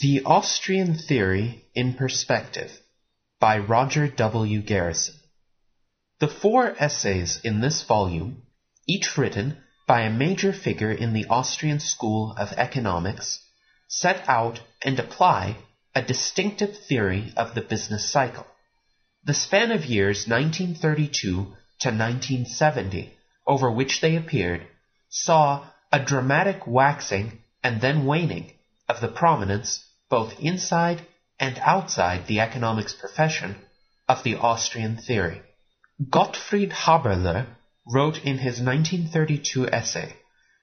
The Austrian Theory in Perspective by Roger W. Garrison. The four essays in this volume, each written by a major figure in the Austrian school of economics, set out and apply a distinctive theory of the business cycle. The span of years 1932 to 1970, over which they appeared, saw a dramatic waxing and then waning of the prominence, both inside and outside the economics profession, of the Austrian theory. Gottfried Haberler wrote in his 1932 essay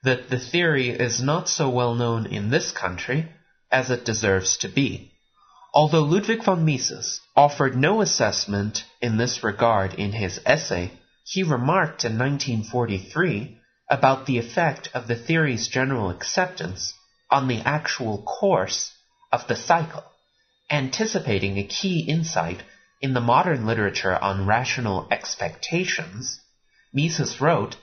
that the theory is not so well known in this country as it deserves to be. Although Ludwig von Mises offered no assessment in this regard in his essay, he remarked in 1943 about the effect of the theory's general acceptance on the actual course of the cycle, anticipating a key insight in the modern literature on rational expectations, Mises wrote,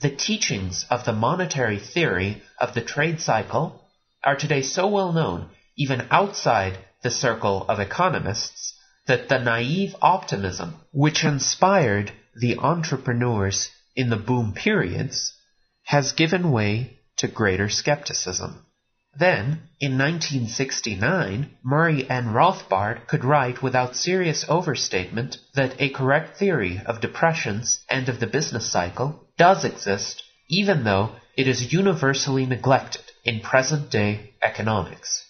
The teachings of the monetary theory of the trade cycle are today so well known, even outside the circle of economists, that the naive optimism which inspired the entrepreneurs in the boom periods has given way to greater skepticism. Then, in 1969, Murray N. Rothbard could write without serious overstatement that a correct theory of depressions and of the business cycle does exist, even though it is universally neglected in present day economics.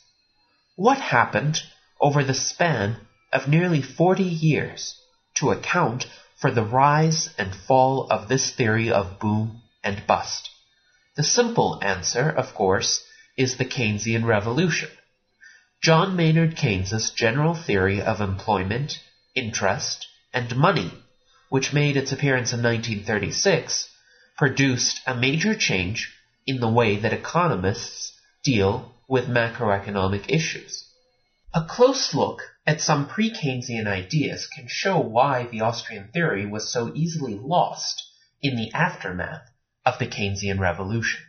What happened over the span of nearly 40 years to account for the rise and fall of this theory of boom and bust? The simple answer, of course, is the Keynesian revolution. John Maynard Keynes's general theory of employment, interest, and money, which made its appearance in 1936, produced a major change in the way that economists deal with macroeconomic issues. A close look at some pre-Keynesian ideas can show why the Austrian theory was so easily lost in the aftermath of the Keynesian revolution.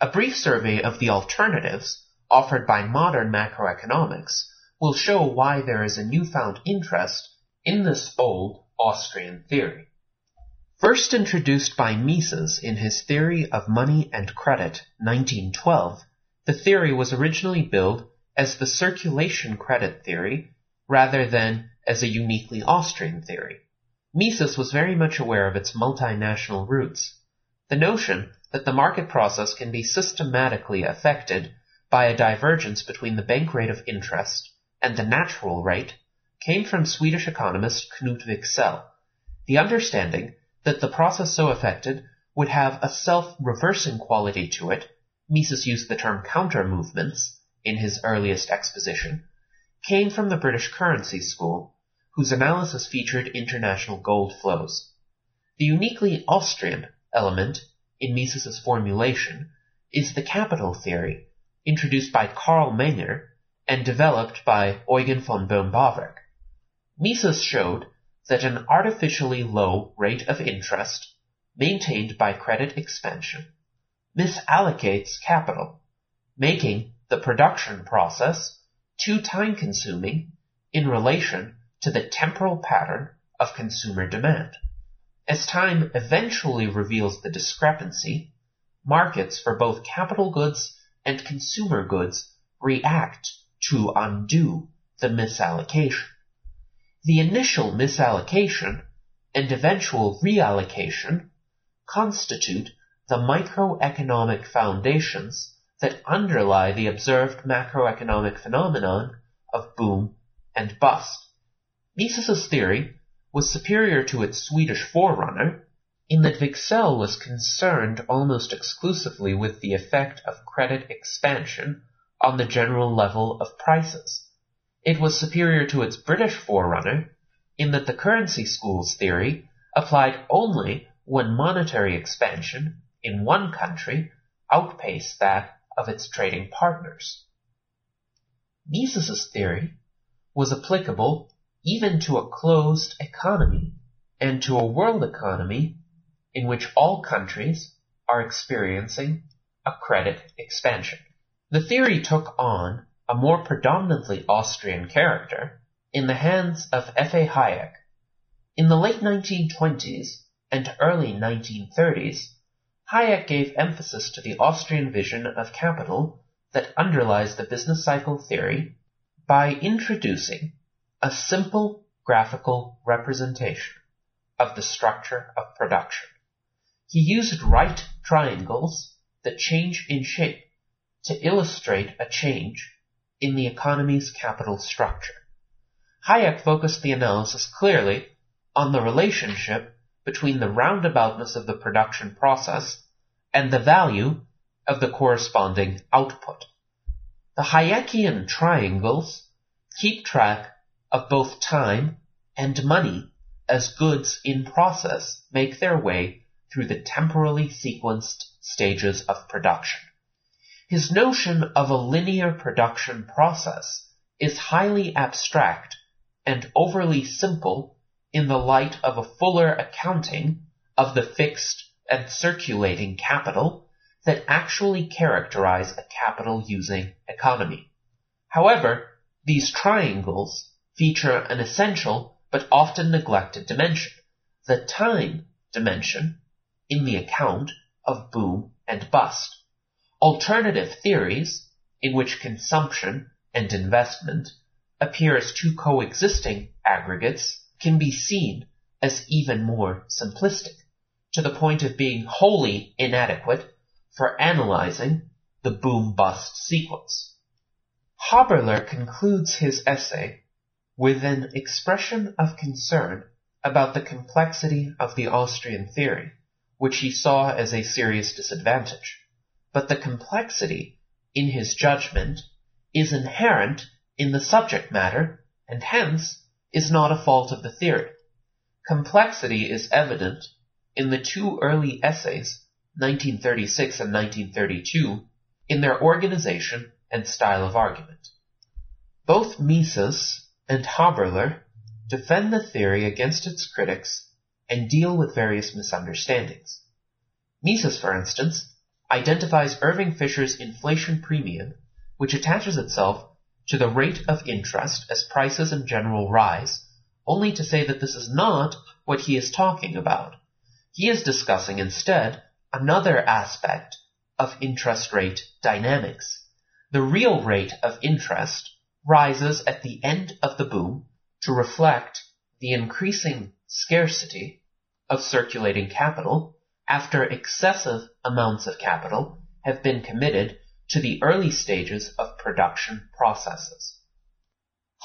A brief survey of the alternatives offered by modern macroeconomics will show why there is a newfound interest in this old Austrian theory. First introduced by Mises in his Theory of Money and Credit, 1912, the theory was originally billed as the circulation credit theory rather than as a uniquely Austrian theory. Mises was very much aware of its multinational roots. The notion that the market process can be systematically affected by a divergence between the bank rate of interest and the natural rate came from Swedish economist Knut Wicksell. The understanding that the process so affected would have a self-reversing quality to it, Mises used the term counter movements in his earliest exposition, came from the British currency school, whose analysis featured international gold flows. The uniquely Austrian element in Mises's formulation is the capital theory, introduced by Carl Menger and developed by Eugen von Bohm-Bawerk. Mises showed that an artificially low rate of interest maintained by credit expansion misallocates capital, making the production process too time consuming in relation to the temporal pattern of consumer demand. As time eventually reveals the discrepancy, markets for both capital goods and consumer goods react to undo the misallocation. The initial misallocation and eventual reallocation constitute the microeconomic foundations that underlie the observed macroeconomic phenomenon of boom and bust. Mises's theory was superior to its Swedish forerunner in that Wicksell was concerned almost exclusively with the effect of credit expansion on the general level of prices. It was superior to its British forerunner in that the currency school's theory applied only when monetary expansion in one country outpaced that of its trading partners. Mises's theory was applicable even to a closed economy and to a world economy in which all countries are experiencing a credit expansion. The theory took on a more predominantly Austrian character, in the hands of F. A. Hayek. In the late 1920s and early 1930s, Hayek gave emphasis to the Austrian vision of capital that underlies the business cycle theory by introducing a simple graphical representation of the structure of production. He used right triangles that change in shape to illustrate a change in the economy's capital structure. Hayek focused the analysis clearly on the relationship between the roundaboutness of the production process and the value of the corresponding output. The Hayekian triangles keep track of both time and money as goods in process make their way through the temporally sequenced stages of production. His notion of a linear production process is highly abstract and overly simple in the light of a fuller accounting of the fixed and circulating capital that actually characterize a capital using economy. However, these triangles feature an essential but often neglected dimension, the time dimension in the account of boom and bust. Alternative theories, in which consumption and investment appear as two coexisting aggregates, can be seen as even more simplistic, to the point of being wholly inadequate for analyzing the boom-bust sequence. Haberler concludes his essay with an expression of concern about the complexity of the Austrian theory, which he saw as a serious disadvantage. But the complexity, in his judgment, is inherent in the subject matter, and hence is not a fault of the theory. Complexity is evident in the two early essays, 1936 and 1932, in their organization and style of argument. Both Mises and Haberler defend the theory against its critics and deal with various misunderstandings. Mises, for instance, identifies Irving Fisher's inflation premium, which attaches itself to the rate of interest as prices in general rise, only to say that this is not what he is talking about. He is discussing instead another aspect of interest rate dynamics. The real rate of interest rises at the end of the boom to reflect the increasing scarcity of circulating capital after excessive amounts of capital have been committed to the early stages of production processes.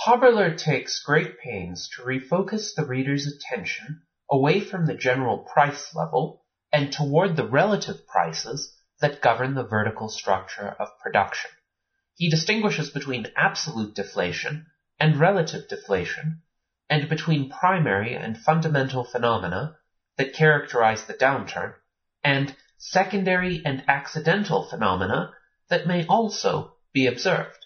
Haberler takes great pains to refocus the reader's attention away from the general price level and toward the relative prices that govern the vertical structure of production. He distinguishes between absolute deflation and relative deflation, and between primary and fundamental phenomena that characterize the downturn, and secondary and accidental phenomena that may also be observed.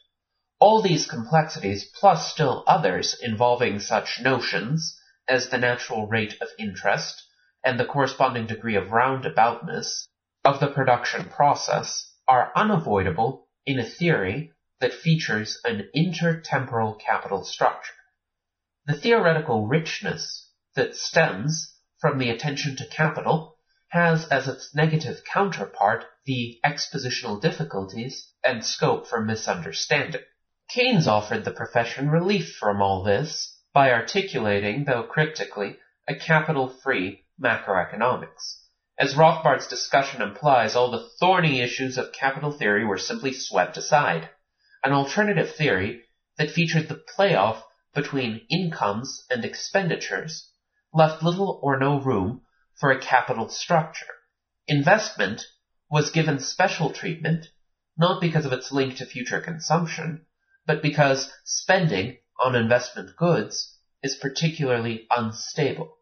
All these complexities, plus still others involving such notions as the natural rate of interest and the corresponding degree of roundaboutness of the production process, are unavoidable in a theory that features an intertemporal capital structure. The theoretical richness that stems from the attention to capital has as its negative counterpart the expositional difficulties and scope for misunderstanding. Keynes offered the profession relief from all this by articulating, though cryptically, a capital-free macroeconomics. As Rothbard's discussion implies, all the thorny issues of capital theory were simply swept aside. An alternative theory that featured the playoff between incomes and expenditures left little or no room for a capital structure. Investment was given special treatment, not because of its link to future consumption, but because spending on investment goods is particularly unstable.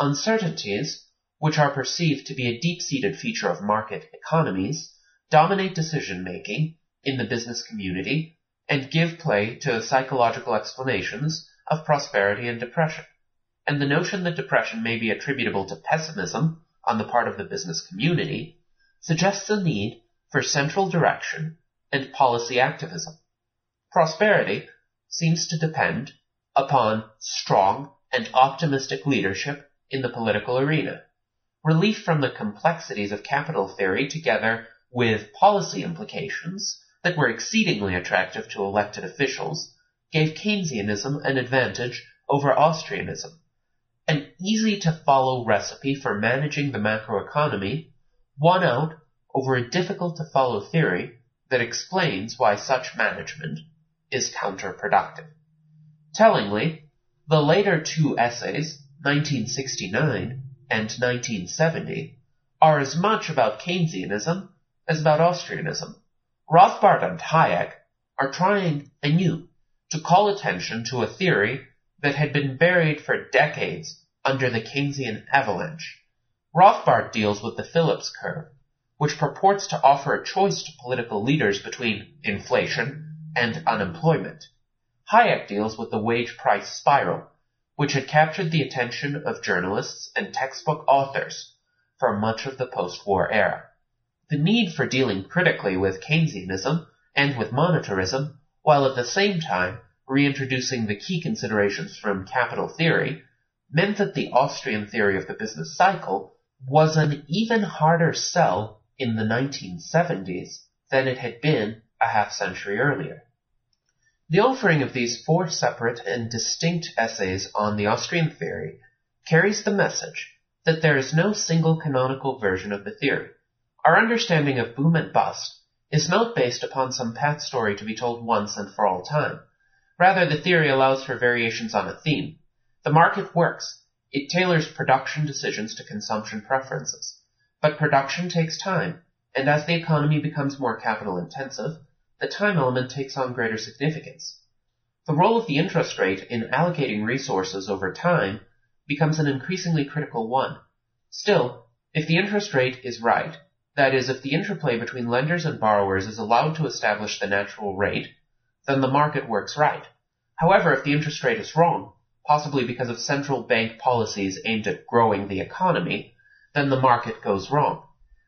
Uncertainties which are perceived to be a deep-seated feature of market economies, dominate decision-making in the business community and give play to psychological explanations of prosperity and depression. And the notion that depression may be attributable to pessimism on the part of the business community suggests a need for central direction and policy activism. prosperity seems to depend upon strong and optimistic leadership in the political arena. Relief from the complexities of capital theory together with policy implications that were exceedingly attractive to elected officials gave Keynesianism an advantage over Austrianism. An easy to follow recipe for managing the macroeconomy won out over a difficult to follow theory that explains why such management is counterproductive. Tellingly, the later two essays, 1969 and 1970, are as much about Keynesianism as about Austrianism. Rothbard and Hayek are trying anew to call attention to a theory that had been buried for decades under the Keynesian avalanche. Rothbard deals with the Phillips curve, which purports to offer a choice to political leaders between inflation and unemployment. Hayek deals with the wage price spiral, which had captured the attention of journalists and textbook authors for much of the post-war era. The need for dealing critically with Keynesianism and with monetarism, while at the same time reintroducing the key considerations from capital theory, meant that the Austrian theory of the business cycle was an even harder sell in the 1970s than it had been a half century earlier. The offering of these four separate and distinct essays on the Austrian theory carries the message that there is no single canonical version of the theory. Our understanding of boom and bust is not based upon some path story to be told once and for all time. Rather, the theory allows for variations on a theme. The market works. It tailors production decisions to consumption preferences. But production takes time, and as the economy becomes more capital intensive, the time element takes on greater significance. The role of the interest rate in allocating resources over time becomes an increasingly critical one. Still, if the interest rate is right, that is, if the interplay between lenders and borrowers is allowed to establish the natural rate, then the market works right. However, if the interest rate is wrong, possibly because of central bank policies aimed at growing the economy, then the market goes wrong.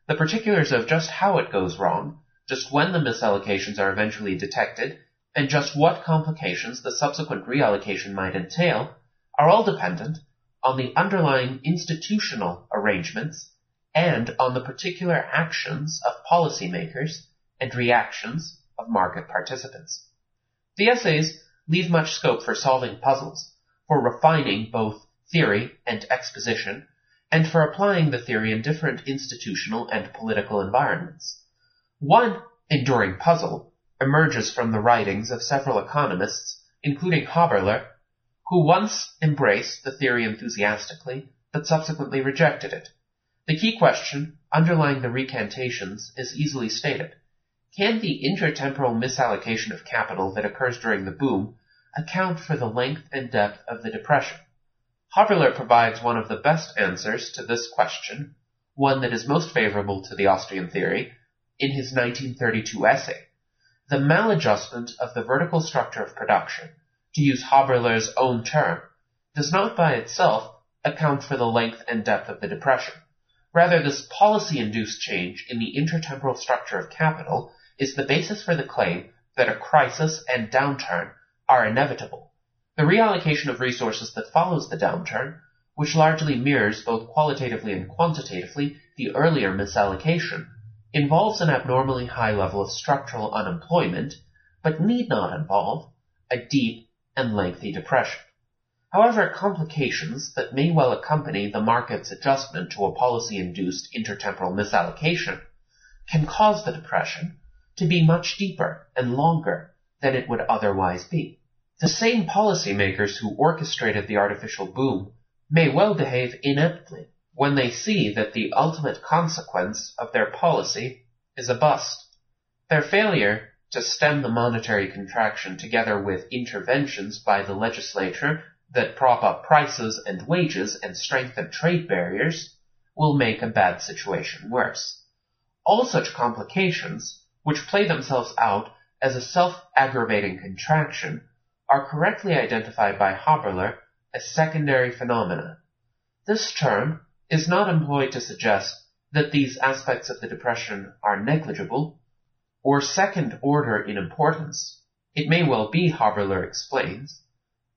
The particulars of just how it goes wrong, just when the misallocations are eventually detected, and just what complications the subsequent reallocation might entail, are all dependent on the underlying institutional arrangements and on the particular actions of policymakers and reactions of market participants. The essays leave much scope for solving puzzles, for refining both theory and exposition, and for applying the theory in different institutional and political environments. One enduring puzzle emerges from the writings of several economists, including Haberler, who once embraced the theory enthusiastically, but subsequently rejected it. The key question underlying the recantations is easily stated. Can the intertemporal misallocation of capital that occurs during the boom account for the length and depth of the depression? Haberler provides one of the best answers to this question, one that is most favorable to the Austrian theory, in his 1932 essay. The maladjustment of the vertical structure of production, to use Haberler's own term, does not by itself account for the length and depth of the depression. Rather, this policy-induced change in the intertemporal structure of capital is the basis for the claim that a crisis and downturn are inevitable, the reallocation of resources that follows the downturn, which largely mirrors both qualitatively and quantitatively the earlier misallocation, involves an abnormally high level of structural unemployment, but need not involve a deep and lengthy depression. However, complications that may well accompany the market's adjustment to a policy-induced intertemporal misallocation can cause the depression to be much deeper and longer than it would otherwise be. The same policymakers who orchestrated the artificial boom may well behave ineptly when they see that the ultimate consequence of their policy is a bust. Their failure to stem the monetary contraction together with interventions by the legislature that prop up prices and wages and strengthen trade barriers will make a bad situation worse. All such complications, which play themselves out as a self-aggravating contraction, are correctly identified by Haberler as secondary phenomena. This term is not employed to suggest that these aspects of the depression are negligible or second order in importance. it may well be, Haberler explains,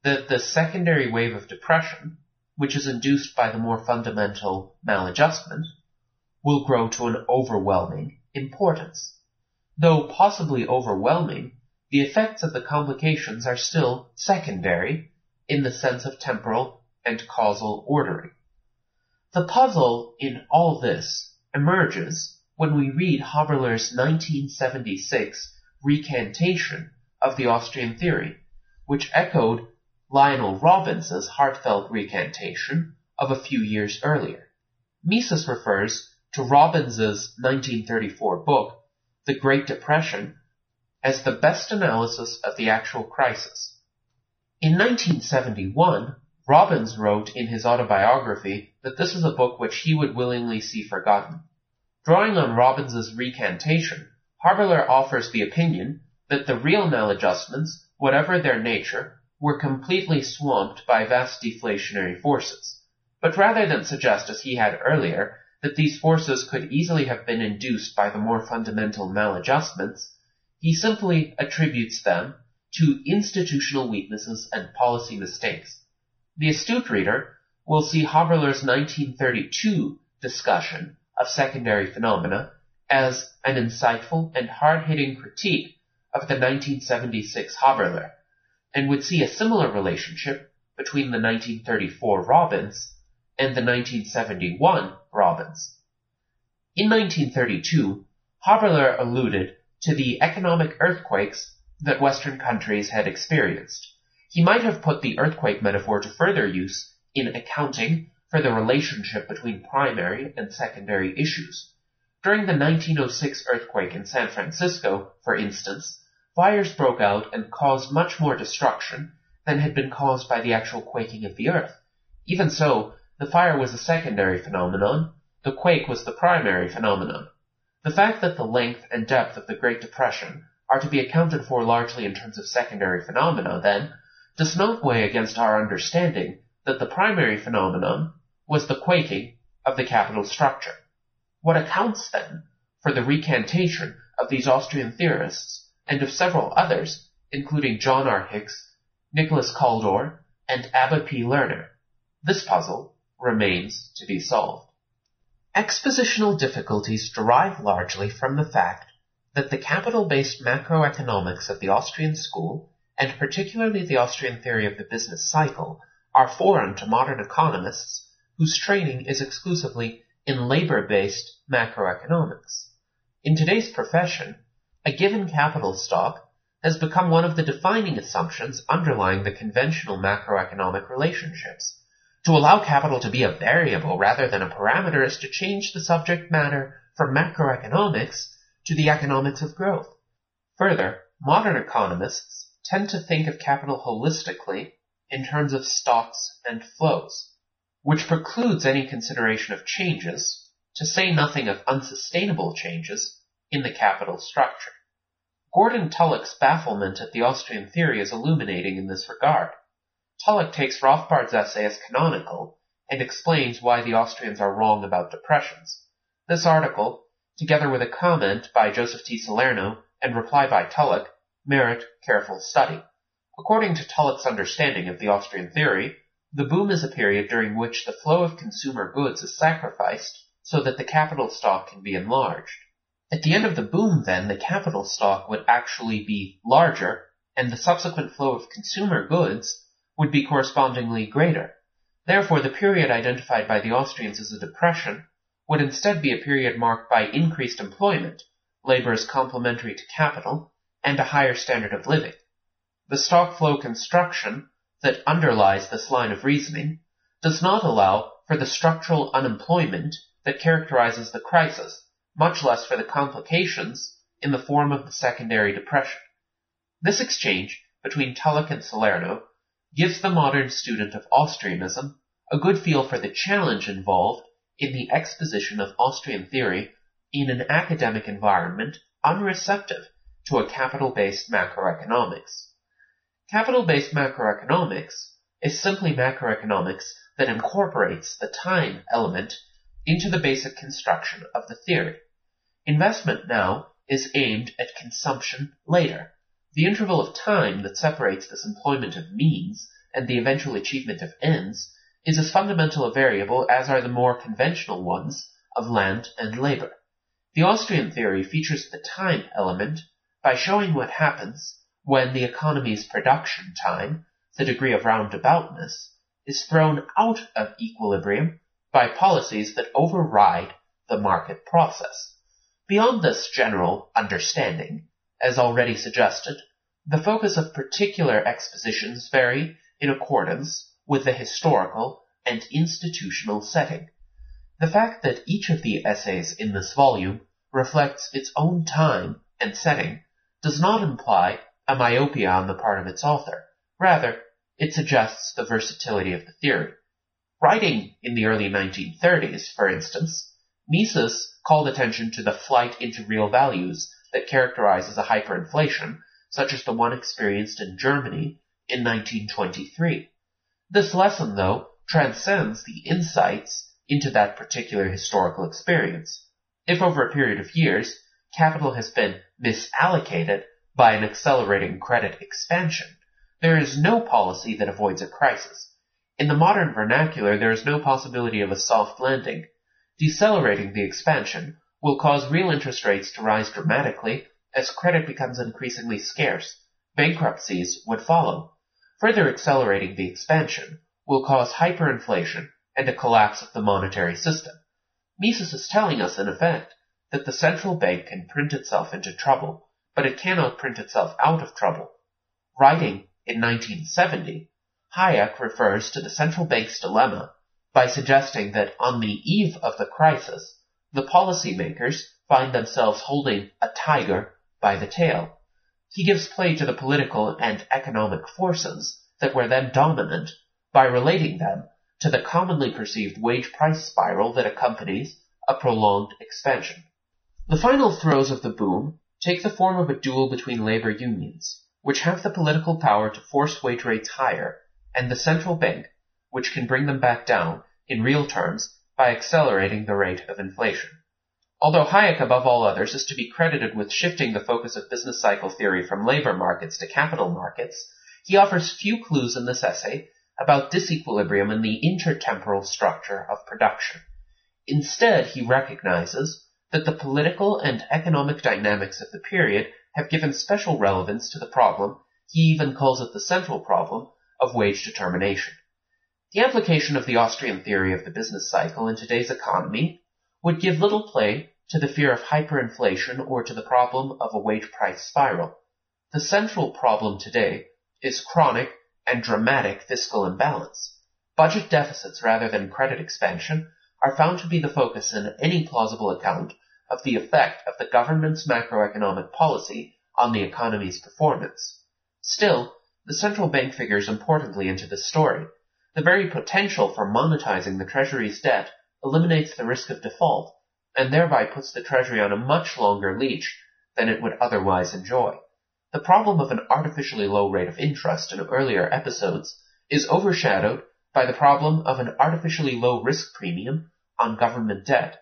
that the secondary wave of depression, which is induced by the more fundamental maladjustment, will grow to an overwhelming importance. Though possibly overwhelming, the effects of the complications are still secondary in the sense of temporal and causal ordering. The puzzle in all this emerges when we read Haberler's 1976 recantation of the Austrian theory, which echoed Lionel Robbins's heartfelt recantation of a few years earlier. Mises refers to Robbins's 1934 book, The Great Depression, as the best analysis of the actual crisis. In 1971, Robbins wrote in his autobiography that this is a book which he would willingly see forgotten. Drawing on Robbins's recantation, Haberler offers the opinion that the real maladjustments, whatever their nature, were completely swamped by vast deflationary forces. But rather than suggest, as he had earlier, that these forces could easily have been induced by the more fundamental maladjustments, he simply attributes them to institutional weaknesses and policy mistakes. The astute reader will see Haberler's 1932 discussion of secondary phenomena as an insightful and hard-hitting critique of the 1976 Haberler, and would see a similar relationship between the 1934 Robbins and the 1971 Robbins. In 1932, Haberler alluded to the economic earthquakes that Western countries had experienced he might have put the earthquake metaphor to further use in accounting for the relationship between primary and secondary issues. During the 1906 earthquake in San Francisco, for instance, fires broke out and caused much more destruction than had been caused by the actual quaking of the earth. Even so, the fire was a secondary phenomenon, the quake was the primary phenomenon. The fact that the length and depth of the Great Depression are to be accounted for largely in terms of secondary phenomena, then, does not weigh against our understanding that the primary phenomenon was the quaking of the capital structure. What accounts, then, for the recantation of these Austrian theorists and of several others, including John R. Hicks, Nicholas Kaldor, and Abba P. Lerner? This puzzle remains to be solved. Expositional difficulties derive largely from the fact that the capital-based macroeconomics of the Austrian school and particularly the Austrian theory of the business cycle, are foreign to modern economists whose training is exclusively in labor-based macroeconomics. In today's profession, a given capital stock has become one of the defining assumptions underlying the conventional macroeconomic relationships. To allow capital to be a variable rather than a parameter is to change the subject matter from macroeconomics to the economics of growth. Further, modern economists tend to think of capital holistically in terms of stocks and flows, which precludes any consideration of changes, to say nothing of unsustainable changes, in the capital structure. Gordon Tullock's bafflement at the Austrian theory is illuminating in this regard. Tullock takes Rothbard's essay as canonical and explains why the Austrians are wrong about depressions. This article, together with a comment by Joseph T. Salerno and reply by Tullock, merit careful study. According to Tullock's understanding of the Austrian theory, the boom is a period during which the flow of consumer goods is sacrificed so that the capital stock can be enlarged. At the end of the boom, then, the capital stock would actually be larger, and the subsequent flow of consumer goods would be correspondingly greater. Therefore, the period identified by the Austrians as a depression would instead be a period marked by increased employment, labor is complementary to capital, and a higher standard of living. The stock flow construction that underlies this line of reasoning does not allow for the structural unemployment that characterizes the crisis, much less for the complications in the form of the secondary depression. This exchange between Tullock and Salerno gives the modern student of Austrianism a good feel for the challenge involved in the exposition of Austrian theory in an academic environment unreceptive to a capital-based macroeconomics. Capital-based macroeconomics is simply macroeconomics that incorporates the time element into the basic construction of the theory. Investment now is aimed at consumption later. The interval of time that separates this employment of means and the eventual achievement of ends is as fundamental a variable as are the more conventional ones of land and labor. The Austrian theory features the time element by showing what happens when the economy's production time, the degree of roundaboutness, is thrown out of equilibrium by policies that override the market process. Beyond this general understanding, as already suggested, the focus of particular expositions vary in accordance with the historical and institutional setting. The fact that each of the essays in this volume reflects its own time and setting does not imply a myopia on the part of its author. Rather, it suggests the versatility of the theory. Writing in the early 1930s, for instance, Mises called attention to the flight into real values that characterizes a hyperinflation, such as the one experienced in Germany in 1923. This lesson, though, transcends the insights into that particular historical experience. If over a period of years, capital has been misallocated by an accelerating credit expansion, there is no policy that avoids a crisis. In the modern vernacular, there is no possibility of a soft landing. Decelerating the expansion will cause real interest rates to rise dramatically as credit becomes increasingly scarce. Bankruptcies would follow. Further accelerating the expansion will cause hyperinflation and a collapse of the monetary system. Mises is telling us, in effect, that the central bank can print itself into trouble, but it cannot print itself out of trouble. Writing in 1970, Hayek refers to the central bank's dilemma by suggesting that on the eve of the crisis, the policymakers find themselves holding a tiger by the tail. He gives play to the political and economic forces that were then dominant by relating them to the commonly perceived wage price spiral that accompanies a prolonged expansion. The final throes of the boom take the form of a duel between labor unions, which have the political power to force wage rates higher, and the central bank, which can bring them back down, in real terms, by accelerating the rate of inflation. Although Hayek, above all others, is to be credited with shifting the focus of business cycle theory from labor markets to capital markets, he offers few clues in this essay about disequilibrium in the intertemporal structure of production. Instead, he recognizes that the political and economic dynamics of the period have given special relevance to the problem, he even calls it the central problem, of wage determination. The application of the Austrian theory of the business cycle in today's economy would give little play to the fear of hyperinflation or to the problem of a wage price spiral. The central problem today is chronic and dramatic fiscal imbalance. Budget deficits rather than credit expansion are found to be the focus in any plausible account of the effect of the government's macroeconomic policy on the economy's performance. Still, the central bank figures importantly into this story. The very potential for monetizing the Treasury's debt eliminates the risk of default, and thereby puts the Treasury on a much longer leash than it would otherwise enjoy. The problem of an artificially low rate of interest in earlier episodes is overshadowed by the problem of an artificially low risk premium on government debt.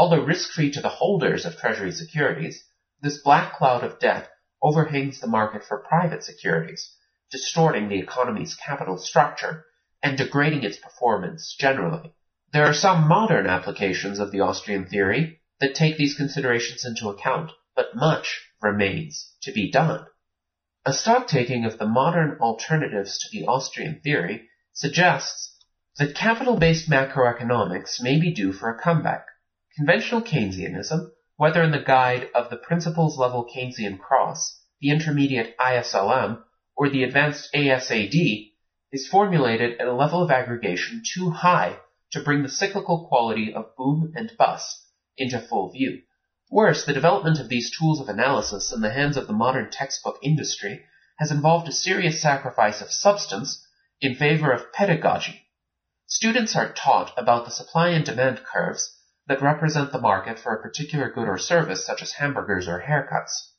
Although risk-free to the holders of Treasury securities, this black cloud of debt overhangs the market for private securities, distorting the economy's capital structure and degrading its performance generally. There are some modern applications of the Austrian theory that take these considerations into account, but much remains to be done. A stocktaking of the modern alternatives to the Austrian theory suggests that capital-based macroeconomics may be due for a comeback. Conventional Keynesianism, whether in the guide of the principles level Keynesian cross, the intermediate ISLM, or the advanced ASAD, is formulated at a level of aggregation too high to bring the cyclical quality of boom and bust into full view. Worse, the development of these tools of analysis in the hands of the modern textbook industry has involved a serious sacrifice of substance in favor of pedagogy. Students are taught about the supply and demand curves that represent the market for a particular good or service, such as hamburgers or haircuts.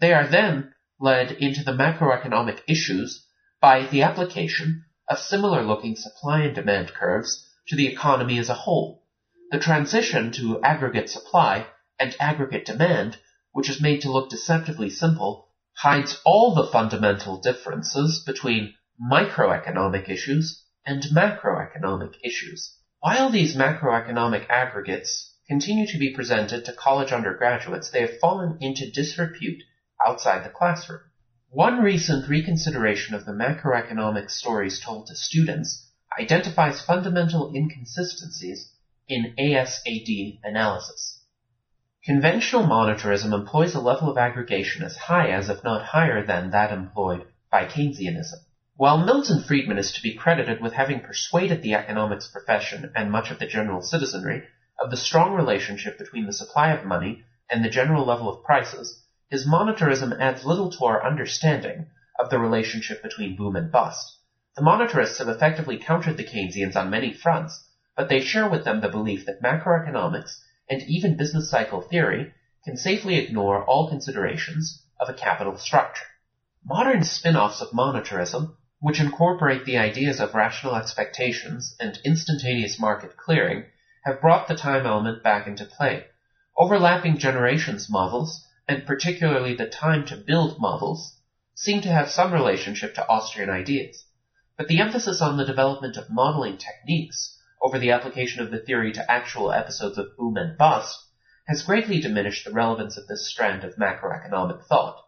They are then led into the macroeconomic issues by the application of similar looking supply and demand curves to the economy as a whole. The transition to aggregate supply and aggregate demand, which is made to look deceptively simple, hides all the fundamental differences between microeconomic issues and macroeconomic issues. While these macroeconomic aggregates continue to be presented to college undergraduates, they have fallen into disrepute outside the classroom. One recent reconsideration of the macroeconomic stories told to students identifies fundamental inconsistencies in ASAD analysis. Conventional monetarism employs a level of aggregation as high as, if not higher than, that employed by Keynesianism. While Milton Friedman is to be credited with having persuaded the economics profession and much of the general citizenry of the strong relationship between the supply of money and the general level of prices, his monetarism adds little to our understanding of the relationship between boom and bust. The monetarists have effectively countered the Keynesians on many fronts, but they share with them the belief that macroeconomics and even business cycle theory can safely ignore all considerations of a capital structure. Modern spin-offs of monetarism, which incorporate the ideas of rational expectations and instantaneous market clearing, have brought the time element back into play. Overlapping generations models and particularly the time to build models, seem to have some relationship to Austrian ideas. But the emphasis on the development of modeling techniques over the application of the theory to actual episodes of boom and bust has greatly diminished the relevance of this strand of macroeconomic thought.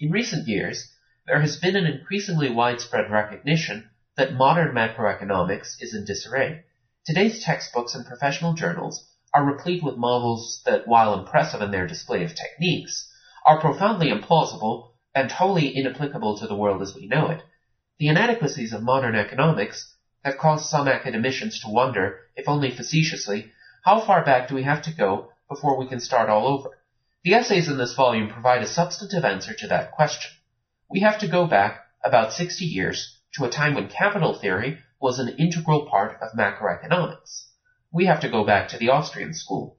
In recent years, there has been an increasingly widespread recognition that modern macroeconomics is in disarray. Today's textbooks and professional journals are replete with models that, while impressive in their display of techniques, are profoundly implausible and wholly inapplicable to the world as we know it. The inadequacies of modern economics have caused some academicians to wonder, if only facetiously, how far back do we have to go before we can start all over? The essays in this volume provide a substantive answer to that question. We have to go back about 60 years to a time when capital theory was an integral part of macroeconomics we have to go back to the Austrian school.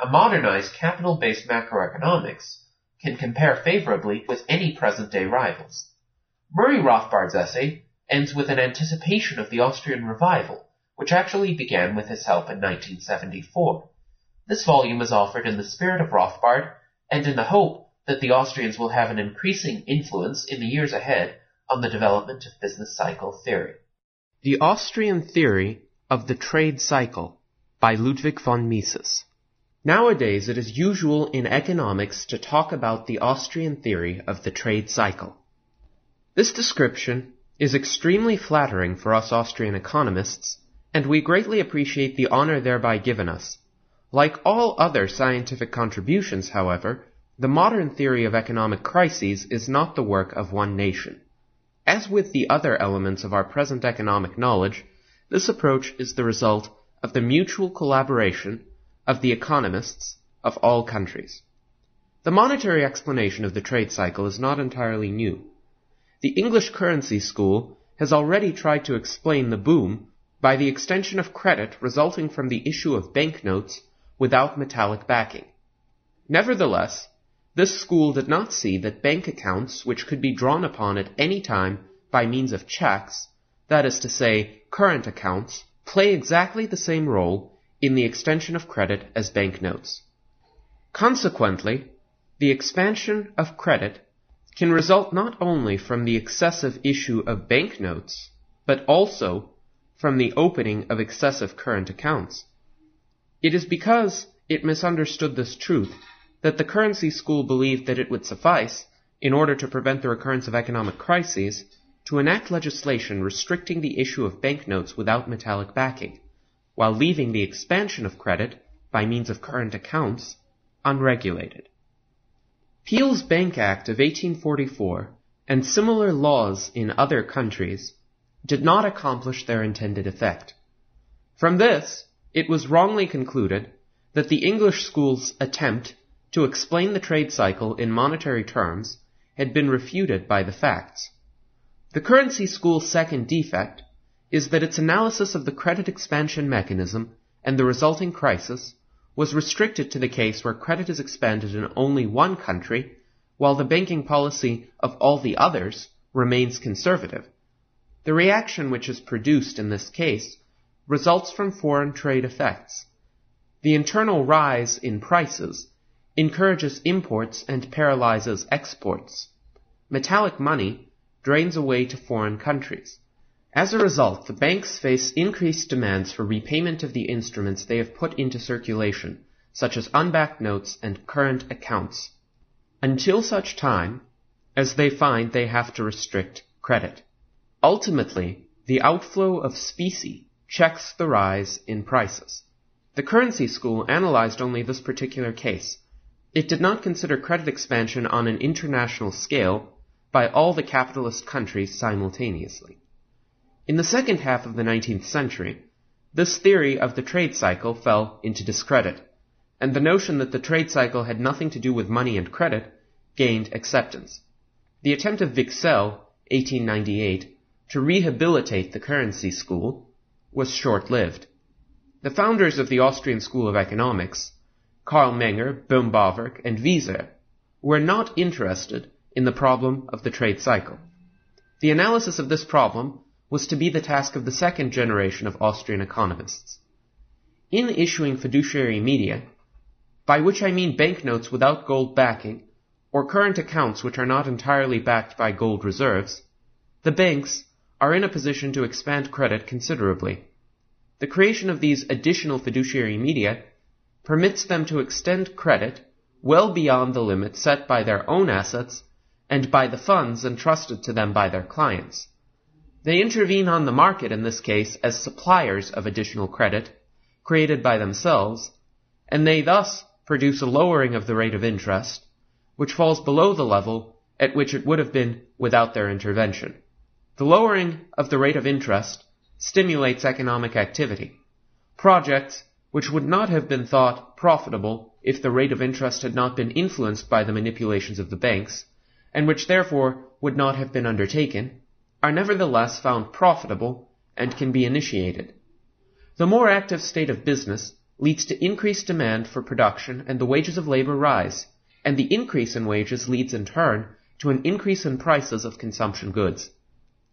A modernized capital-based macroeconomics can compare favorably with any present-day rivals. Murray Rothbard's essay ends with an anticipation of the Austrian revival, which actually began with his help in 1974. This volume is offered in the spirit of Rothbard and in the hope that the Austrians will have an increasing influence in the years ahead on the development of business cycle theory. The Austrian theory of the trade cycle by Ludwig von Mises. Nowadays it is usual in economics to talk about the Austrian theory of the trade cycle. This description is extremely flattering for us Austrian economists, and we greatly appreciate the honor thereby given us. Like all other scientific contributions, however, the modern theory of economic crises is not the work of one nation. As with the other elements of our present economic knowledge, this approach is the result of the mutual collaboration of the economists of all countries. The monetary explanation of the trade cycle is not entirely new. The English currency school has already tried to explain the boom by the extension of credit resulting from the issue of banknotes without metallic backing. Nevertheless, this school did not see that bank accounts which could be drawn upon at any time by means of checks, that is to say, current accounts, play exactly the same role in the extension of credit as banknotes. Consequently, the expansion of credit can result not only from the excessive issue of banknotes, but also from the opening of excessive current accounts. It is because it misunderstood this truth that the currency school believed that it would suffice, in order to prevent the recurrence of economic crises, to enact legislation restricting the issue of banknotes without metallic backing, while leaving the expansion of credit by means of current accounts unregulated. Peel's Bank Act of 1844 and similar laws in other countries did not accomplish their intended effect. From this, it was wrongly concluded that the English school's attempt to explain the trade cycle in monetary terms had been refuted by the facts. The currency school's second defect is that its analysis of the credit expansion mechanism and the resulting crisis was restricted to the case where credit is expanded in only one country, while the banking policy of all the others remains conservative. The reaction which is produced in this case results from foreign trade effects. The internal rise in prices encourages imports and paralyzes exports metallic money drains away to foreign countries. As a result, the banks face increased demands for repayment of the instruments they have put into circulation, such as unbacked notes and current accounts, until such time as they find they have to restrict credit. Ultimately, the outflow of specie checks the rise in prices. The currency school analyzed only this particular case. It did not consider credit expansion on an international scale by all the capitalist countries simultaneously. In the second half of the 19th century, this theory of the trade cycle fell into discredit, and the notion that the trade cycle had nothing to do with money and credit gained acceptance. The attempt of Wicksell, 1898, to rehabilitate the currency school was short-lived. The founders of the Austrian School of Economics, Carl Menger, Böhm-Bawerk, and Wieser, were not interested in the problem of the trade cycle. The analysis of this problem was to be the task of the second generation of Austrian economists. In issuing fiduciary media, by which I mean banknotes without gold backing, or current accounts which are not entirely backed by gold reserves, the banks are in a position to expand credit considerably. The creation of these additional fiduciary media permits them to extend credit well beyond the limit set by their own assets and by the funds entrusted to them by their clients. They intervene on the market in this case as suppliers of additional credit created by themselves, and they thus produce a lowering of the rate of interest, which falls below the level at which it would have been without their intervention. The lowering of the rate of interest stimulates economic activity. Projects which would not have been thought profitable if the rate of interest had not been influenced by the manipulations of the banks, and which therefore would not have been undertaken, are nevertheless found profitable and can be initiated. The more active state of business leads to increased demand for production and the wages of labor rise, and the increase in wages leads in turn to an increase in prices of consumption goods.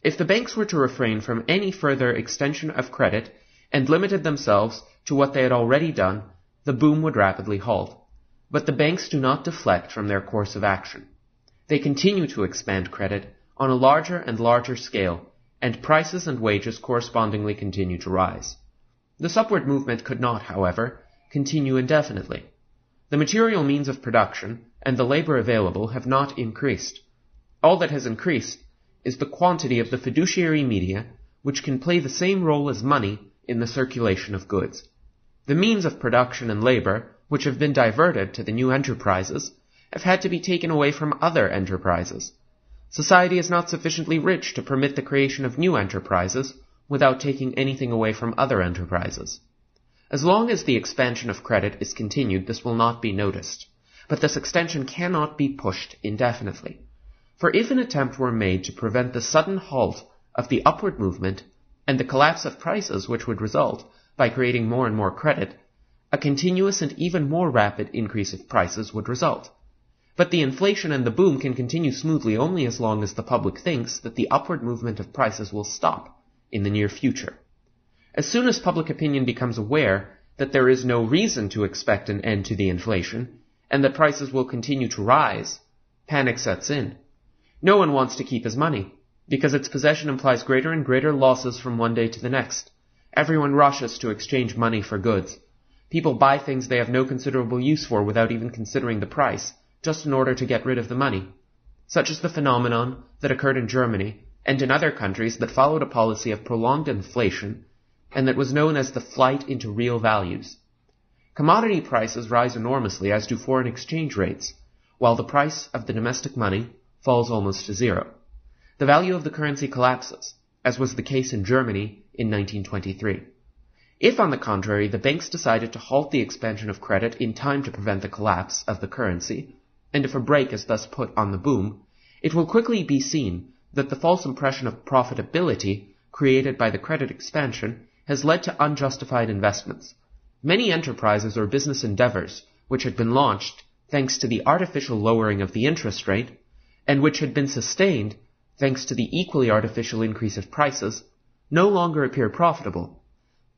If the banks were to refrain from any further extension of credit and limited themselves to what they had already done, the boom would rapidly halt. But the banks do not deflect from their course of action. They continue to expand credit on a larger and larger scale, and prices and wages correspondingly continue to rise. This upward movement could not, however, continue indefinitely. The material means of production and the labor available have not increased. All that has increased is the quantity of the fiduciary media which can play the same role as money in the circulation of goods. The means of production and labor, which have been diverted to the new enterprises, have had to be taken away from other enterprises. Society is not sufficiently rich to permit the creation of new enterprises without taking anything away from other enterprises. As long as the expansion of credit is continued, this will not be noticed. But this extension cannot be pushed indefinitely. For if an attempt were made to prevent the sudden halt of the upward movement and the collapse of prices which would result by creating more and more credit, a continuous and even more rapid increase of prices would result. But the inflation and the boom can continue smoothly only as long as the public thinks that the upward movement of prices will stop in the near future. As soon as public opinion becomes aware that there is no reason to expect an end to the inflation, and that prices will continue to rise, panic sets in. No one wants to keep his money, because its possession implies greater and greater losses from one day to the next. Everyone rushes to exchange money for goods. People buy things they have no considerable use for without even considering the price, just in order to get rid of the money. Such is the phenomenon that occurred in Germany and in other countries that followed a policy of prolonged inflation and that was known as the flight into real values. Commodity prices rise enormously as do foreign exchange rates, while the price of the domestic money falls almost to zero. The value of the currency collapses, as was the case in Germany in 1923. If, on the contrary, the banks decided to halt the expansion of credit in time to prevent the collapse of the currency, and if a brake is thus put on the boom, it will quickly be seen that the false impression of profitability created by the credit expansion has led to unjustified investments. Many enterprises or business endeavors which had been launched thanks to the artificial lowering of the interest rate and which had been sustained thanks to the equally artificial increase of prices, no longer appear profitable.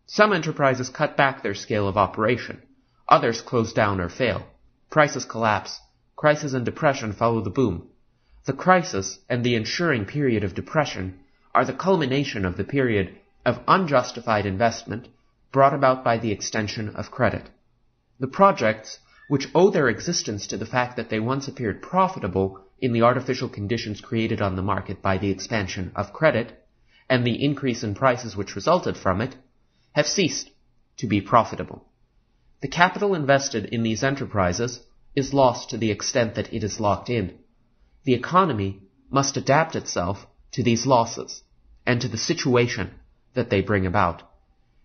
Some enterprises cut back their scale of operation. Others close down or fail. Prices collapse. Crisis and depression follow the boom. the crisis and the ensuing period of depression are the culmination of the period of unjustified investment brought about by the extension of credit. The projects, which owe their existence to the fact that they once appeared profitable in the artificial conditions created on the market by the expansion of credit, and the increase in prices which resulted from it, have ceased to be profitable. The capital invested in these enterprises is lost to the extent that it is locked in. The economy must adapt itself to these losses and to the situation that they bring about.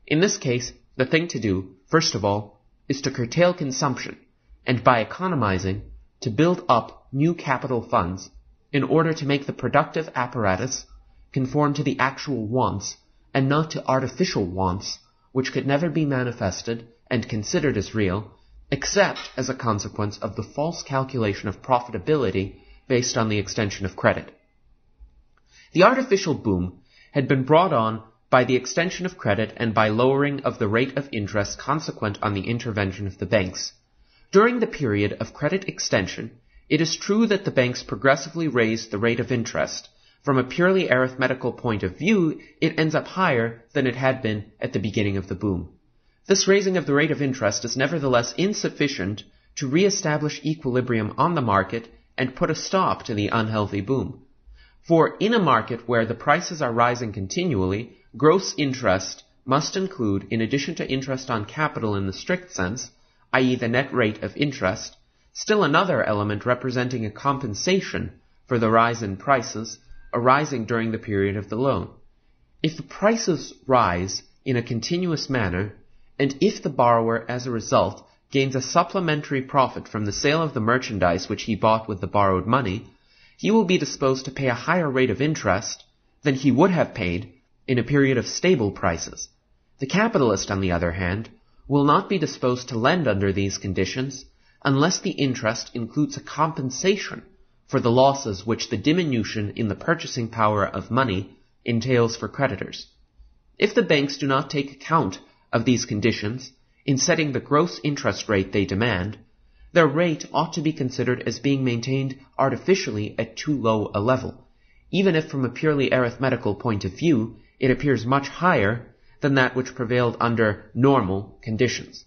In this case, the thing to do, first of all, is to curtail consumption and by economizing to build up new capital funds in order to make the productive apparatus conform to the actual wants and not to artificial wants which could never be manifested and considered as real except as a consequence of the false calculation of profitability based on the extension of credit. The artificial boom had been brought on by the extension of credit and by lowering of the rate of interest consequent on the intervention of the banks. During the period of credit extension, it is true that the banks progressively raised the rate of interest. From a purely arithmetical point of view, it ends up higher than it had been at the beginning of the boom. This raising of the rate of interest is nevertheless insufficient to re-establish equilibrium on the market and put a stop to the unhealthy boom. For in a market where the prices are rising continually, gross interest must include, in addition to interest on capital in the strict sense, i.e. the net rate of interest, still another element representing a compensation for the rise in prices arising during the period of the loan. If the prices rise in a continuous manner, and if the borrower as a result gains a supplementary profit from the sale of the merchandise which he bought with the borrowed money, he will be disposed to pay a higher rate of interest than he would have paid in a period of stable prices. The capitalist, on the other hand, will not be disposed to lend under these conditions unless the interest includes a compensation for the losses which the diminution in the purchasing power of money entails for creditors. If the banks do not take account of these conditions in setting the gross interest rate they demand, their rate ought to be considered as being maintained artificially at too low a level, even if from a purely arithmetical point of view it appears much higher than that which prevailed under normal conditions.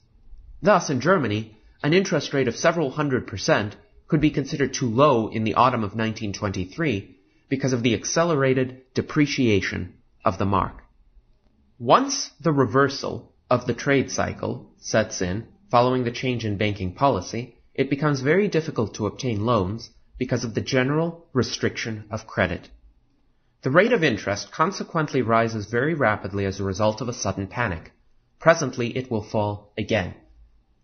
Thus, in Germany, an interest rate of several hundred percent could be considered too low in the autumn of 1923 because of the accelerated depreciation of the mark. Once the reversal of the trade cycle sets in following the change in banking policy, it becomes very difficult to obtain loans because of the general restriction of credit. The rate of interest consequently rises very rapidly as a result of a sudden panic. Presently it will fall again.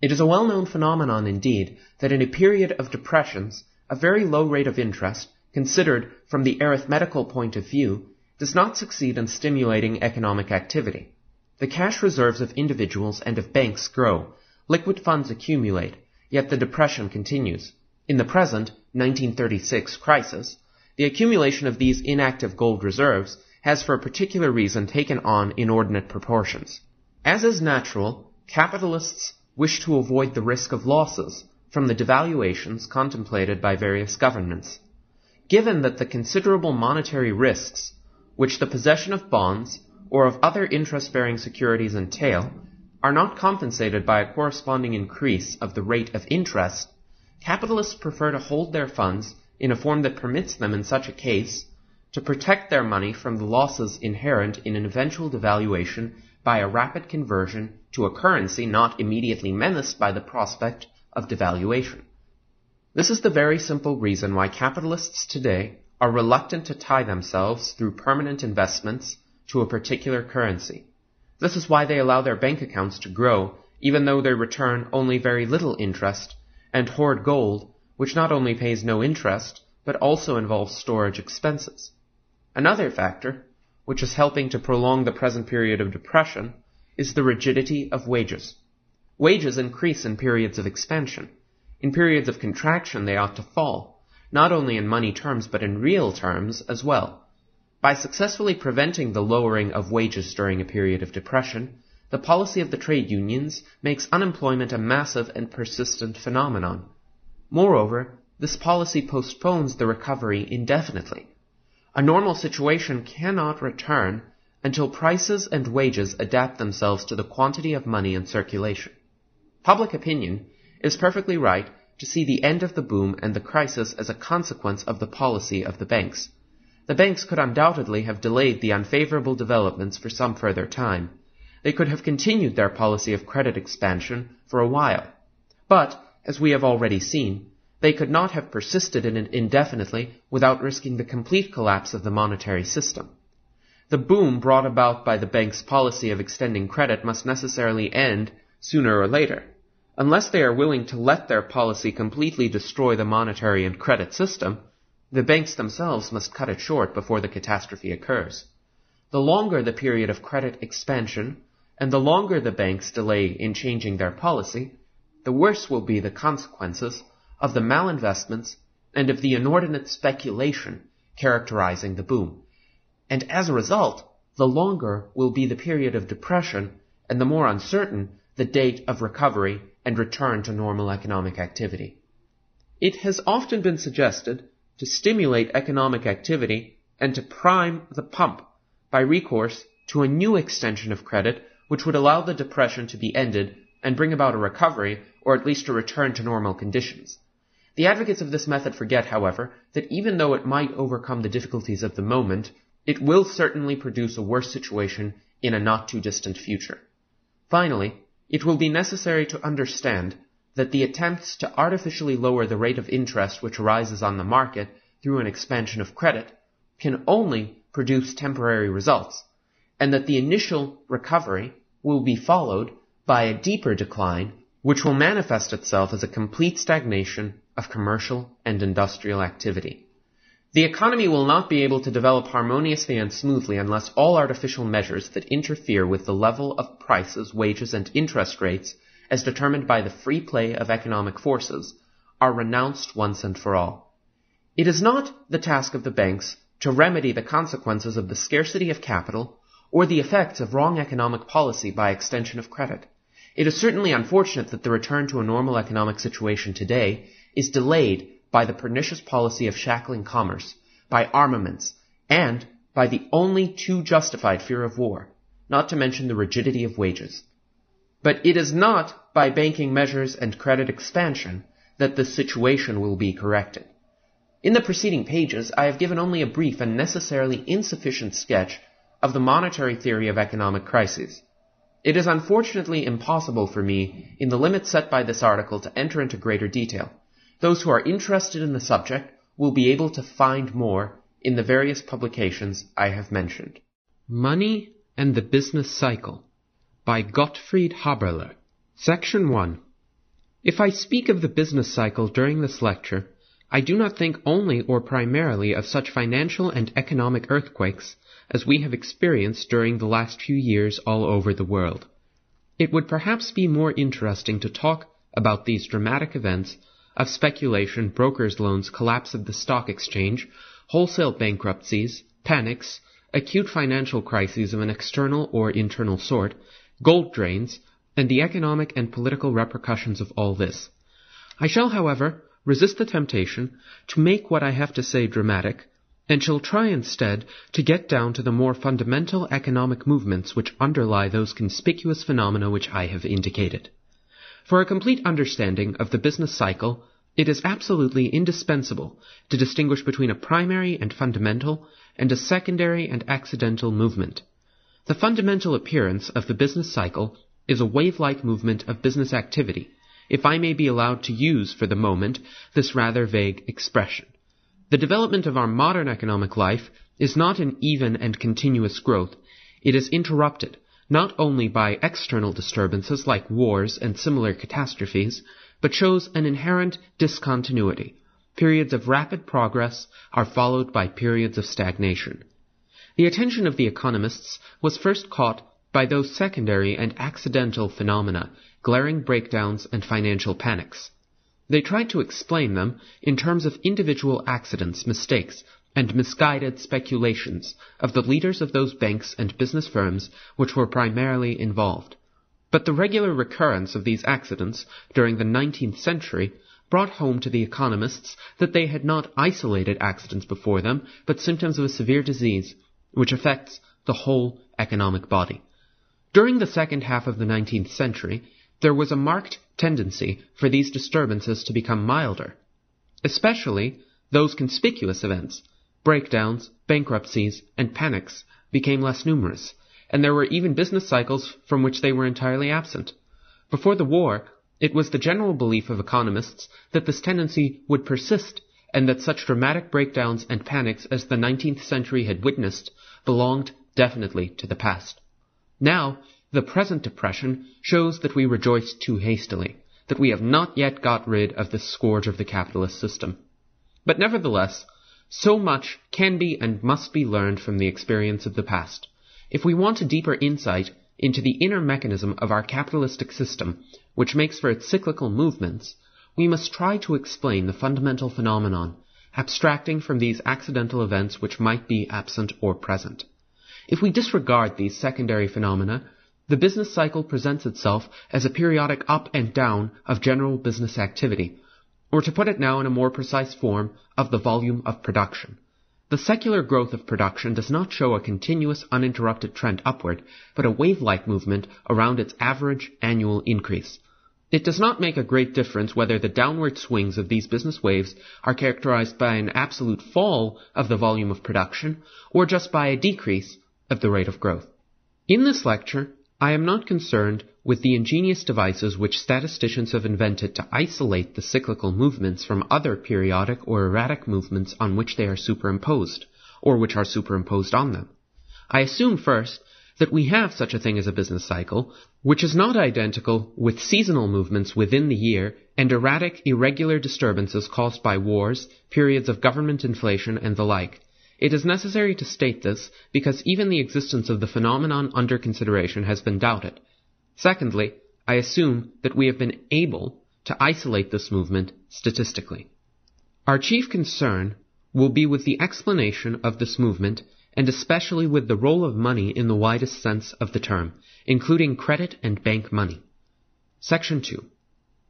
It is a well-known phenomenon indeed that in a period of depressions, a very low rate of interest, considered from the arithmetical point of view, does not succeed in stimulating economic activity. The cash reserves of individuals and of banks grow, liquid funds accumulate, yet the depression continues. In the present 1936 crisis, the accumulation of these inactive gold reserves has for a particular reason taken on inordinate proportions. As is natural, capitalists wish to avoid the risk of losses from the devaluations contemplated by various governments. Given that the considerable monetary risks which the possession of bonds or of other interest-bearing securities entail are not compensated by a corresponding increase of the rate of interest, capitalists prefer to hold their funds in a form that permits them in such a case to protect their money from the losses inherent in an eventual devaluation by a rapid conversion to a currency not immediately menaced by the prospect of devaluation. This is the very simple reason why capitalists today are reluctant to tie themselves through permanent investments to a particular currency. This is why they allow their bank accounts to grow even though they return only very little interest and hoard gold which not only pays no interest, but also involves storage expenses. Another factor, which is helping to prolong the present period of depression, is the rigidity of wages. Wages increase in periods of expansion. In periods of contraction, they ought to fall, not only in money terms, but in real terms as well. By successfully preventing the lowering of wages during a period of depression, the policy of the trade unions makes unemployment a massive and persistent phenomenon. Moreover, this policy postpones the recovery indefinitely. A normal situation cannot return until prices and wages adapt themselves to the quantity of money in circulation. Public opinion is perfectly right to see the end of the boom and the crisis as a consequence of the policy of the banks. The banks could undoubtedly have delayed the unfavorable developments for some further time. They could have continued their policy of credit expansion for a while. But, as we have already seen, they could not have persisted in it indefinitely without risking the complete collapse of the monetary system. The boom brought about by the bank's policy of extending credit must necessarily end sooner or later. Unless they are willing to let their policy completely destroy the monetary and credit system, the banks themselves must cut it short before the catastrophe occurs. The longer the period of credit expansion, and the longer the banks delay in changing their policy, the worse will be the consequences of the malinvestments and of the inordinate speculation characterizing the boom. And as a result, the longer will be the period of depression and the more uncertain the date of recovery and return to normal economic activity. It has often been suggested to stimulate economic activity and to prime the pump by recourse to a new extension of credit which would allow the depression to be ended and bring about a recovery or at least a return to normal conditions. The advocates of this method forget, however, that even though it might overcome the difficulties of the moment, it will certainly produce a worse situation in a not too distant future. Finally, it will be necessary to understand that the attempts to artificially lower the rate of interest which arises on the market through an expansion of credit can only produce temporary results, and that the initial recovery will be followed by a deeper decline which will manifest itself as a complete stagnation of commercial and industrial activity. The economy will not be able to develop harmoniously and smoothly unless all artificial measures that interfere with the level of prices, wages, and interest rates, as determined by the free play of economic forces, are renounced once and for all. It is not the task of the banks to remedy the consequences of the scarcity of capital or the effects of wrong economic policy by extension of credit. It is certainly unfortunate that the return to a normal economic situation today is delayed by the pernicious policy of shackling commerce, by armaments, and by the only too justified fear of war, not to mention the rigidity of wages. But it is not by banking measures and credit expansion that the situation will be corrected. In the preceding pages, I have given only a brief and necessarily insufficient sketch of the monetary theory of economic crises. It is unfortunately impossible for me, in the limits set by this article, to enter into greater detail. Those who are interested in the subject will be able to find more in the various publications I have mentioned. Money and the Business Cycle by Gottfried Haberler. Section 1. If I speak of the business cycle during this lecture, I do not think only or primarily of such financial and economic earthquakes as we have experienced during the last few years all over the world. It would perhaps be more interesting to talk about these dramatic events of speculation, brokers' loans, collapse of the stock exchange, wholesale bankruptcies, panics, acute financial crises of an external or internal sort, gold drains, and the economic and political repercussions of all this. I shall, however, resist the temptation to make what I have to say dramatic, and shall try instead to get down to the more fundamental economic movements which underlie those conspicuous phenomena which I have indicated. For a complete understanding of the business cycle, it is absolutely indispensable to distinguish between a primary and fundamental and a secondary and accidental movement. The fundamental appearance of the business cycle is a wave-like movement of business activity, if I may be allowed to use for the moment this rather vague expression. The development of our modern economic life is not an even and continuous growth. It is interrupted not only by external disturbances like wars and similar catastrophes, but shows an inherent discontinuity. Periods of rapid progress are followed by periods of stagnation. The attention of the economists was first caught by those secondary and accidental phenomena, glaring breakdowns and financial panics. They tried to explain them in terms of individual accidents, mistakes, and misguided speculations of the leaders of those banks and business firms which were primarily involved. But the regular recurrence of these accidents during the nineteenth century brought home to the economists that they had not isolated accidents before them, but symptoms of a severe disease, which affects the whole economic body. During the second half of the 19th century, there was a marked tendency for these disturbances to become milder, especially those conspicuous events, breakdowns, bankruptcies, and panics, became less numerous, and there were even business cycles from which they were entirely absent. Before the war, it was the general belief of economists that this tendency would persist and that such dramatic breakdowns and panics as the 19th century had witnessed belonged definitely to the past. Now, the present depression shows that we rejoice too hastily, that we have not yet got rid of the scourge of the capitalist system. But nevertheless, so much can be and must be learned from the experience of the past. If we want a deeper insight into the inner mechanism of our capitalistic system, which makes for its cyclical movements, we must try to explain the fundamental phenomenon, abstracting from these accidental events which might be absent or present. If we disregard these secondary phenomena, the business cycle presents itself as a periodic up and down of general business activity, or to put it now in a more precise form, of the volume of production. The secular growth of production does not show a continuous uninterrupted trend upward, but a wave-like movement around its average annual increase. It does not make a great difference whether the downward swings of these business waves are characterized by an absolute fall of the volume of production or just by a decrease of the rate of growth. In this lecture, I am not concerned with the ingenious devices which statisticians have invented to isolate the cyclical movements from other periodic or erratic movements on which they are superimposed, or which are superimposed on them. I assume first that we have such a thing as a business cycle, which is not identical with seasonal movements within the year and erratic, irregular disturbances caused by wars, periods of government inflation, and the like. It is necessary to state this because even the existence of the phenomenon under consideration has been doubted. Secondly, I assume that we have been able to isolate this movement statistically. Our chief concern will be with the explanation of this movement and especially with the role of money in the widest sense of the term, including credit and bank money. Section 2.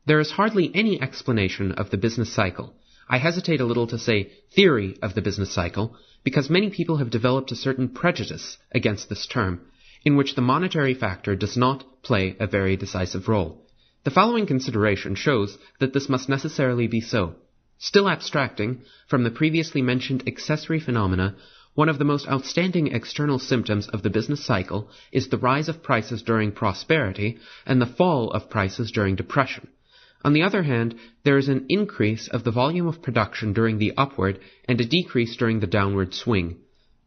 There is hardly any explanation of the business cycle. I hesitate a little to say theory of the business cycle because many people have developed a certain prejudice against this term, in which the monetary factor does not play a very decisive role. The following consideration shows that this must necessarily be so. Still abstracting from the previously mentioned accessory phenomena, one of the most outstanding external symptoms of the business cycle is the rise of prices during prosperity and the fall of prices during depression. On the other hand, there is an increase of the volume of production during the upward and a decrease during the downward swing.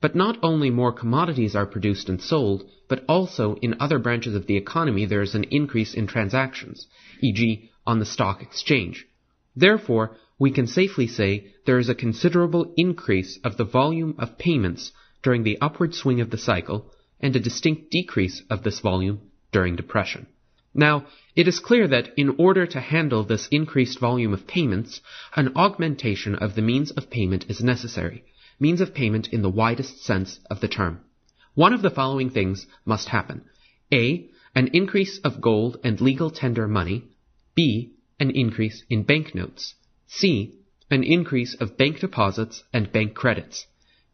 But not only more commodities are produced and sold, but also in other branches of the economy there is an increase in transactions, e.g., on the stock exchange. Therefore, we can safely say there is a considerable increase of the volume of payments during the upward swing of the cycle and a distinct decrease of this volume during depression. Now, it is clear that in order to handle this increased volume of payments, an augmentation of the means of payment is necessary, means of payment in the widest sense of the term. One of the following things must happen. A. An increase of gold and legal tender money. B. An increase in banknotes. C. An increase of bank deposits and bank credits.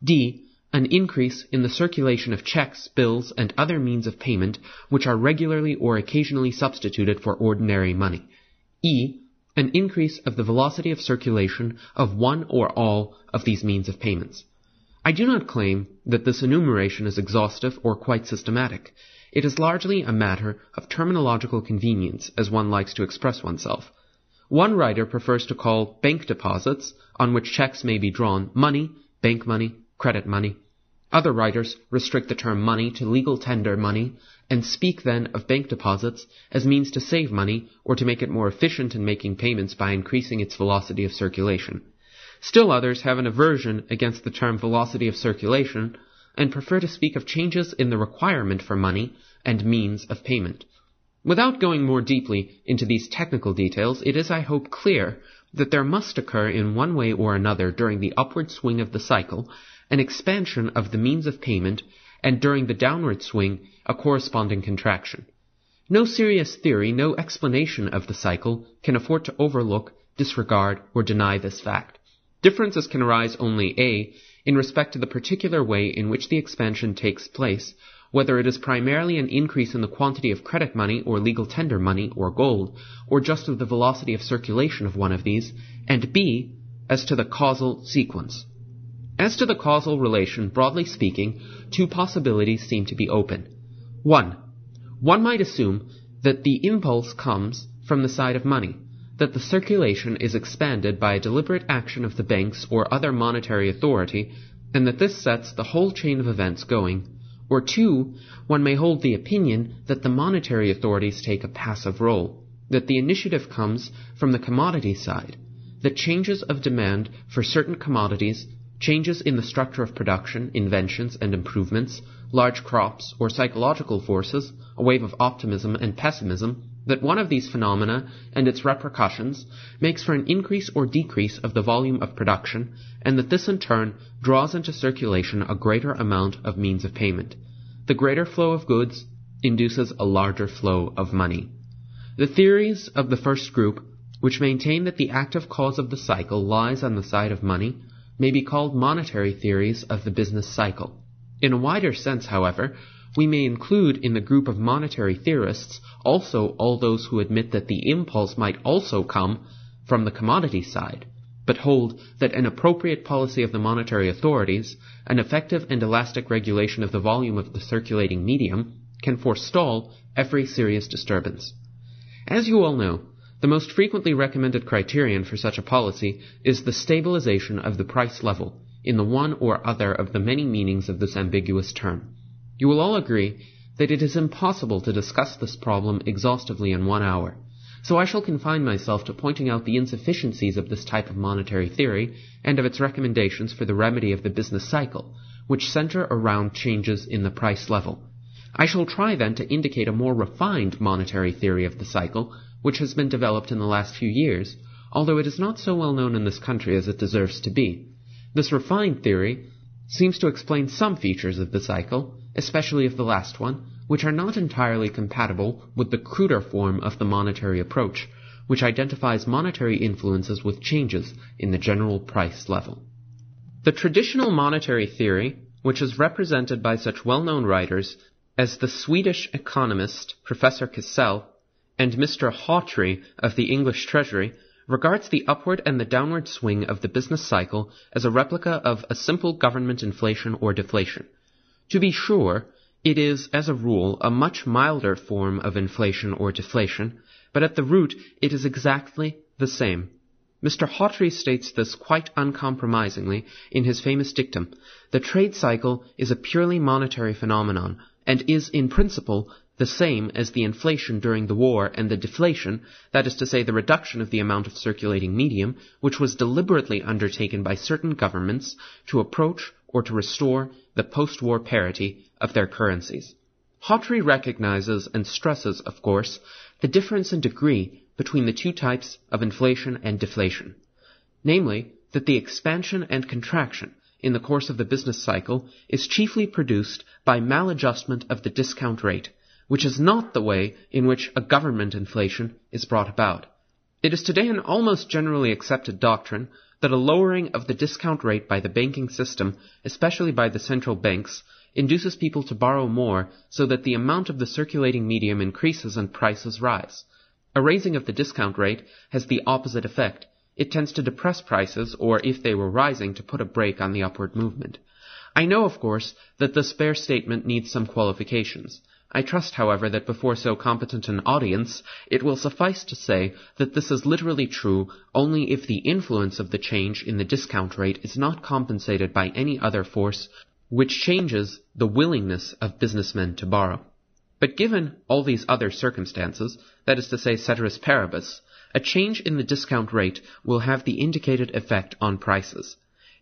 D an increase in the circulation of checks, bills, and other means of payment which are regularly or occasionally substituted for ordinary money. E. An increase of the velocity of circulation of one or all of these means of payments. I do not claim that this enumeration is exhaustive or quite systematic. It is largely a matter of terminological convenience, as one likes to express oneself. One writer prefers to call bank deposits, on which checks may be drawn, money, bank money, credit money. Other writers restrict the term money to legal tender money and speak then of bank deposits as means to save money or to make it more efficient in making payments by increasing its velocity of circulation. Still others have an aversion against the term velocity of circulation and prefer to speak of changes in the requirement for money and means of payment. Without going more deeply into these technical details, it is, I hope, clear that there must occur in one way or another during the upward swing of the cycle an expansion of the means of payment, and during the downward swing, a corresponding contraction. No serious theory, no explanation of the cycle can afford to overlook disregard, or deny this fact. Differences can arise only a. in respect to the particular way in which the expansion takes place, whether it is primarily an increase in the quantity of credit money or legal tender money or gold, or just of the velocity of circulation of one of these, and b. as to the causal sequence. As to the causal relation, broadly speaking, two possibilities seem to be open. 1. One might assume that the impulse comes from the side of money, that the circulation is expanded by a deliberate action of the banks or other monetary authority, and that this sets the whole chain of events going. Or two, one may hold the opinion that the monetary authorities take a passive role, that the initiative comes from the commodity side, that changes of demand for certain commodities, changes in the structure of production, inventions and improvements, large crops, or psychological forces, a wave of optimism and pessimism, that one of these phenomena and its repercussions makes for an increase or decrease of the volume of production, and that this in turn draws into circulation a greater amount of means of payment. The greater flow of goods induces a larger flow of money. The theories of the first group, which maintain that the active cause of the cycle lies on the side of money, may be called monetary theories of the business cycle. In a wider sense, however, we may include in the group of monetary theorists also all those who admit that the impulse might also come from the commodity side, but hold that an appropriate policy of the monetary authorities, an effective and elastic regulation of the volume of the circulating medium, can forestall every serious disturbance. As you all know, the most frequently recommended criterion for such a policy is the stabilization of the price level in the one or other of the many meanings of this ambiguous term. You will all agree that it is impossible to discuss this problem exhaustively in one hour, so I shall confine myself to pointing out the insufficiencies of this type of monetary theory and of its recommendations for the remedy of the business cycle, which center around changes in the price level. I shall try then to indicate a more refined monetary theory of the cycle, which has been developed in the last few years, although it is not so well known in this country as it deserves to be. This refined theory seems to explain some features of the cycle, especially of the last one, which are not entirely compatible with the cruder form of the monetary approach, which identifies monetary influences with changes in the general price level. The traditional monetary theory, which is represented by such well-known writers as the Swedish economist Professor Cassel and Mr. Hawtrey of the English Treasury, regards the upward and the downward swing of the business cycle as a replica of a simple government inflation or deflation, to be sure, it is, as a rule, a much milder form of inflation or deflation, but at the root it is exactly the same. Mr. Hawtrey states this quite uncompromisingly in his famous dictum. The trade cycle is a purely monetary phenomenon, and is in principle the same as the inflation during the war and the deflation, that is to say, the reduction of the amount of circulating medium, which was deliberately undertaken by certain governments to approach or to restore the post-war parity of their currencies. Hawtrey recognizes and stresses, of course, the difference in degree between the two types of inflation and deflation. Namely, that the expansion and contraction in the course of the business cycle is chiefly produced by maladjustment of the discount rate, which is not the way in which a government inflation is brought about. It is today an almost generally accepted doctrine that a lowering of the discount rate by the banking system, especially by the central banks, induces people to borrow more so that the amount of the circulating medium increases and prices rise. A raising of the discount rate has the opposite effect. It tends to depress prices, or if they were rising, to put a brake on the upward movement. I know, of course, that this bare statement needs some qualifications. I trust, however, that before so competent an audience, it will suffice to say that this is literally true only if the influence of the change in the discount rate is not compensated by any other force which changes the willingness of businessmen to borrow. But given all these other circumstances, that is to say, ceteris paribus, a change in the discount rate will have the indicated effect on prices.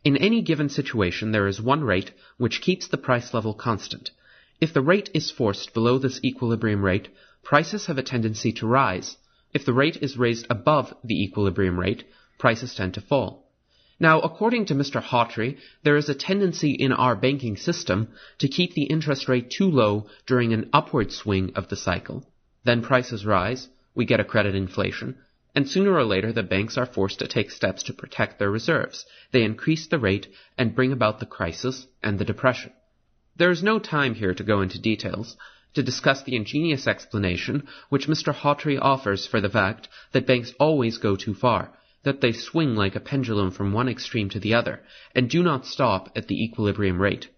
In any given situation, there is one rate which keeps the price level constant, if the rate is forced below this equilibrium rate, prices have a tendency to rise. If the rate is raised above the equilibrium rate, prices tend to fall. Now, according to Mr. Hawtrey, there is a tendency in our banking system to keep the interest rate too low during an upward swing of the cycle. Then prices rise, we get a credit inflation, and sooner or later the banks are forced to take steps to protect their reserves. They increase the rate and bring about the crisis and the depression. There is no time here to go into details to discuss the ingenious explanation which Mr. Hawtrey offers for the fact that banks always go too far, that they swing like a pendulum from one extreme to the other, and do not stop at the equilibrium rate.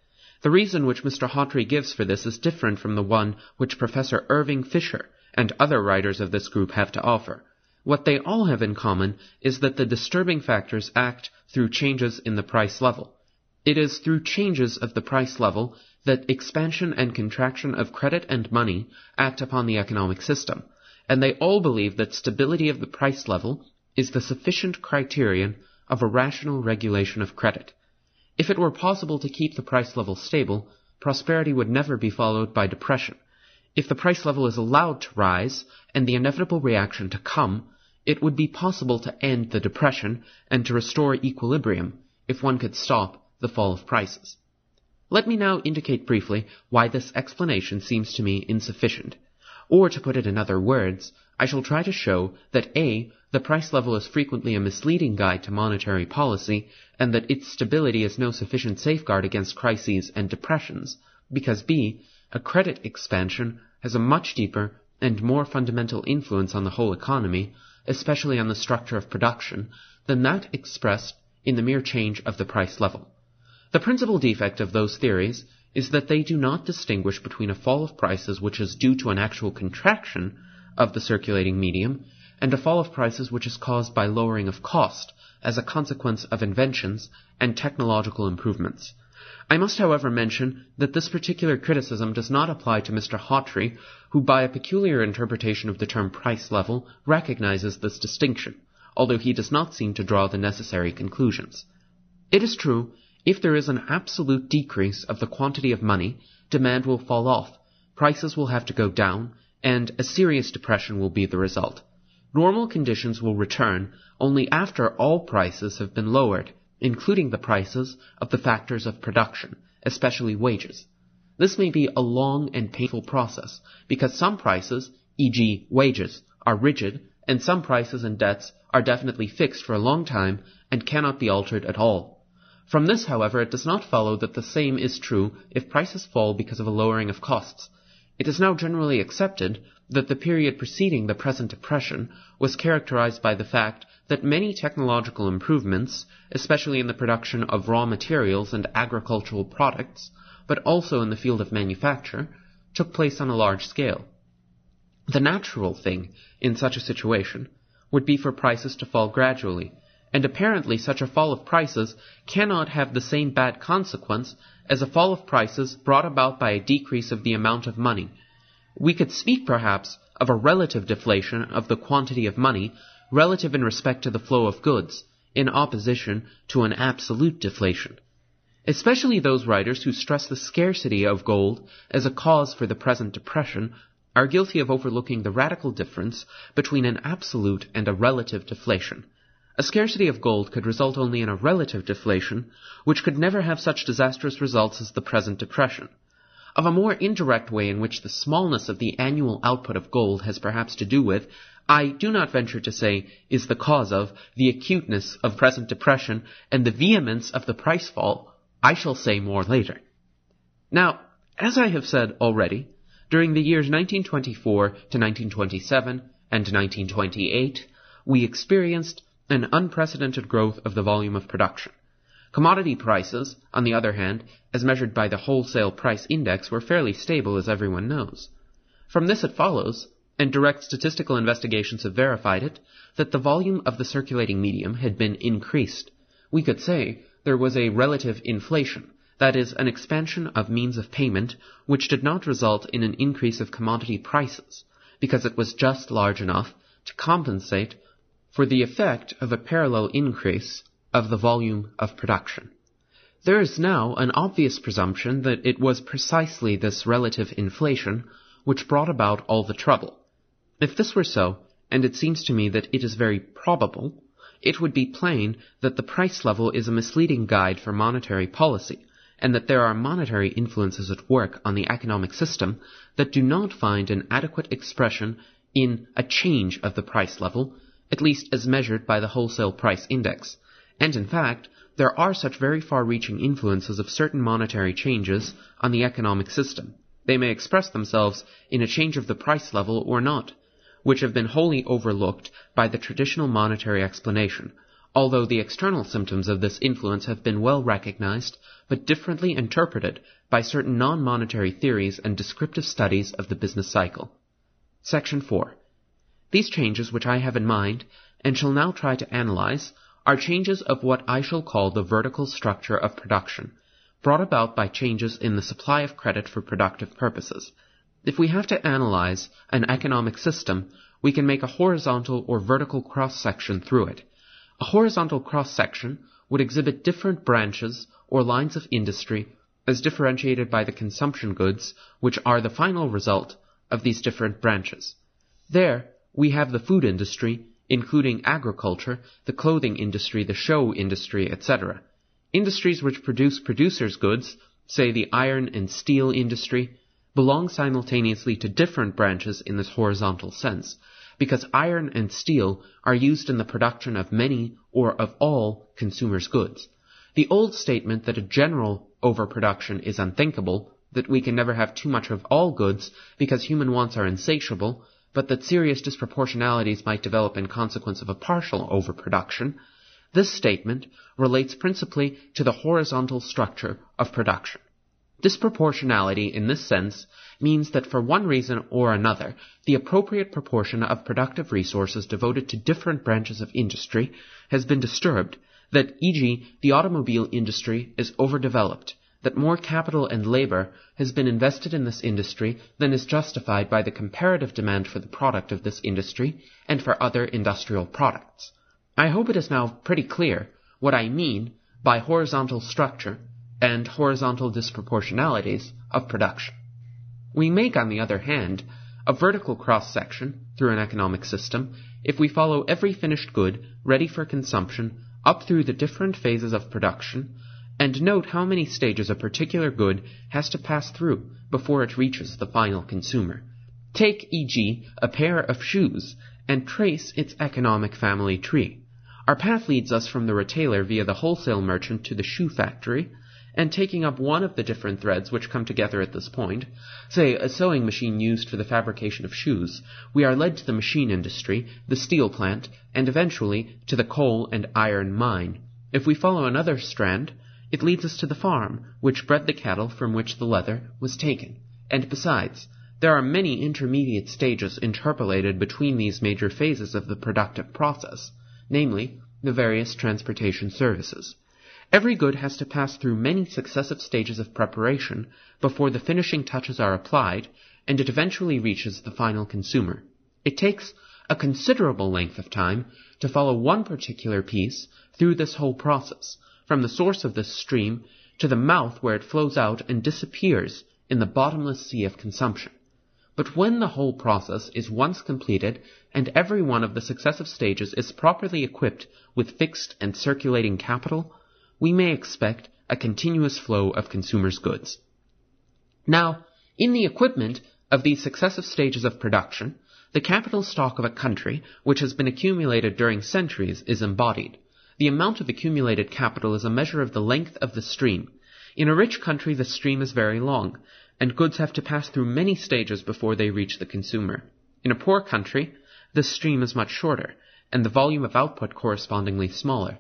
The reason which Mr. Hawtrey gives for this is different from the one which Professor Irving Fisher and other writers of this group have to offer. What they all have in common is that the disturbing factors act through changes in the price level. It is through changes of the price level that expansion and contraction of credit and money act upon the economic system, and they all believe that stability of the price level is the sufficient criterion of a rational regulation of credit. If it were possible to keep the price level stable, prosperity would never be followed by depression, if the price level is allowed to rise and the inevitable reaction to come, it would be possible to end the depression and to restore equilibrium if one could stop the fall of prices. Let me now indicate briefly why this explanation seems to me insufficient. Or to put it in other words, I shall try to show that A. The price level is frequently a misleading guide to monetary policy, and that its stability is no sufficient safeguard against crises and depressions, because B a credit expansion has a much deeper and more fundamental influence on the whole economy, especially on the structure of production, than that expressed in the mere change of the price level. The principal defect of those theories is that they do not distinguish between a fall of prices which is due to an actual contraction of the circulating medium and a fall of prices which is caused by lowering of cost as a consequence of inventions and technological improvements. I must, however, mention that this particular criticism does not apply to Mr. Hawtrey, who by a peculiar interpretation of the term price level recognizes this distinction, although he does not seem to draw the necessary conclusions. It is true, if there is an absolute decrease of the quantity of money, demand will fall off, prices will have to go down, and a serious depression will be the result. Normal conditions will return only after all prices have been lowered, including the prices of the factors of production, especially wages. This may be a long and painful process because some prices, e.g. wages, are rigid and some prices and debts are definitely fixed for a long time and cannot be altered at all. From this, however, it does not follow that the same is true if prices fall because of a lowering of costs. It is now generally accepted that the period preceding the present depression was characterized by the fact that many technological improvements, especially in the production of raw materials and agricultural products, but also in the field of manufacture, took place on a large scale. The natural thing in such a situation would be for prices to fall gradually, and apparently such a fall of prices cannot have the same bad consequence as a fall of prices brought about by a decrease of the amount of money. We could speak perhaps of a relative deflation of the quantity of money relative in respect to the flow of goods, in opposition to an absolute deflation. Especially those writers who stress the scarcity of gold as a cause for the present depression are guilty of overlooking the radical difference between an absolute and a relative deflation. A scarcity of gold could result only in a relative deflation, which could never have such disastrous results as the present depression. Of a more indirect way in which the smallness of the annual output of gold has perhaps to do with I do not venture to say is the cause of the acuteness of present depression and the vehemence of the price fall, I shall say more later. Now, as I have said already, during the years 1924 to 1927 and 1928, we experienced an unprecedented growth of the volume of production. Commodity prices, on the other hand, as measured by the wholesale price index, were fairly stable, as everyone knows. From this it follows and direct statistical investigations have verified it, that the volume of the circulating medium had been increased. We could say there was a relative inflation, that is, an expansion of means of payment which did not result in an increase of commodity prices, because it was just large enough to compensate for the effect of a parallel increase of the volume of production. There is now an obvious presumption that it was precisely this relative inflation which brought about all the trouble. If this were so, and it seems to me that it is very probable, it would be plain that the price level is a misleading guide for monetary policy, and that there are monetary influences at work on the economic system that do not find an adequate expression in a change of the price level, at least as measured by the wholesale price index. And in fact, there are such very far reaching influences of certain monetary changes on the economic system. They may express themselves in a change of the price level or not, which have been wholly overlooked by the traditional monetary explanation, although the external symptoms of this influence have been well recognized, but differently interpreted by certain non-monetary theories and descriptive studies of the business cycle. Section 4. These changes which I have in mind, and shall now try to analyze, are changes of what I shall call the vertical structure of production, brought about by changes in the supply of credit for productive purposes. If we have to analyze an economic system, we can make a horizontal or vertical cross-section through it. A horizontal cross-section would exhibit different branches or lines of industry as differentiated by the consumption goods, which are the final result of these different branches. There, we have the food industry, including agriculture, the clothing industry, the show industry, etc. Industries which produce producers' goods, say the iron and steel industry, belong simultaneously to different branches in this horizontal sense, because iron and steel are used in the production of many or of all consumers' goods. The old statement that a general overproduction is unthinkable, that we can never have too much of all goods because human wants are insatiable, but that serious disproportionalities might develop in consequence of a partial overproduction, this statement relates principally to the horizontal structure of production. Disproportionality in this sense means that for one reason or another, the appropriate proportion of productive resources devoted to different branches of industry has been disturbed, that e.g. the automobile industry is overdeveloped, that more capital and labor has been invested in this industry than is justified by the comparative demand for the product of this industry and for other industrial products. I hope it is now pretty clear what I mean by horizontal structure and horizontal disproportionalities of production. We make, on the other hand, a vertical cross section through an economic system if we follow every finished good ready for consumption up through the different phases of production and note how many stages a particular good has to pass through before it reaches the final consumer. Take, e.g., a pair of shoes and trace its economic family tree. Our path leads us from the retailer via the wholesale merchant to the shoe factory, and taking up one of the different threads which come together at this point, say a sewing machine used for the fabrication of shoes, we are led to the machine industry, the steel plant, and eventually to the coal and iron mine. If we follow another strand, it leads us to the farm, which bred the cattle from which the leather was taken. And besides, there are many intermediate stages interpolated between these major phases of the productive process, namely, the various transportation services. Every good has to pass through many successive stages of preparation before the finishing touches are applied, and it eventually reaches the final consumer. It takes a considerable length of time to follow one particular piece through this whole process, from the source of this stream to the mouth where it flows out and disappears in the bottomless sea of consumption. But when the whole process is once completed and every one of the successive stages is properly equipped with fixed and circulating capital, we may expect a continuous flow of consumers' goods. Now, in the equipment of these successive stages of production, the capital stock of a country, which has been accumulated during centuries, is embodied. The amount of accumulated capital is a measure of the length of the stream. In a rich country, the stream is very long, and goods have to pass through many stages before they reach the consumer. In a poor country, the stream is much shorter, and the volume of output correspondingly smaller.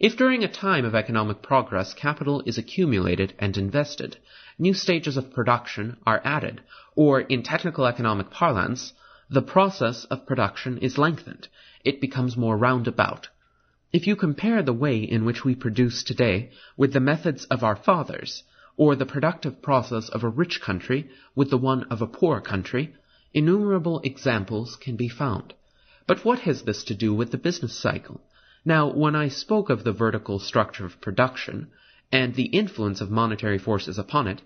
If during a time of economic progress capital is accumulated and invested, new stages of production are added, or in technical economic parlance, the process of production is lengthened. It becomes more roundabout. If you compare the way in which we produce today with the methods of our fathers, or the productive process of a rich country with the one of a poor country, innumerable examples can be found. But what has this to do with the business cycle? Now, when I spoke of the vertical structure of production, and the influence of monetary forces upon it,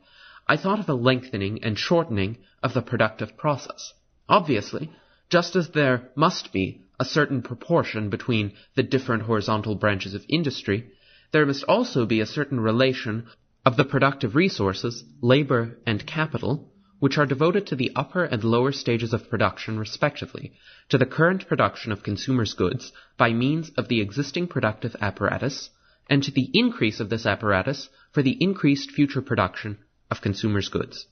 I thought of a lengthening and shortening of the productive process. Obviously, just as there must be a certain proportion between the different horizontal branches of industry, there must also be a certain relation of the productive resources, labor and capital, which are devoted to the upper and lower stages of production respectively, to the current production of consumers' goods by means of the existing productive apparatus, and to the increase of this apparatus for the increased future production of consumers' goods.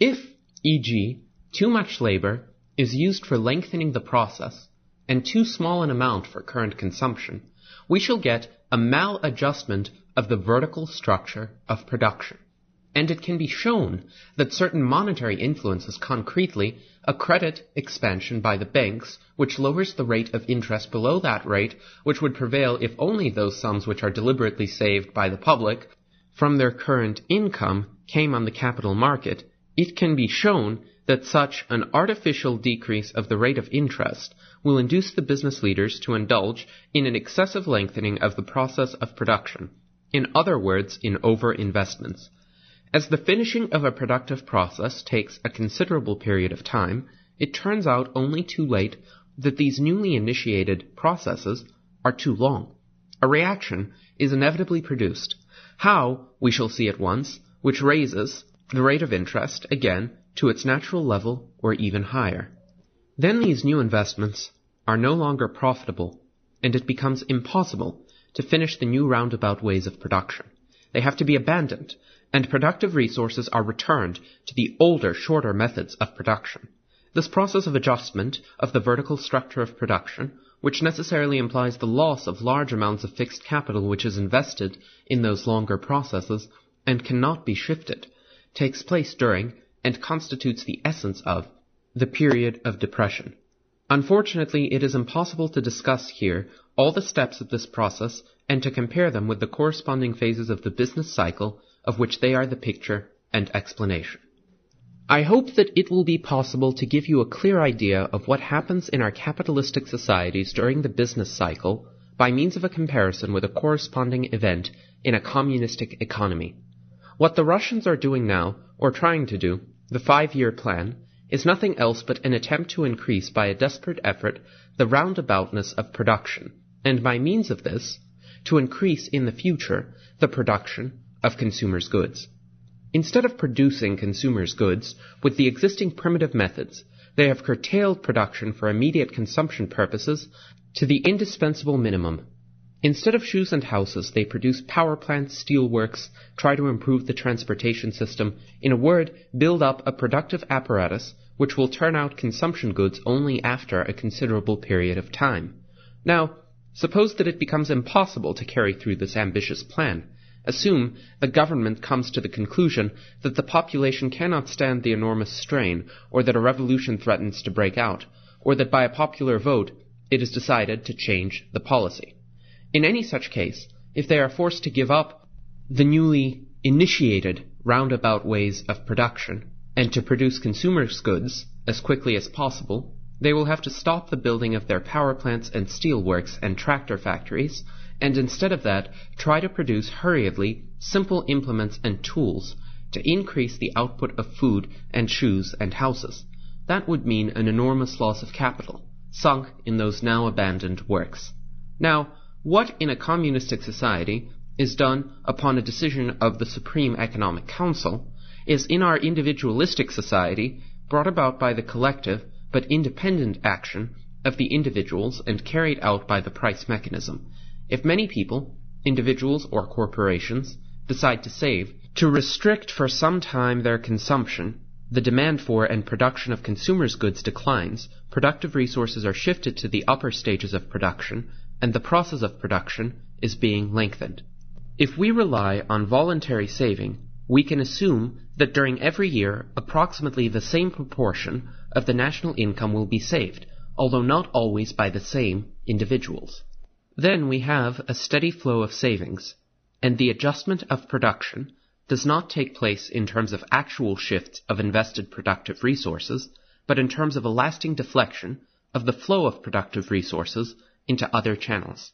If, e.g., too much labor is used for lengthening the process and too small an amount for current consumption, we shall get a maladjustment of the vertical structure of production. And it can be shown that certain monetary influences concretely a credit expansion by the banks, which lowers the rate of interest below that rate, which would prevail if only those sums which are deliberately saved by the public from their current income came on the capital market, it can be shown that such an artificial decrease of the rate of interest will induce the business leaders to indulge in an excessive lengthening of the process of production, in other words, in over-investments. As the finishing of a productive process takes a considerable period of time, it turns out only too late that these newly initiated processes are too long. A reaction is inevitably produced. How, we shall see at once, which raises the rate of interest, again, to its natural level or even higher. Then these new investments are no longer profitable, and it becomes impossible to finish the new roundabout ways of production. They have to be abandoned, and productive resources are returned to the older, shorter methods of production. This process of adjustment of the vertical structure of production, which necessarily implies the loss of large amounts of fixed capital which is invested in those longer processes and cannot be shifted, takes place during and constitutes the essence of the period of depression. Unfortunately, it is impossible to discuss here all the steps of this process and to compare them with the corresponding phases of the business cycle of which they are the picture and explanation. I hope that it will be possible to give you a clear idea of what happens in our capitalistic societies during the business cycle by means of a comparison with a corresponding event in a communistic economy. What the Russians are doing now, or trying to do, the five-year plan, is nothing else but an attempt to increase by a desperate effort the roundaboutness of production, and by means of this, to increase in the future the production of consumers' goods. Instead of producing consumers' goods with the existing primitive methods, they have curtailed production for immediate consumption purposes to the indispensable minimum. Instead of shoes and houses, they produce power plants, steelworks, try to improve the transportation system, in a word, build up a productive apparatus which will turn out consumption goods only after a considerable period of time. Now, suppose that it becomes impossible to carry through this ambitious plan. Assume the government comes to the conclusion that the population cannot stand the enormous strain, or that a revolution threatens to break out, or that by a popular vote it is decided to change the policy. In any such case, if they are forced to give up the newly initiated roundabout ways of production and to produce consumers' goods as quickly as possible, they will have to stop the building of their power plants and steel works and tractor factories and instead of that, try to produce hurriedly simple implements and tools to increase the output of food and shoes and houses. That would mean an enormous loss of capital, sunk in those now abandoned works. Now, what in a communistic society is done upon a decision of the Supreme Economic Council is in our individualistic society brought about by the collective but independent action of the individuals and carried out by the price mechanism. If many people, individuals or corporations, decide to save, to restrict for some time their consumption, the demand for and production of consumers' goods declines, productive resources are shifted to the upper stages of production, and the process of production is being lengthened. If we rely on voluntary saving, we can assume that during every year approximately the same proportion of the national income will be saved, although not always by the same individuals. Then we have a steady flow of savings, and the adjustment of production does not take place in terms of actual shifts of invested productive resources, but in terms of a lasting deflection of the flow of productive resources into other channels.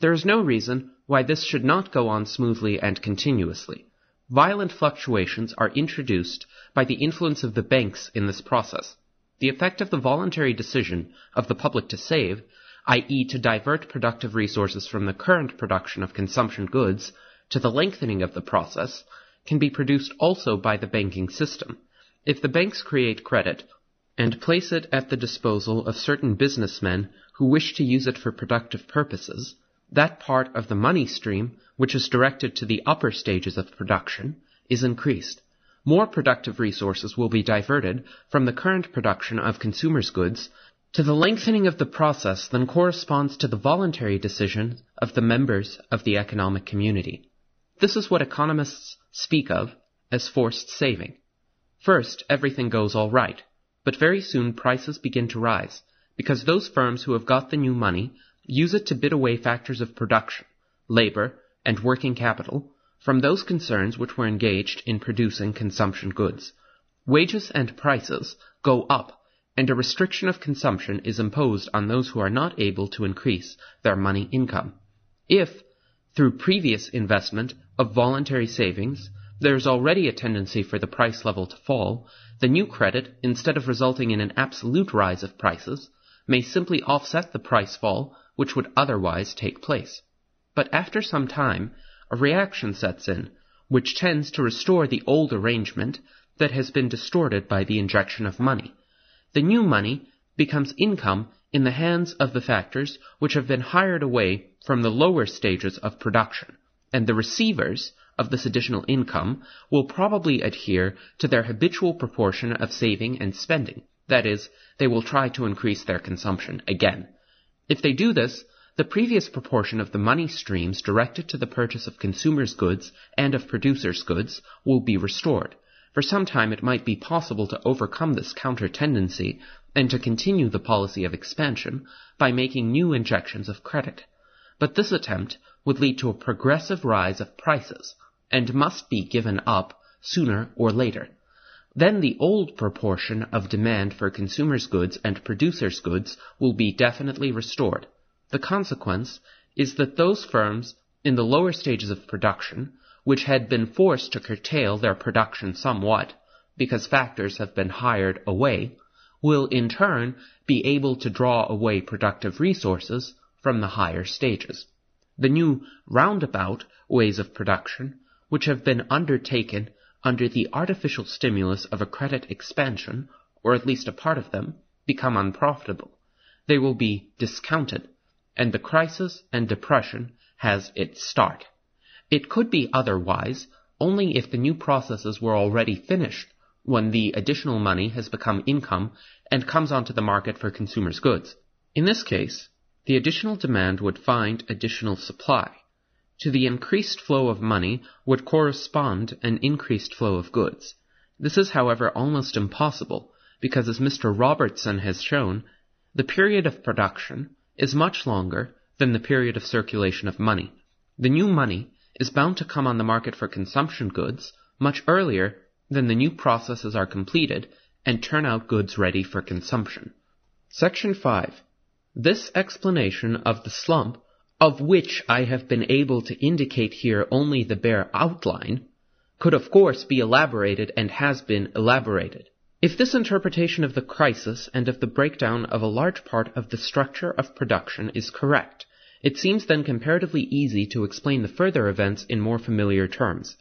There is no reason why this should not go on smoothly and continuously. Violent fluctuations are introduced by the influence of the banks in this process. The effect of the voluntary decision of the public to save i.e., to divert productive resources from the current production of consumption goods to the lengthening of the process, can be produced also by the banking system. If the banks create credit and place it at the disposal of certain businessmen who wish to use it for productive purposes, that part of the money stream which is directed to the upper stages of production is increased. More productive resources will be diverted from the current production of consumers' goods to the lengthening of the process than corresponds to the voluntary decision of the members of the economic community. This is what economists speak of as forced saving. First, everything goes all right, but very soon prices begin to rise, because those firms who have got the new money use it to bid away factors of production, labor, and working capital from those concerns which were engaged in producing consumption goods. Wages and prices go up, and a restriction of consumption is imposed on those who are not able to increase their money income. If, through previous investment of voluntary savings, there is already a tendency for the price level to fall, the new credit, instead of resulting in an absolute rise of prices, may simply offset the price fall which would otherwise take place. But after some time, a reaction sets in, which tends to restore the old arrangement that has been distorted by the injection of money. The new money becomes income in the hands of the factors which have been hired away from the lower stages of production, and the receivers of this additional income will probably adhere to their habitual proportion of saving and spending. That is, they will try to increase their consumption again. If they do this, the previous proportion of the money streams directed to the purchase of consumers' goods and of producers' goods will be restored. For some time it might be possible to overcome this counter tendency and to continue the policy of expansion by making new injections of credit. But this attempt would lead to a progressive rise of prices and must be given up sooner or later. Then the old proportion of demand for consumers' goods and producers' goods will be definitely restored. The consequence is that those firms in the lower stages of production, which had been forced to curtail their production somewhat, because factors have been hired away, will in turn be able to draw away productive resources from the higher stages. The new roundabout ways of production, which have been undertaken under the artificial stimulus of a credit expansion, or at least a part of them, become unprofitable. They will be discounted, and the crisis and depression has its start. It could be otherwise only if the new processes were already finished when the additional money has become income and comes onto the market for consumers' goods. In this case, the additional demand would find additional supply, to the increased flow of money would correspond an increased flow of goods. This is, however, almost impossible, because as Mr. Robertson has shown, the period of production is much longer than the period of circulation of money. The new money is bound to come on the market for consumption goods much earlier than the new processes are completed and turn out goods ready for consumption. Section 5. This explanation of the slump of which I have been able to indicate here only the bare outline, could of course be elaborated and has been elaborated. If this interpretation of the crisis and of the breakdown of a large part of the structure of production is correct, it seems then comparatively easy to explain the further events in more familiar terms.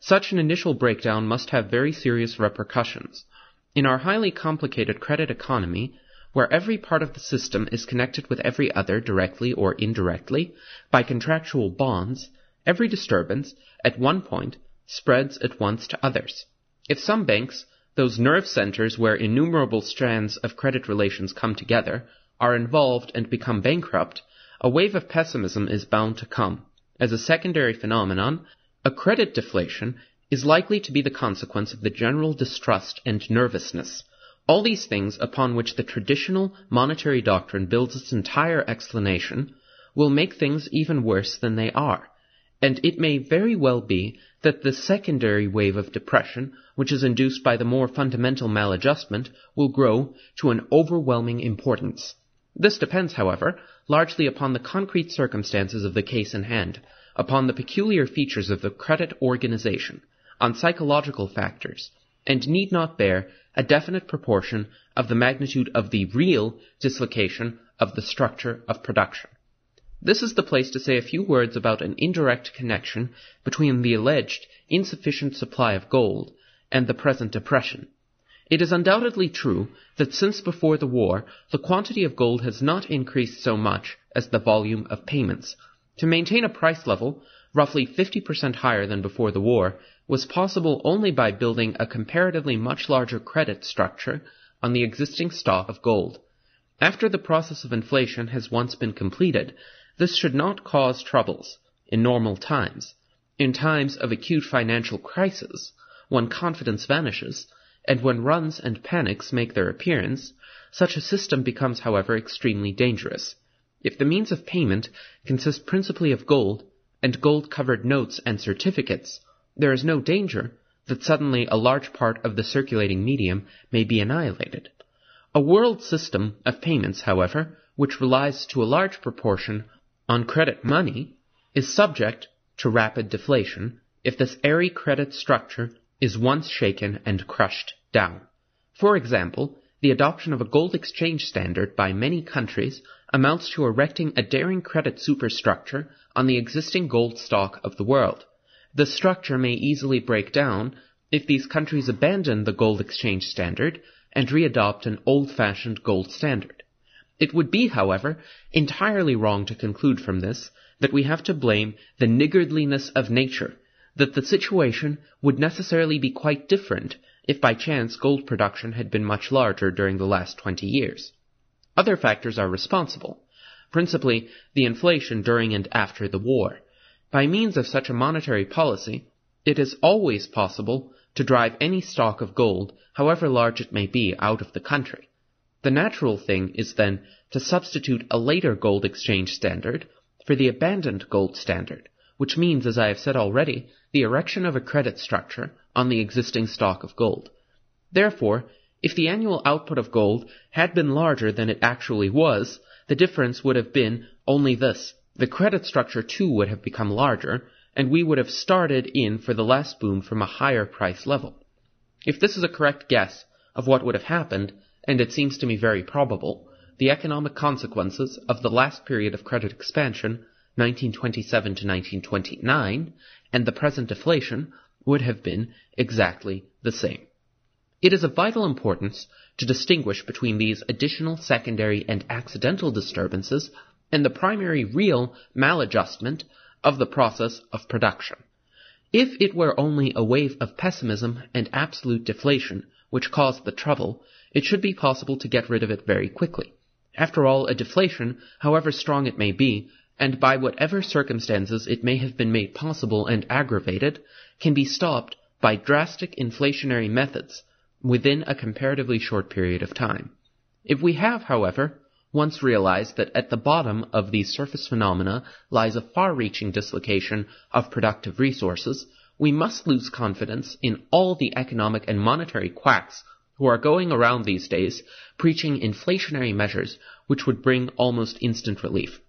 Such an initial breakdown must have very serious repercussions. In our highly complicated credit economy, where every part of the system is connected with every other directly or indirectly by contractual bonds, every disturbance, at one point, spreads at once to others. If some banks, those nerve centers where innumerable strands of credit relations come together, are involved and become bankrupt, a wave of pessimism is bound to come. As a secondary phenomenon, a credit deflation is likely to be the consequence of the general distrust and nervousness all these things upon which the traditional monetary doctrine builds its entire explanation will make things even worse than they are, and it may very well be that the secondary wave of depression, which is induced by the more fundamental maladjustment, will grow to an overwhelming importance. This depends, however, largely upon the concrete circumstances of the case in hand, upon the peculiar features of the credit organization, on psychological factors, and need not bear a definite proportion of the magnitude of the real dislocation of the structure of production. This is the place to say a few words about an indirect connection between the alleged insufficient supply of gold and the present depression. It is undoubtedly true that since before the war, the quantity of gold has not increased so much as the volume of payments. To maintain a price level roughly 50% higher than before the war was possible only by building a comparatively much larger credit structure on the existing stock of gold. After the process of inflation has once been completed, this should not cause troubles in normal times. In times of acute financial crisis, when confidence vanishes, and when runs and panics make their appearance, such a system becomes, however, extremely dangerous. If the means of payment consist principally of gold, and gold covered notes and certificates, there is no danger that suddenly a large part of the circulating medium may be annihilated. A world system of payments, however, which relies to a large proportion on credit money, is subject to rapid deflation if this airy credit structure is once shaken and crushed down. For example, the adoption of a gold exchange standard by many countries amounts to erecting a daring credit superstructure on the existing gold stock of the world. The structure may easily break down if these countries abandon the gold exchange standard and readopt an old-fashioned gold standard. It would be, however, entirely wrong to conclude from this that we have to blame the niggardliness of nature that the situation would necessarily be quite different if by chance gold production had been much larger during the last 20 years. Other factors are responsible, principally the inflation during and after the war. By means of such a monetary policy, it is always possible to drive any stock of gold, however large it may be, out of the country. The natural thing is then to substitute a later gold exchange standard for the abandoned gold standard, which means, as I have said already, the erection of a credit structure on the existing stock of gold. Therefore, if the annual output of gold had been larger than it actually was, the difference would have been only this. The credit structure too would have become larger, and we would have started in for the last boom from a higher price level. If this is a correct guess of what would have happened, and it seems to me very probable, the economic consequences of the last period of credit expansion 1927 to 1929, and the present deflation would have been exactly the same. It is of vital importance to distinguish between these additional secondary and accidental disturbances and the primary real maladjustment of the process of production. If it were only a wave of pessimism and absolute deflation which caused the trouble, it should be possible to get rid of it very quickly. After all, a deflation, however strong it may be, and by whatever circumstances it may have been made possible and aggravated, can be stopped by drastic inflationary methods within a comparatively short period of time. If we have, however, once realized that at the bottom of these surface phenomena lies a far-reaching dislocation of productive resources, we must lose confidence in all the economic and monetary quacks who are going around these days preaching inflationary measures which would bring almost instant relief.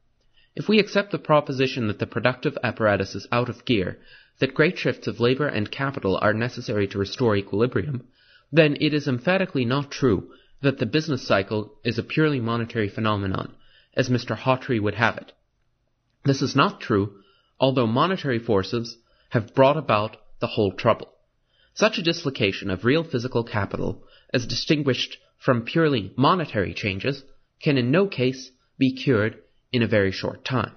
If we accept the proposition that the productive apparatus is out of gear, that great shifts of labor and capital are necessary to restore equilibrium, then it is emphatically not true that the business cycle is a purely monetary phenomenon, as Mr. Hawtrey would have it. This is not true, although monetary forces have brought about the whole trouble. Such a dislocation of real physical capital, as distinguished from purely monetary changes, can in no case be cured in a very short time.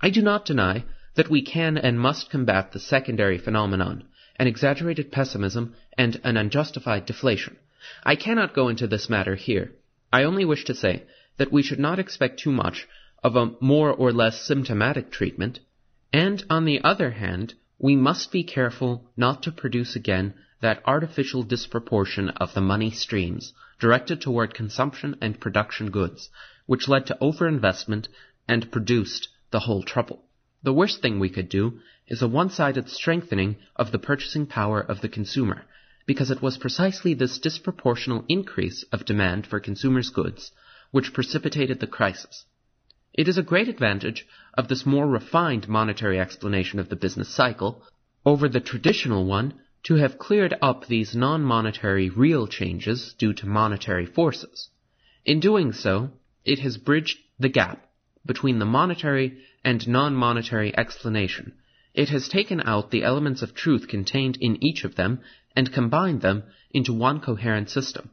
I do not deny that we can and must combat the secondary phenomenon, an exaggerated pessimism and an unjustified deflation. I cannot go into this matter here. I only wish to say that we should not expect too much of a more or less symptomatic treatment, and on the other hand, we must be careful not to produce again that artificial disproportion of the money streams directed toward consumption and production goods which led to overinvestment and produced the whole trouble. The worst thing we could do is a one-sided strengthening of the purchasing power of the consumer, because it was precisely this disproportional increase of demand for consumers' goods which precipitated the crisis. It is a great advantage of this more refined monetary explanation of the business cycle over the traditional one to have cleared up these non-monetary real changes due to monetary forces. In doing so, it has bridged the gap between the monetary and non-monetary explanation, It has taken out the elements of truth contained in each of them and combined them into one coherent system.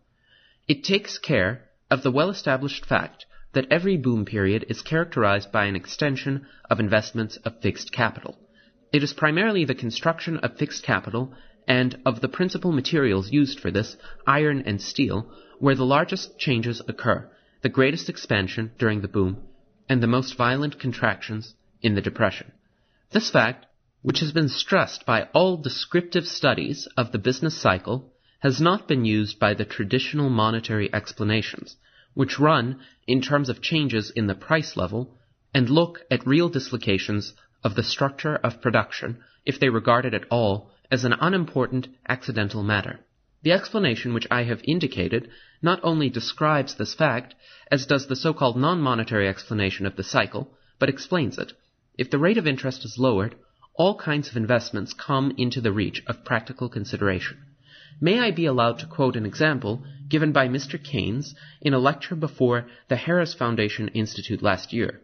It takes care of the well established fact that every boom period is characterized by an extension of investments of fixed capital. It is primarily the construction of fixed capital and of the principal materials used for this, iron and steel, where the largest changes occur, the greatest expansion during the boom, and the most violent contractions in the depression. This fact, which has been stressed by all descriptive studies of the business cycle, has not been used by the traditional monetary explanations, which run in terms of changes in the price level and look at real dislocations of the structure of production if they regard it at all as an unimportant accidental matter. The explanation which I have indicated not only describes this fact, as does the so-called non-monetary explanation of the cycle, but explains it. If the rate of interest is lowered, all kinds of investments come into the reach of practical consideration. May I be allowed to quote an example given by Mr. Keynes in a lecture before the Harris Foundation Institute last year?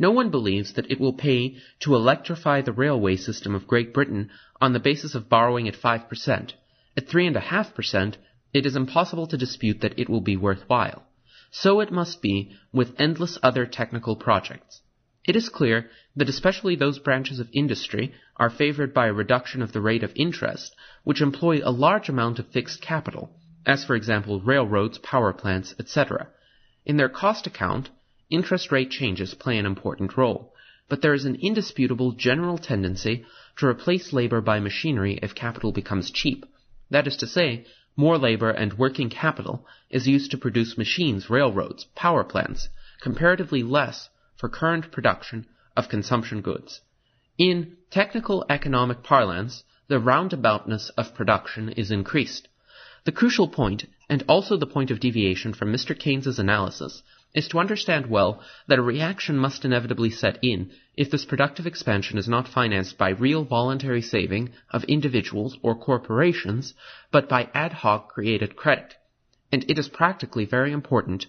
No one believes that it will pay to electrify the railway system of Great Britain on the basis of borrowing at 5%. At 3.5%, it is impossible to dispute that it will be worthwhile. So it must be with endless other technical projects. It is clear that especially those branches of industry are favored by a reduction of the rate of interest, which employ a large amount of fixed capital, as for example railroads, power plants, etc. In their cost account, interest rate changes play an important role, but there is an indisputable general tendency to replace labor by machinery if capital becomes cheap. That is to say, more labor and working capital is used to produce machines, railroads, power plants, comparatively less for current production of consumption goods. In technical economic parlance, the roundaboutness of production is increased. The crucial point, and also the point of deviation from Mr. Keynes's analysis, is to understand well that a reaction must inevitably set in if this productive expansion is not financed by real voluntary saving of individuals or corporations, but by ad hoc created credit. And it is practically very important,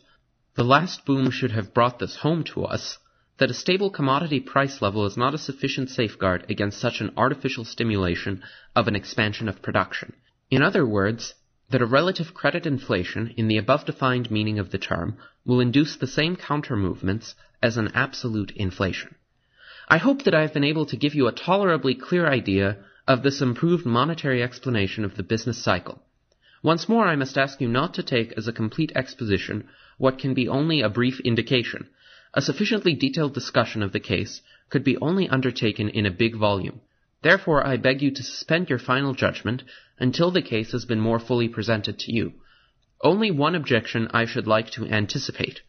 the last boom should have brought this home to us, that a stable commodity price level is not a sufficient safeguard against such an artificial stimulation of an expansion of production. In other words, that a relative credit inflation, in the above defined meaning of the term, will induce the same counter movements as an absolute inflation. I hope that I have been able to give you a tolerably clear idea of this improved monetary explanation of the business cycle. Once more, I must ask you not to take as a complete exposition what can be only a brief indication. A sufficiently detailed discussion of the case could be only undertaken in a big volume. Therefore, I beg you to suspend your final judgment until the case has been more fully presented to you. Only one objection I should like to anticipate.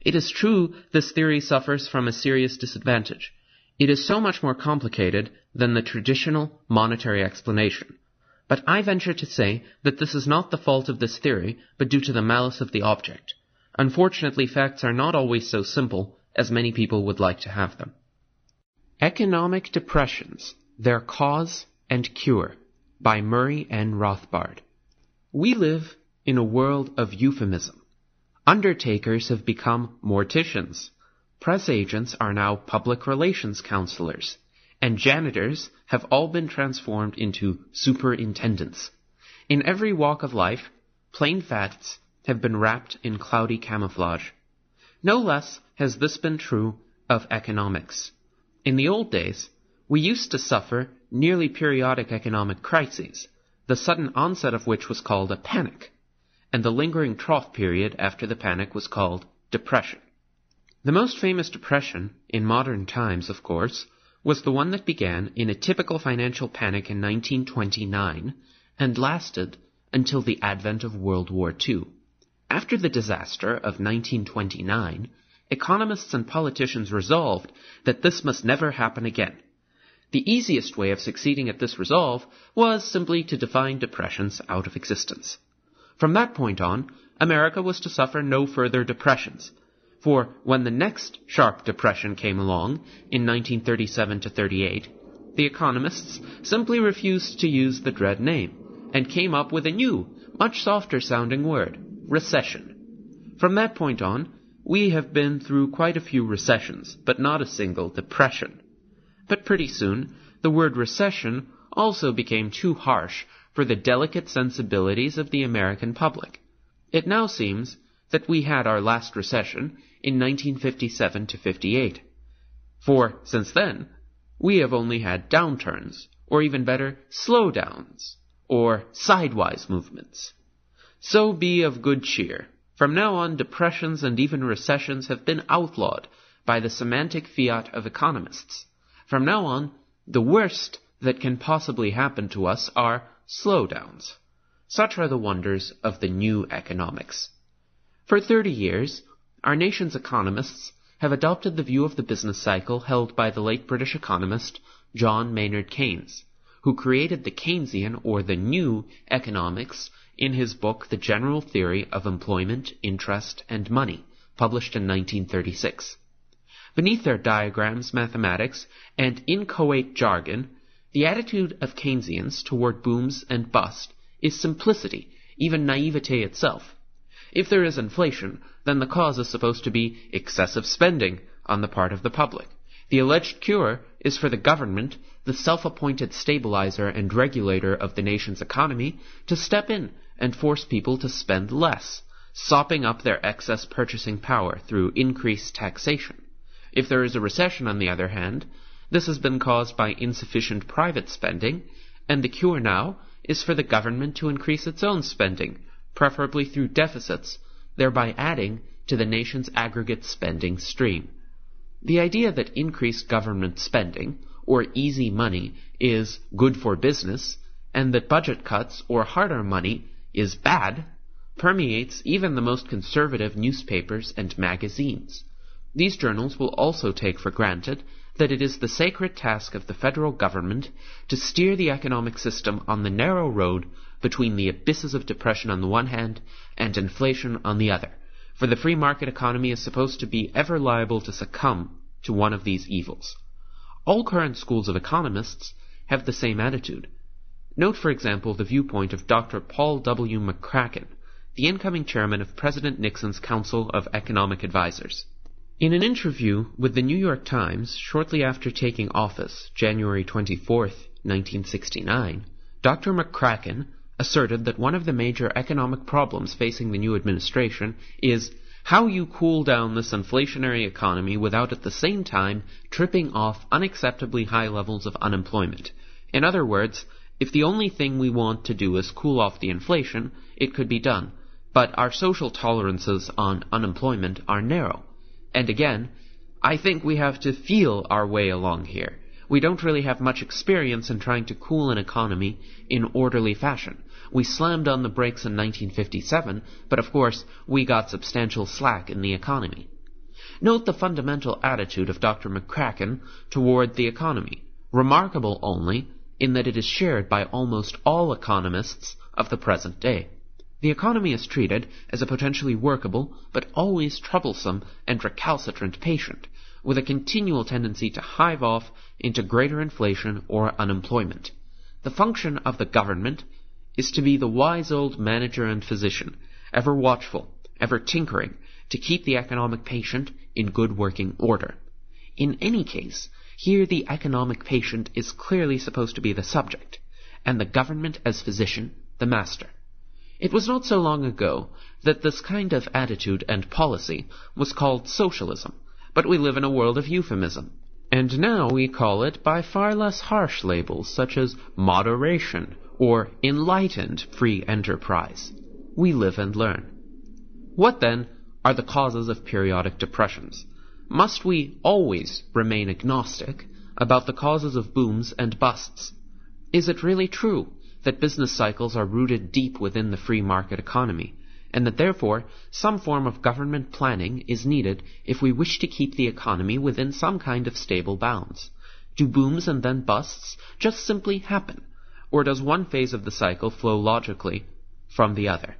It is true this theory suffers from a serious disadvantage. It is so much more complicated than the traditional monetary explanation. But I venture to say that this is not the fault of this theory, but due to the malice of the object. Unfortunately, facts are not always so simple as many people would like to have them. Economic Depressions, Their Cause and Cure by Murray N. Rothbard. We live in a world of euphemism. Undertakers have become morticians. Press agents are now public relations counselors. And janitors have all been transformed into superintendents. In every walk of life, plain facts have been wrapped in cloudy camouflage. No less has this been true of economics. In the old days, we used to suffer nearly periodic economic crises, the sudden onset of which was called a panic, and the lingering trough period after the panic was called depression. The most famous depression, in modern times, of course, was the one that began in a typical financial panic in 1929 and lasted until the advent of World War II. After the disaster of 1929, economists and politicians resolved that this must never happen again. The easiest way of succeeding at this resolve was simply to define depressions out of existence. From that point on, America was to suffer no further depressions, for when the next sharp depression came along in 1937 to 38, the economists simply refused to use the dread name and came up with a new, much softer sounding word, recession. From that point on, we have been through quite a few recessions, but not a single depression. But pretty soon, the word recession also became too harsh for the delicate sensibilities of the American public. It now seems that we had our last recession in 1957 to 58. For since then, we have only had downturns, or even better, slowdowns, or sidewise movements. So be of good cheer. From now on, depressions and even recessions have been outlawed by the semantic fiat of economists. From now on, the worst that can possibly happen to us are slowdowns. Such are the wonders of the new economics. For 30 years, our nation's economists have adopted the view of the business cycle held by the late British economist John Maynard Keynes, who created the Keynesian or the new economics in his book The General Theory of Employment, Interest, and Money, published in 1936. Beneath their diagrams, mathematics, and inchoate jargon, the attitude of Keynesians toward booms and bust is simplicity, even naivete itself. If there is inflation, then the cause is supposed to be excessive spending on the part of the public. The alleged cure is for the government, the self-appointed stabilizer and regulator of the nation's economy, to step in and force people to spend less, sopping up their excess purchasing power through increased taxation. If there is a recession, on the other hand, this has been caused by insufficient private spending, and the cure now is for the government to increase its own spending, preferably through deficits, thereby adding to the nation's aggregate spending stream. The idea that increased government spending, or easy money, is good for business, and that budget cuts or harder money is bad permeates even the most conservative newspapers and magazines. These journals will also take for granted that it is the sacred task of the federal government to steer the economic system on the narrow road between the abysses of depression on the one hand and inflation on the other, for the free market economy is supposed to be ever liable to succumb to one of these evils. All current schools of economists have the same attitude. Note, for example, the viewpoint of Dr. Paul W. McCracken, the incoming chairman of President Nixon's Council of Economic Advisers. In an interview with the New York Times shortly after taking office, January 24, 1969, Dr. McCracken asserted that one of the major economic problems facing the new administration is how you cool down this inflationary economy without at the same time tripping off unacceptably high levels of unemployment. In other words, if the only thing we want to do is cool off the inflation, it could be done. But our social tolerances on unemployment are narrow. And again, I think we have to feel our way along here. We don't really have much experience in trying to cool an economy in orderly fashion. We slammed on the brakes in 1957, but of course, we got substantial slack in the economy. Note the fundamental attitude of Dr. McCracken toward the economy, remarkable only in that it is shared by almost all economists of the present day. The economy is treated as a potentially workable, but always troublesome and recalcitrant patient, with a continual tendency to hive off into greater inflation or unemployment. The function of the government is to be the wise old manager and physician, ever watchful, ever tinkering, to keep the economic patient in good working order. In any case, here the economic patient is clearly supposed to be the subject, and the government as physician the master. It was not so long ago that this kind of attitude and policy was called socialism, but we live in a world of euphemism. And now we call it by far less harsh labels such as moderation or enlightened free enterprise. We live and learn. What then are the causes of periodic depressions? Must we always remain agnostic about the causes of booms and busts? Is it really true that business cycles are rooted deep within the free market economy, and that therefore some form of government planning is needed if we wish to keep the economy within some kind of stable bounds? Do booms and then busts just simply happen, or does one phase of the cycle flow logically from the other?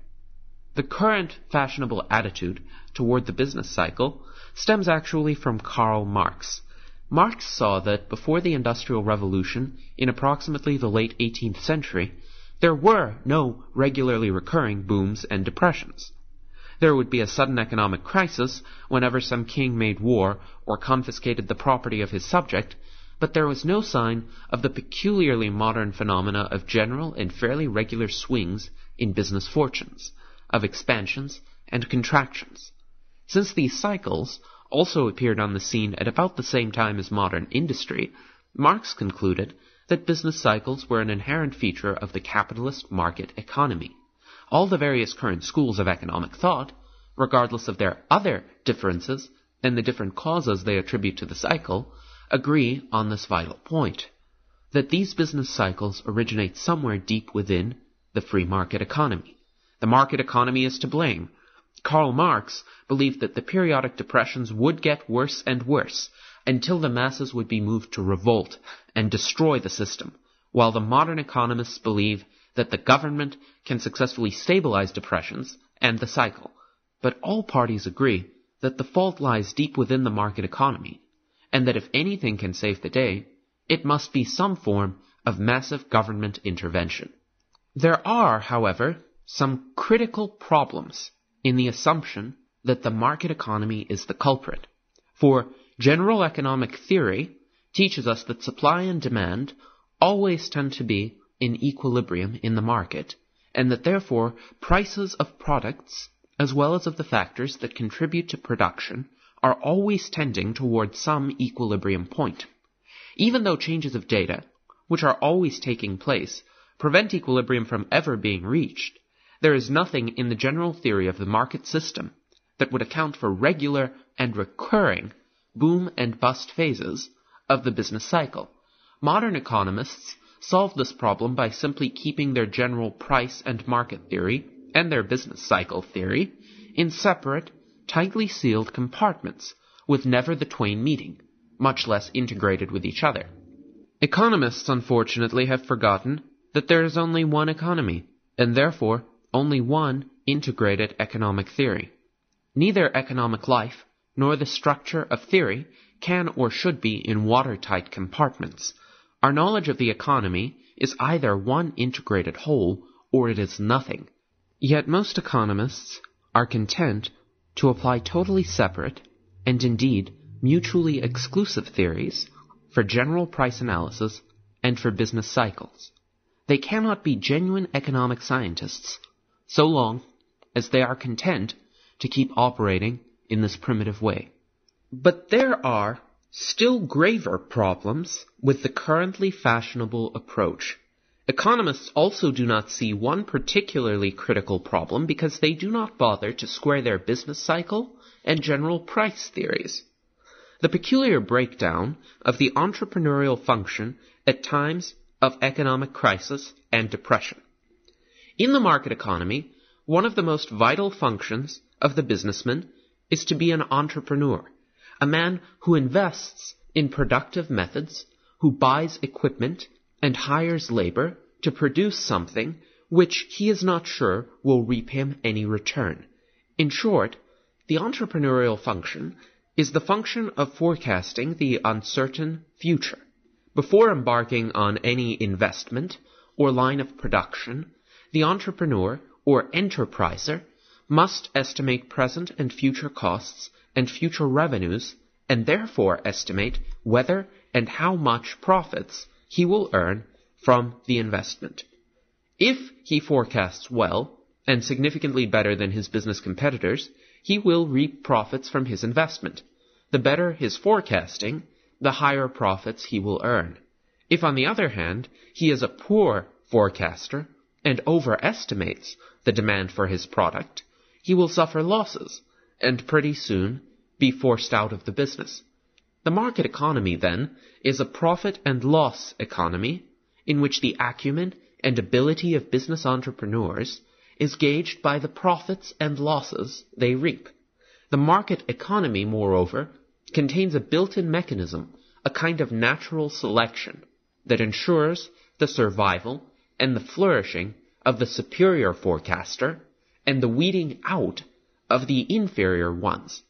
The current fashionable attitude toward the business cycle stems actually from Karl Marx. Marx saw that before the Industrial Revolution, in approximately the late 18th century, there were no regularly recurring booms and depressions. There would be a sudden economic crisis whenever some king made war or confiscated the property of his subject, but there was no sign of the peculiarly modern phenomena of general and fairly regular swings in business fortunes, of expansions and contractions. Since these cycles also appeared on the scene at about the same time as modern industry, Marx concluded that business cycles were an inherent feature of the capitalist market economy. All the various current schools of economic thought, regardless of their other differences and the different causes they attribute to the cycle, agree on this vital point that these business cycles originate somewhere deep within the free market economy. The market economy is to blame. Karl Marx believed that the periodic depressions would get worse and worse until the masses would be moved to revolt and destroy the system, while the modern economists believe that the government can successfully stabilize depressions and the cycle. But all parties agree that the fault lies deep within the market economy and that if anything can save the day, it must be some form of massive government intervention. There are, however, some critical problems in the assumption that the market economy is the culprit. For general economic theory teaches us that supply and demand always tend to be in equilibrium in the market, and that therefore prices of products, as well as of the factors that contribute to production, are always tending toward some equilibrium point. Even though changes of data, which are always taking place, prevent equilibrium from ever being reached, there is nothing in the general theory of the market system that would account for regular and recurring boom and bust phases of the business cycle. Modern economists solve this problem by simply keeping their general price and market theory and their business cycle theory in separate tightly sealed compartments, with never the twain meeting, much less integrated with each other. Economists, unfortunately, have forgotten that there is only one economy, and therefore only one integrated economic theory. Neither economic life nor the structure of theory can or should be in watertight compartments. Our knowledge of the economy is either one integrated whole or it is nothing. Yet most economists are content to apply totally separate, and indeed mutually exclusive theories for general price analysis and for business cycles. They cannot be genuine economic scientists so long as they are content to keep operating in this primitive way. But there are still graver problems with the currently fashionable approach Economists also do not see one particularly critical problem because they do not bother to square their business cycle and general price theories. The peculiar breakdown of the entrepreneurial function at times of economic crisis and depression. In the market economy, one of the most vital functions of the businessman is to be an entrepreneur, a man who invests in productive methods, who buys equipment and hires labor to produce something which he is not sure will reap him any return. In short, the entrepreneurial function is the function of forecasting the uncertain future. Before embarking on any investment or line of production, the entrepreneur or enterpriser must estimate present and future costs and future revenues and therefore estimate whether and how much profits he will earn from the investment. If he forecasts well, and significantly better than his business competitors, he will reap profits from his investment. The better his forecasting, the higher profits he will earn. If, on the other hand, he is a poor forecaster and overestimates the demand for his product, he will suffer losses and pretty soon be forced out of the business. The market economy, then, is a profit and loss economy in which the acumen and ability of business entrepreneurs is gauged by the profits and losses they reap. The market economy, moreover, contains a built-in mechanism, a kind of natural selection, that ensures the survival and the flourishing of the superior forecaster and the weeding out of the inferior ones.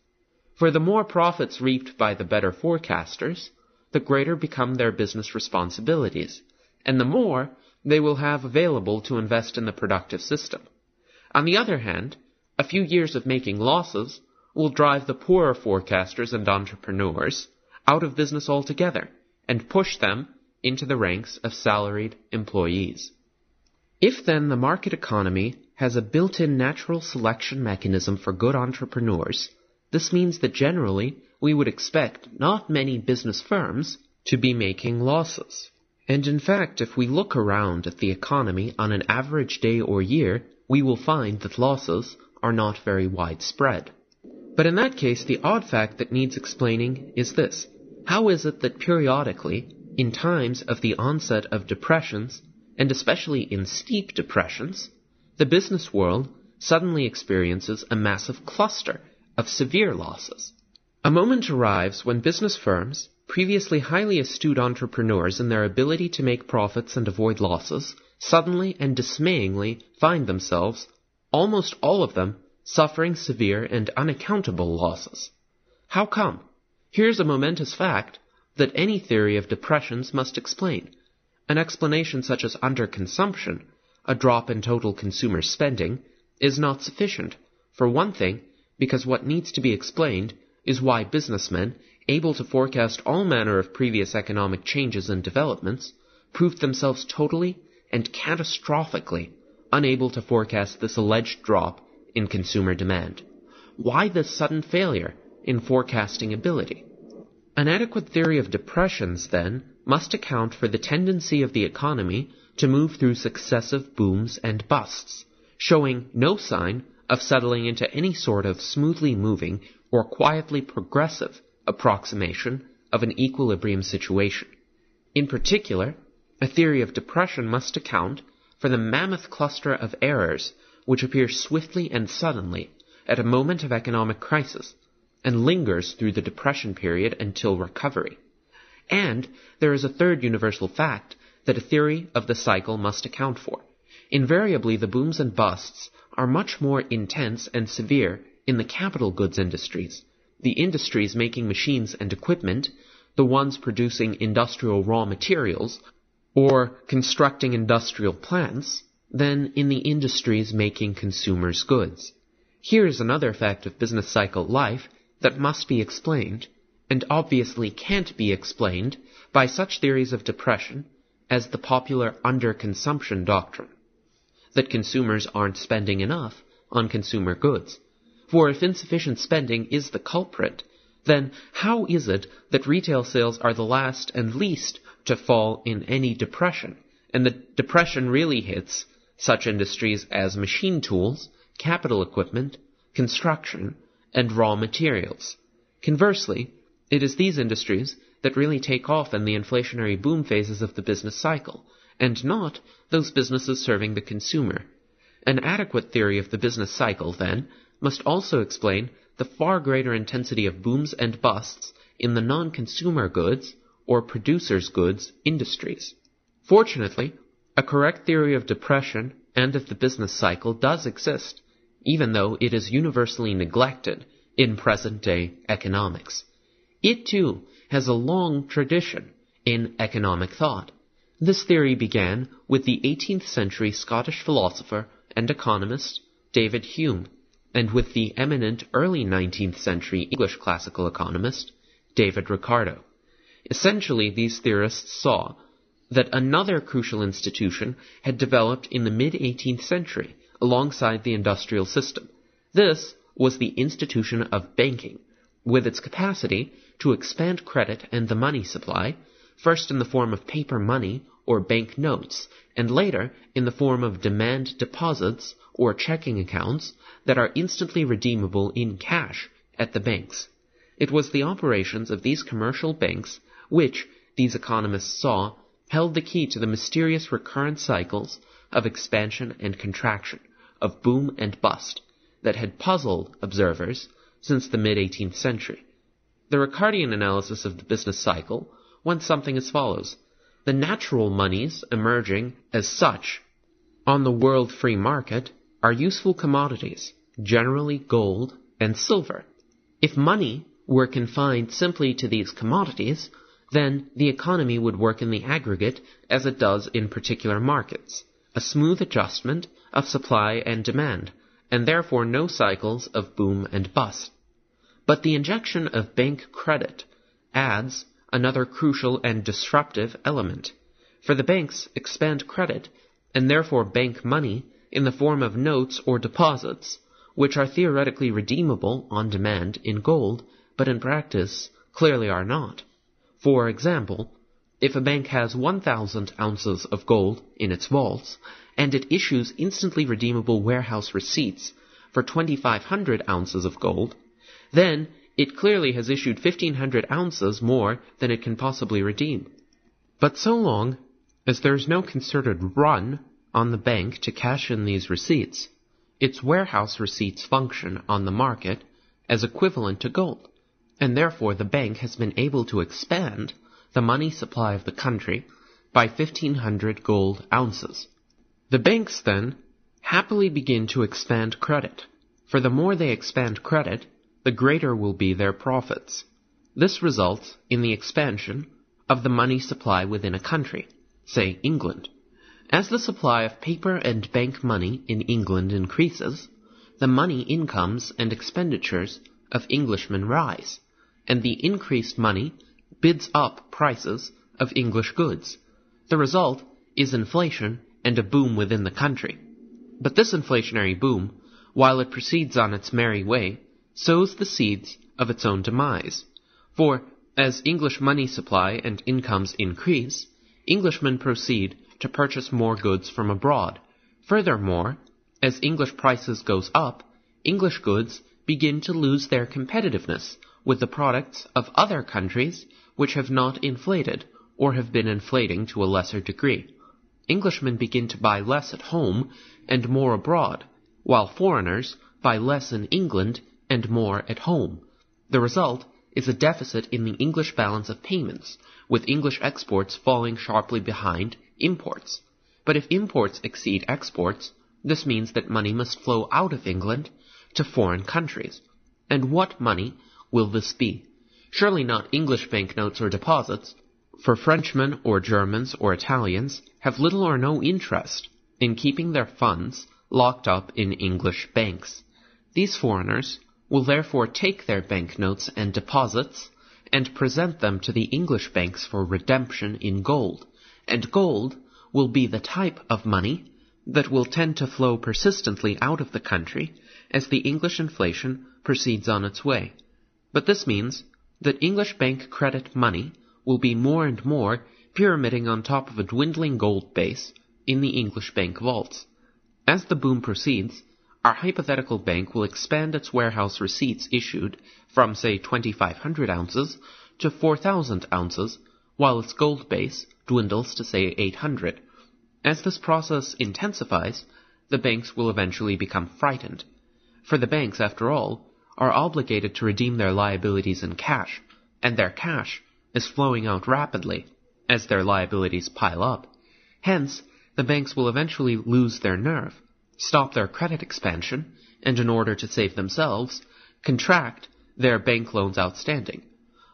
For the more profits reaped by the better forecasters, the greater become their business responsibilities, and the more they will have available to invest in the productive system. On the other hand, a few years of making losses will drive the poorer forecasters and entrepreneurs out of business altogether, and push them into the ranks of salaried employees. If then the market economy has a built-in natural selection mechanism for good entrepreneurs, this means that generally we would expect not many business firms to be making losses. And in fact, if we look around at the economy on an average day or year, we will find that losses are not very widespread. But in that case, the odd fact that needs explaining is this. How is it that periodically, in times of the onset of depressions, and especially in steep depressions, the business world suddenly experiences a massive cluster of severe losses? A moment arrives when business firms, previously highly astute entrepreneurs in their ability to make profits and avoid losses, suddenly and dismayingly find themselves, almost all of them, suffering severe and unaccountable losses. How come? Here's a momentous fact that any theory of depressions must explain. An explanation such as underconsumption, a drop in total consumer spending, is not sufficient. For one thing, because what needs to be explained is why businessmen, able to forecast all manner of previous economic changes and developments, proved themselves totally and catastrophically unable to forecast this alleged drop in consumer demand. Why this sudden failure in forecasting ability? An adequate theory of depressions, then, must account for the tendency of the economy to move through successive booms and busts, showing no sign of settling into any sort of smoothly moving or quietly progressive approximation of an equilibrium situation. In particular, a theory of depression must account for the mammoth cluster of errors which appears swiftly and suddenly at a moment of economic crisis and lingers through the depression period until recovery. And there is a third universal fact that a theory of the cycle must account for. Invariably, the booms and busts are much more intense and severe in the capital goods industries, the industries making machines and equipment, the ones producing industrial raw materials, or constructing industrial plants, than in the industries making consumers' goods. Here is another fact of business cycle life that must be explained, and obviously can't be explained by such theories of depression as the popular underconsumption doctrine. That consumers aren't spending enough on consumer goods. For if insufficient spending is the culprit, then how is it that retail sales are the last and least to fall in any depression? And the depression really hits such industries as machine tools, capital equipment, construction, and raw materials. Conversely, it is these industries that really take off in the inflationary boom phases of the business cycle, and not those businesses serving the consumer. An adequate theory of the business cycle, then, must also explain the far greater intensity of booms and busts in the non-consumer goods or producers' goods industries. Fortunately, a correct theory of depression and of the business cycle does exist, even though it is universally neglected in present day economics. It too has a long tradition in economic thought. This theory began with the 18th century Scottish philosopher and economist David Hume, and with the eminent early 19th century English classical economist David Ricardo. Essentially, these theorists saw that another crucial institution had developed in the mid 18th century alongside the industrial system. This was the institution of banking, with its capacity to expand credit and the money supply, first in the form of paper money or bank notes, and later in the form of demand deposits or checking accounts that are instantly redeemable in cash at the banks. It was the operations of these commercial banks which, these economists saw, held the key to the mysterious recurrent cycles of expansion and contraction, of boom and bust, that had puzzled observers since the mid 18th century. The Ricardian analysis of the business cycle went something as follows. The natural monies emerging as such on the world free market are useful commodities, generally gold and silver. If money were confined simply to these commodities, then the economy would work in the aggregate as it does in particular markets, a smooth adjustment of supply and demand, and therefore no cycles of boom and bust. But the injection of bank credit adds another crucial and disruptive element. For the banks expand credit, and therefore bank money, in the form of notes or deposits, which are theoretically redeemable on demand in gold, but in practice clearly are not. For example, if a bank has 1,000 ounces of gold in its vaults, and it issues instantly redeemable warehouse receipts for 2,500 ounces of gold, then it clearly has issued 1,500 ounces more than it can possibly redeem. But so long as there is no concerted run on the bank to cash in these receipts, its warehouse receipts function on the market as equivalent to gold, and therefore the bank has been able to expand the money supply of the country by 1,500 gold ounces. The banks then happily begin to expand credit, for the more they expand credit, the greater will be their profits. This results in the expansion of the money supply within a country, say England. As the supply of paper and bank money in England increases, the money incomes and expenditures of Englishmen rise, and the increased money bids up prices of English goods. The result is inflation and a boom within the country. But this inflationary boom, while it proceeds on its merry way, sows the seeds of its own demise. For, as English money supply and incomes increase, Englishmen proceed to purchase more goods from abroad. Furthermore, as English prices goes up, English goods begin to lose their competitiveness with the products of other countries which have not inflated or have been inflating to a lesser degree. Englishmen begin to buy less at home and more abroad, while foreigners buy less in England and more at home. The result is a deficit in the English balance of payments, with English exports falling sharply behind imports. But if imports exceed exports, this means that money must flow out of England to foreign countries. And what money will this be? Surely not English banknotes or deposits, for Frenchmen or Germans or Italians have little or no interest in keeping their funds locked up in English banks. These foreigners will therefore take their banknotes and deposits and present them to the English banks for redemption in gold, and gold will be the type of money that will tend to flow persistently out of the country as the English inflation proceeds on its way. But this means that English bank credit money will be more and more pyramiding on top of a dwindling gold base in the English bank vaults. As the boom proceeds, our hypothetical bank will expand its warehouse receipts issued from, say, 2,500 ounces to 4,000 ounces, while its gold base dwindles to, say, 800. As this process intensifies, the banks will eventually become frightened. For the banks, after all, are obligated to redeem their liabilities in cash, and their cash is flowing out rapidly as their liabilities pile up. Hence, the banks will eventually lose their nerve, stop their credit expansion, and in order to save themselves, contract their bank loans outstanding.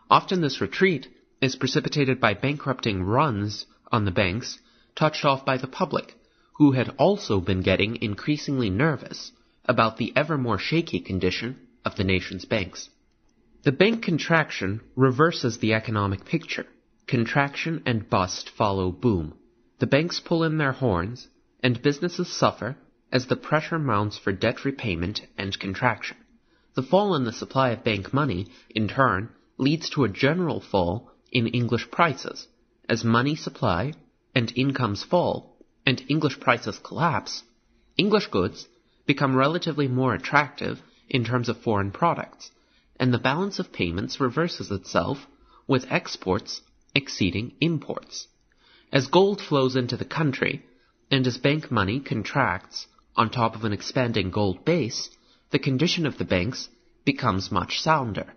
Often this retreat is precipitated by bankrupting runs on the banks touched off by the public, who had also been getting increasingly nervous about the ever more shaky condition of the nation's banks. The bank contraction reverses the economic picture. Contraction and bust follow boom. The banks pull in their horns, and businesses suffer as the pressure mounts for debt repayment and contraction. The fall in the supply of bank money, in turn, leads to a general fall in English prices. As money supply and incomes fall, and English prices collapse, English goods become relatively more attractive in terms of foreign products, and the balance of payments reverses itself with exports exceeding imports. As gold flows into the country, and as bank money contracts on top of an expanding gold base, the condition of the banks becomes much sounder.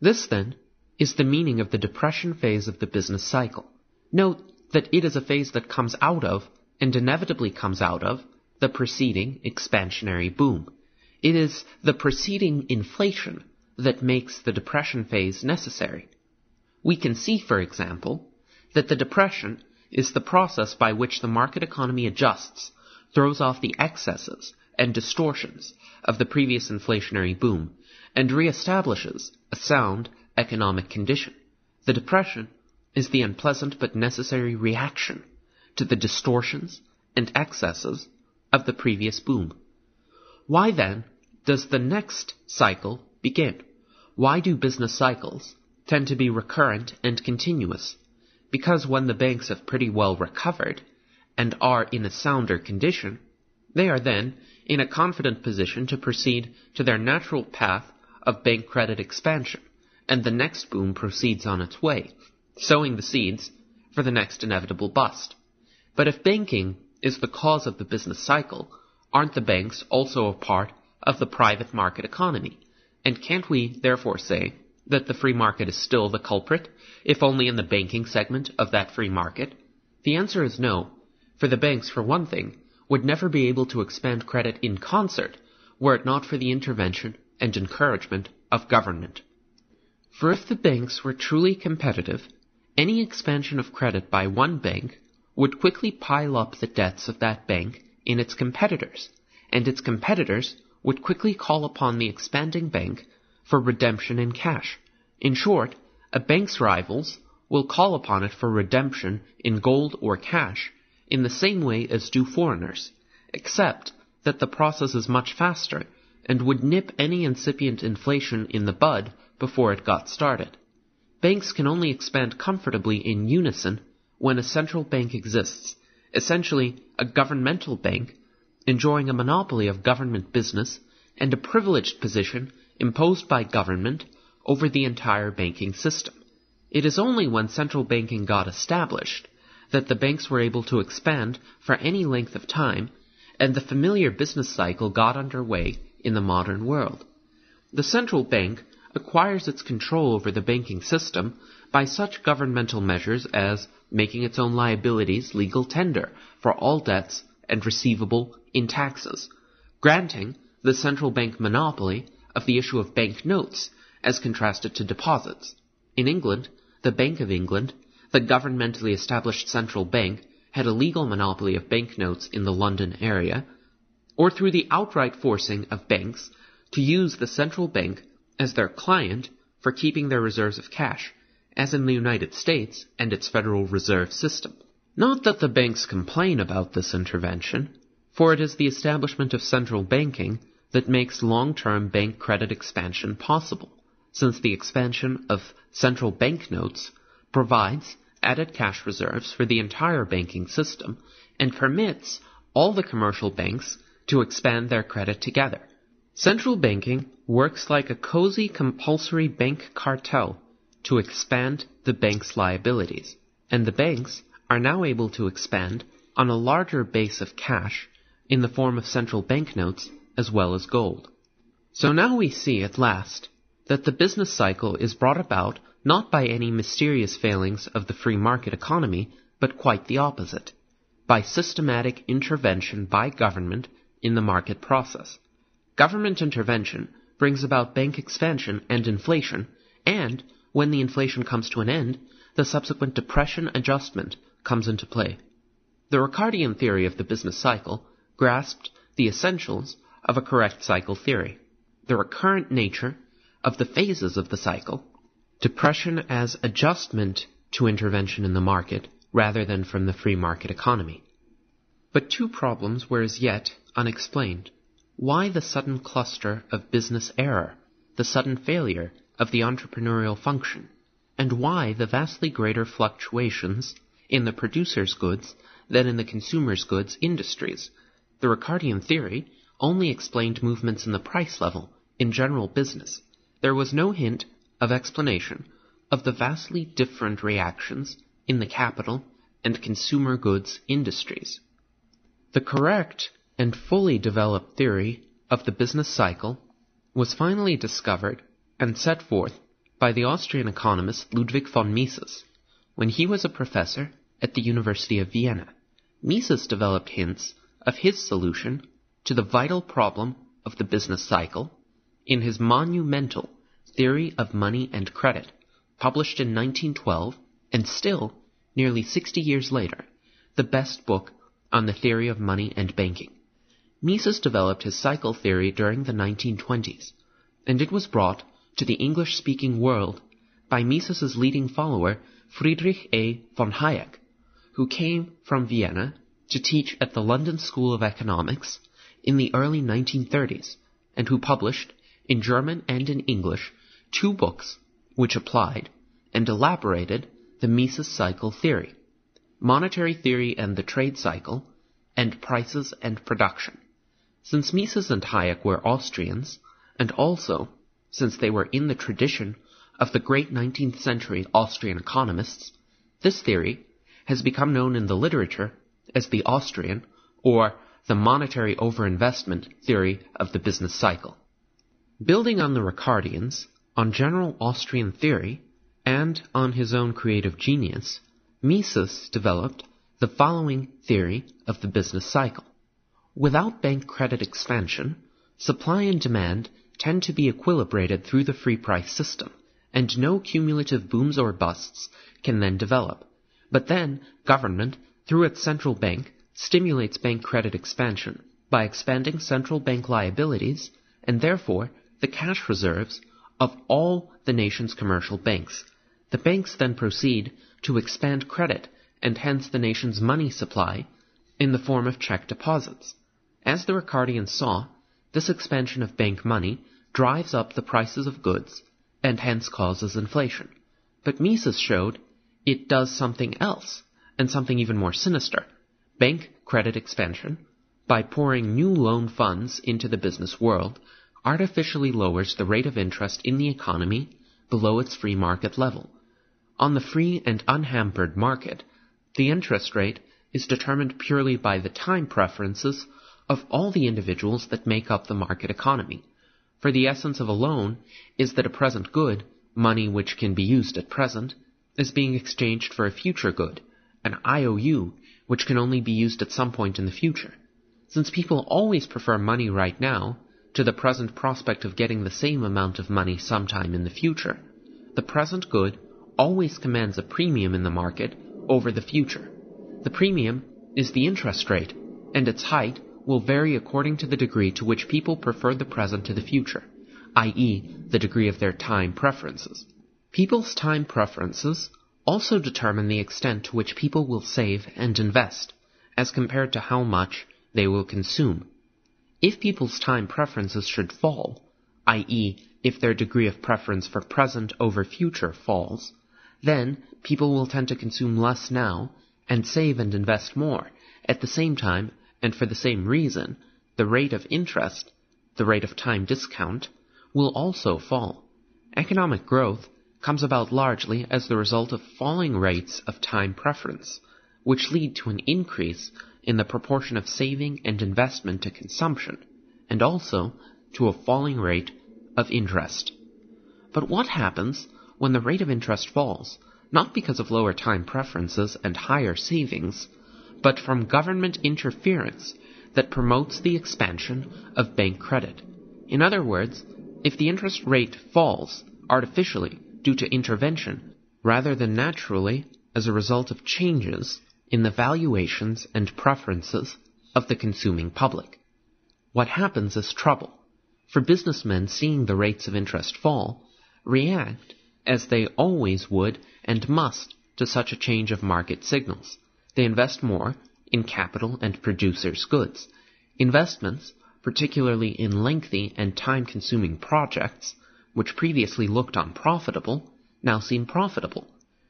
This, then, is the meaning of the depression phase of the business cycle. Note that it is a phase that comes out of, and inevitably comes out of, the preceding expansionary boom. It is the preceding inflation that makes the depression phase necessary. We can see, for example, that the depression is the process by which the market economy adjusts, throws off the excesses and distortions of the previous inflationary boom, and reestablishes a sound economic condition. The depression is the unpleasant but necessary reaction to the distortions and excesses of the previous boom. Why then does the next cycle begin? Why do business cycles tend to be recurrent and continuous? Because when the banks have pretty well recovered and are in a sounder condition, they are then in a confident position to proceed to their natural path of bank credit expansion, and the next boom proceeds on its way, sowing the seeds for the next inevitable bust. But if banking is the cause of the business cycle, aren't the banks also a part of the private market economy? And can't we therefore say that the free market is still the culprit, if only in the banking segment of that free market? The answer is no, for the banks, for one thing, would never be able to expand credit in concert were it not for the intervention and encouragement of government. For if the banks were truly competitive, any expansion of credit by one bank would quickly pile up the debts of that bank in its competitors, and its competitors would quickly call upon the expanding bank for redemption in cash. In short, a bank's rivals will call upon it for redemption in gold or cash in the same way as do foreigners, except that the process is much faster and would nip any incipient inflation in the bud before it got started. Banks can only expand comfortably in unison when a central bank exists, essentially a governmental bank enjoying a monopoly of government business and a privileged position imposed by government over the entire banking system. It is only when central banking got established that the banks were able to expand for any length of time and the familiar business cycle got underway in the modern world. The central bank acquires its control over the banking system by such governmental measures as making its own liabilities legal tender for all debts and receivable in taxes, granting the central bank monopoly of the issue of bank notes as contrasted to deposits. In England, the Bank of England, the governmentally established central bank, had a legal monopoly of banknotes in the London area, or through the outright forcing of banks to use the central bank as their client for keeping their reserves of cash, as in the United States and its Federal Reserve System. Not that the banks complain about this intervention, for it is the establishment of central banking that makes long-term bank credit expansion possible, since the expansion of central bank notes provides added cash reserves for the entire banking system and permits all the commercial banks to expand their credit together. Central banking works like a cozy compulsory bank cartel to expand the bank's liabilities, and the banks are now able to expand on a larger base of cash in the form of central banknotes as well as gold. So now we see at last that the business cycle is brought about not by any mysterious failings of the free market economy, but quite the opposite, by systematic intervention by government in the market process. Government intervention brings about bank expansion and inflation, and, when the inflation comes to an end, the subsequent depression adjustment comes into play. The Ricardian theory of the business cycle grasped the essentials of a correct cycle theory, the recurrent nature of the phases of the cycle, depression as adjustment to intervention in the market rather than from the free market economy. But two problems were as yet unexplained. Why the sudden cluster of business error, the sudden failure of the entrepreneurial function, and why the vastly greater fluctuations in the producer's goods than in the consumer's goods industries? The Ricardian theory only explained movements in the price level in general business. There was no hint of explanation of the vastly different reactions in the capital and consumer goods industries. The correct and fully developed theory of the business cycle was finally discovered and set forth by the Austrian economist Ludwig von Mises when he was a professor at the University of Vienna. Mises developed hints of his solution to the vital problem of the business cycle in his monumental Theory of Money and Credit, published in 1912 and still, nearly 60 years later, the best book on the theory of money and banking. Mises developed his cycle theory during the 1920s, and it was brought to the English speaking world by Mises's leading follower, Friedrich A. von Hayek, who came from Vienna to teach at the London School of Economics in the early 1930s, and who published, in German and in English, two books which applied and elaborated the Mises cycle theory, Monetary Theory and the Trade Cycle, and Prices and Production. Since Mises and Hayek were Austrians, and also since they were in the tradition of the great 19th century Austrian economists, this theory has become known in the literature as the Austrian or the monetary overinvestment theory of the business cycle. Building on the Ricardians, on general Austrian theory, and on his own creative genius, Mises developed the following theory of the business cycle. Without bank credit expansion, supply and demand tend to be equilibrated through the free price system, and no cumulative booms or busts can then develop. But then, government, through its central bank, stimulates bank credit expansion by expanding central bank liabilities and therefore the cash reserves of all the nation's commercial banks. The banks then proceed to expand credit and hence the nation's money supply in the form of check deposits. As the Ricardians saw, this expansion of bank money drives up the prices of goods and hence causes inflation. But Mises showed it does something else, and something even more sinister. Bank credit expansion, by pouring new loan funds into the business world, artificially lowers the rate of interest in the economy below its free market level. On the free and unhampered market, the interest rate is determined purely by the time preferences of all the individuals that make up the market economy. For the essence of a loan is that a present good, money which can be used at present, is being exchanged for a future good, an IOU, which can only be used at some point in the future. Since people always prefer money right now, to the present prospect of getting the same amount of money sometime in the future, the present good always commands a premium in the market over the future. The premium is the interest rate, and its height will vary according to the degree to which people prefer the present to the future, i.e., the degree of their time preferences. People's time preferences also determine the extent to which people will save and invest, as compared to how much they will consume. If people's time preferences should fall, i.e., if their degree of preference for present over future falls, then people will tend to consume less now and save and invest more. At the same time, and for the same reason, the rate of interest, the rate of time discount, will also fall. Economic growth comes about largely as the result of falling rates of time preference, which lead to an increase in the proportion of saving and investment to consumption, and also to a falling rate of interest. But what happens when the rate of interest falls, not because of lower time preferences and higher savings, but from government interference that promotes the expansion of bank credit? In other words, if the interest rate falls artificially due to intervention rather than naturally as a result of changes in the valuations and preferences of the consuming public. What happens is trouble. For businessmen seeing the rates of interest fall, react as they always would and must to such a change of market signals. They invest more in capital and producers' goods. Investments, particularly in lengthy and time consuming projects, which previously looked unprofitable, now seem profitable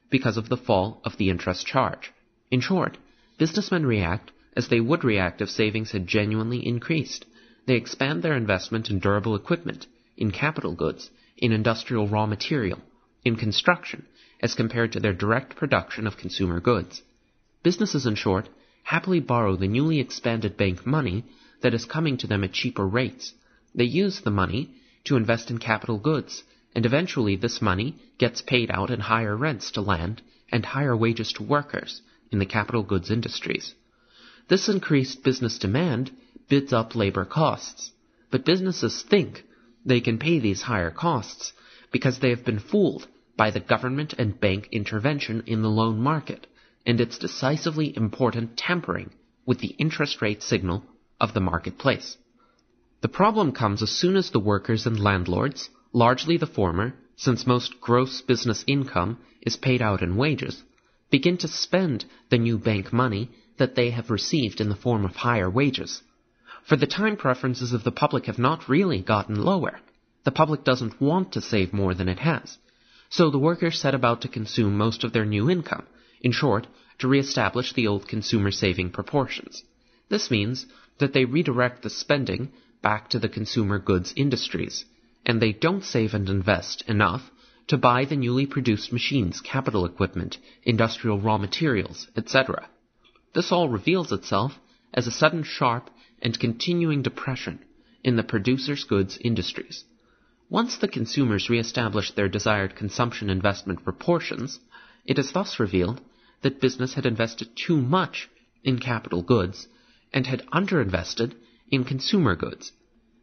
because of the fall of the interest charge. In short, businessmen react as they would react if savings had genuinely increased. They expand their investment in durable equipment, in capital goods, in industrial raw material, in construction, as compared to their direct production of consumer goods. Businesses, in short, happily borrow the newly expanded bank money that is coming to them at cheaper rates. They use the money to invest in capital goods, and eventually this money gets paid out in higher rents to land and higher wages to workers, in the capital goods industries. This increased business demand bids up labor costs, but businesses think they can pay these higher costs because they have been fooled by the government and bank intervention in the loan market and its decisively important tampering with the interest rate signal of the marketplace. The problem comes as soon as the workers and landlords, largely the former, since most gross business income is paid out in wages, begin to spend the new bank money that they have received in the form of higher wages. For the time preferences of the public have not really gotten lower. The public doesn't want to save more than it has. So the workers set about to consume most of their new income. In short, to re-establish the old consumer saving proportions. This means that they redirect the spending back to the consumer goods industries, and they don't save and invest enough to buy the newly produced machines, capital equipment, industrial raw materials, etc. This all reveals itself as a sudden sharp and continuing depression in the producer's goods industries. Once the consumers re-establish their desired consumption investment proportions, it is thus revealed that business had invested too much in capital goods and had underinvested in consumer goods.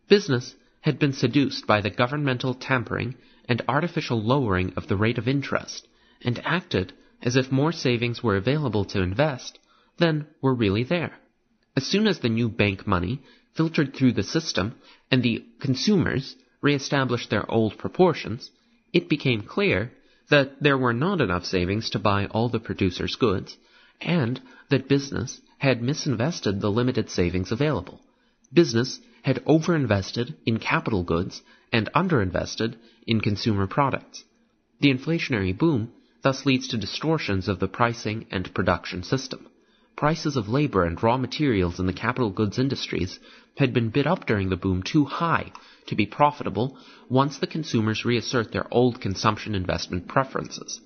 Business had been seduced by the governmental tampering and artificial lowering of the rate of interest and acted as if more savings were available to invest than were really there. As soon as the new bank money filtered through the system and the consumers re-established their old proportions, it became clear that there were not enough savings to buy all the producer's goods, and that business had misinvested the limited savings available. Business had overinvested in capital goods and underinvested in consumer products. The inflationary boom thus leads to distortions of the pricing and production system. Prices of labor and raw materials in the capital goods industries had been bid up during the boom too high to be profitable once the consumers reassert their old consumption investment preferences.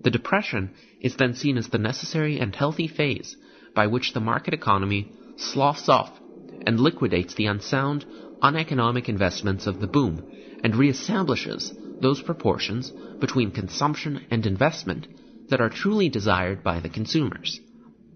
The depression is then seen as the necessary and healthy phase by which the market economy sloughs off and liquidates the unsound, uneconomic investments of the boom and reestablishes those proportions between consumption and investment that are truly desired by the consumers.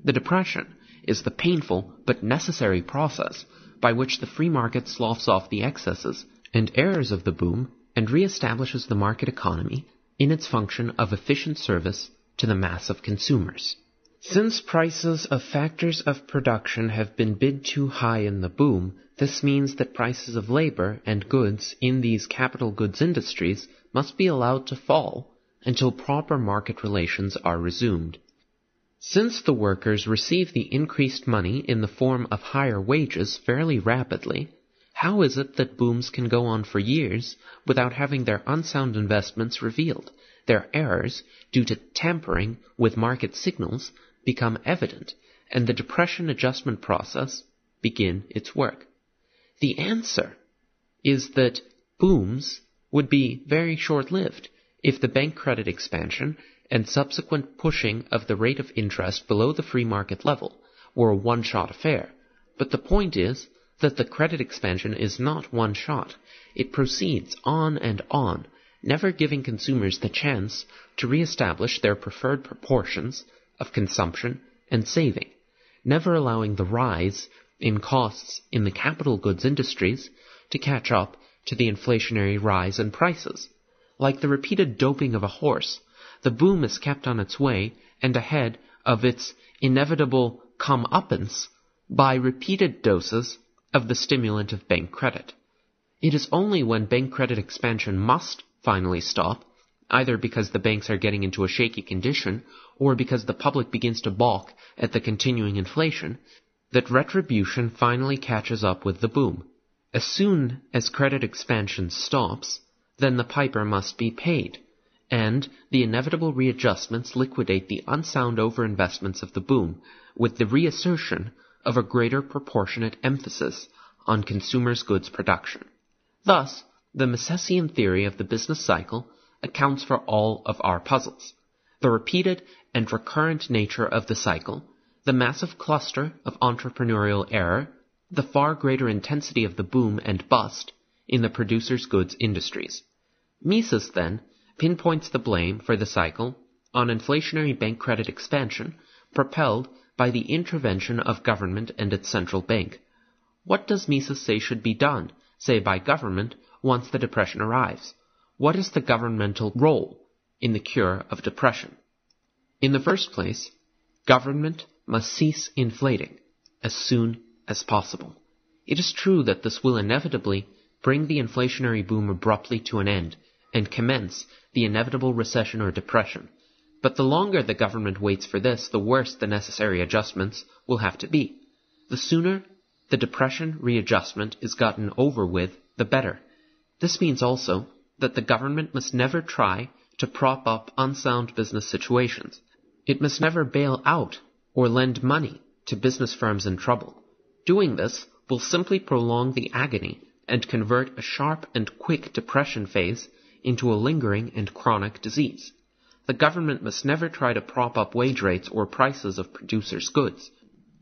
The depression is the painful but necessary process by which the free market sloughs off the excesses and errors of the boom and reestablishes the market economy in its function of efficient service to the mass of consumers. Since prices of factors of production have been bid too high in the boom, this means that prices of labor and goods in these capital goods industries must be allowed to fall until proper market relations are resumed. Since the workers receive the increased money in the form of higher wages fairly rapidly, how is it that booms can go on for years without having their unsound investments revealed, their errors, due to tampering with market signals, become evident, and the depression adjustment process begin its work? The answer is that booms would be very short-lived if the bank credit expansion and subsequent pushing of the rate of interest below the free market level were a one-shot affair. But the point is that the credit expansion is not one shot. It proceeds on and on, never giving consumers the chance to reestablish their preferred proportions of consumption and saving, never allowing the rise in costs in the capital goods industries to catch up to the inflationary rise in prices. Like the repeated doping of a horse, the boom is kept on its way and ahead of its inevitable comeuppance by repeated doses of the stimulant of bank credit. It is only when bank credit expansion must finally stop, either because the banks are getting into a shaky condition or because the public begins to balk at the continuing inflation, that retribution finally catches up with the boom. As soon as credit expansion stops, then the piper must be paid and the inevitable readjustments liquidate the unsound overinvestments of the boom with the reassertion of a greater proportionate emphasis on consumers' goods production. Thus, the Misesian theory of the business cycle accounts for all of our puzzles. The repeated and recurrent nature of the cycle, the massive cluster of entrepreneurial error, the far greater intensity of the boom and bust in the producer's goods industries. Mises, then, pinpoints the blame for the cycle on inflationary bank credit expansion propelled by the intervention of government and its central bank. What does Mises say should be done, say by government, once the depression arrives? What is the governmental role in the cure of depression? In the first place, government must cease inflating as soon as possible. It is true that this will inevitably bring the inflationary boom abruptly to an end and commence the inevitable recession or depression. But the longer the government waits for this, the worse the necessary adjustments will have to be. The sooner the depression readjustment is gotten over with, the better. This means also that the government must never try to prop up unsound business situations. It must never bail out or lend money to business firms in trouble. Doing this will simply prolong the agony and convert a sharp and quick depression phase into a lingering and chronic disease. The government must never try to prop up wage rates or prices of producers' goods.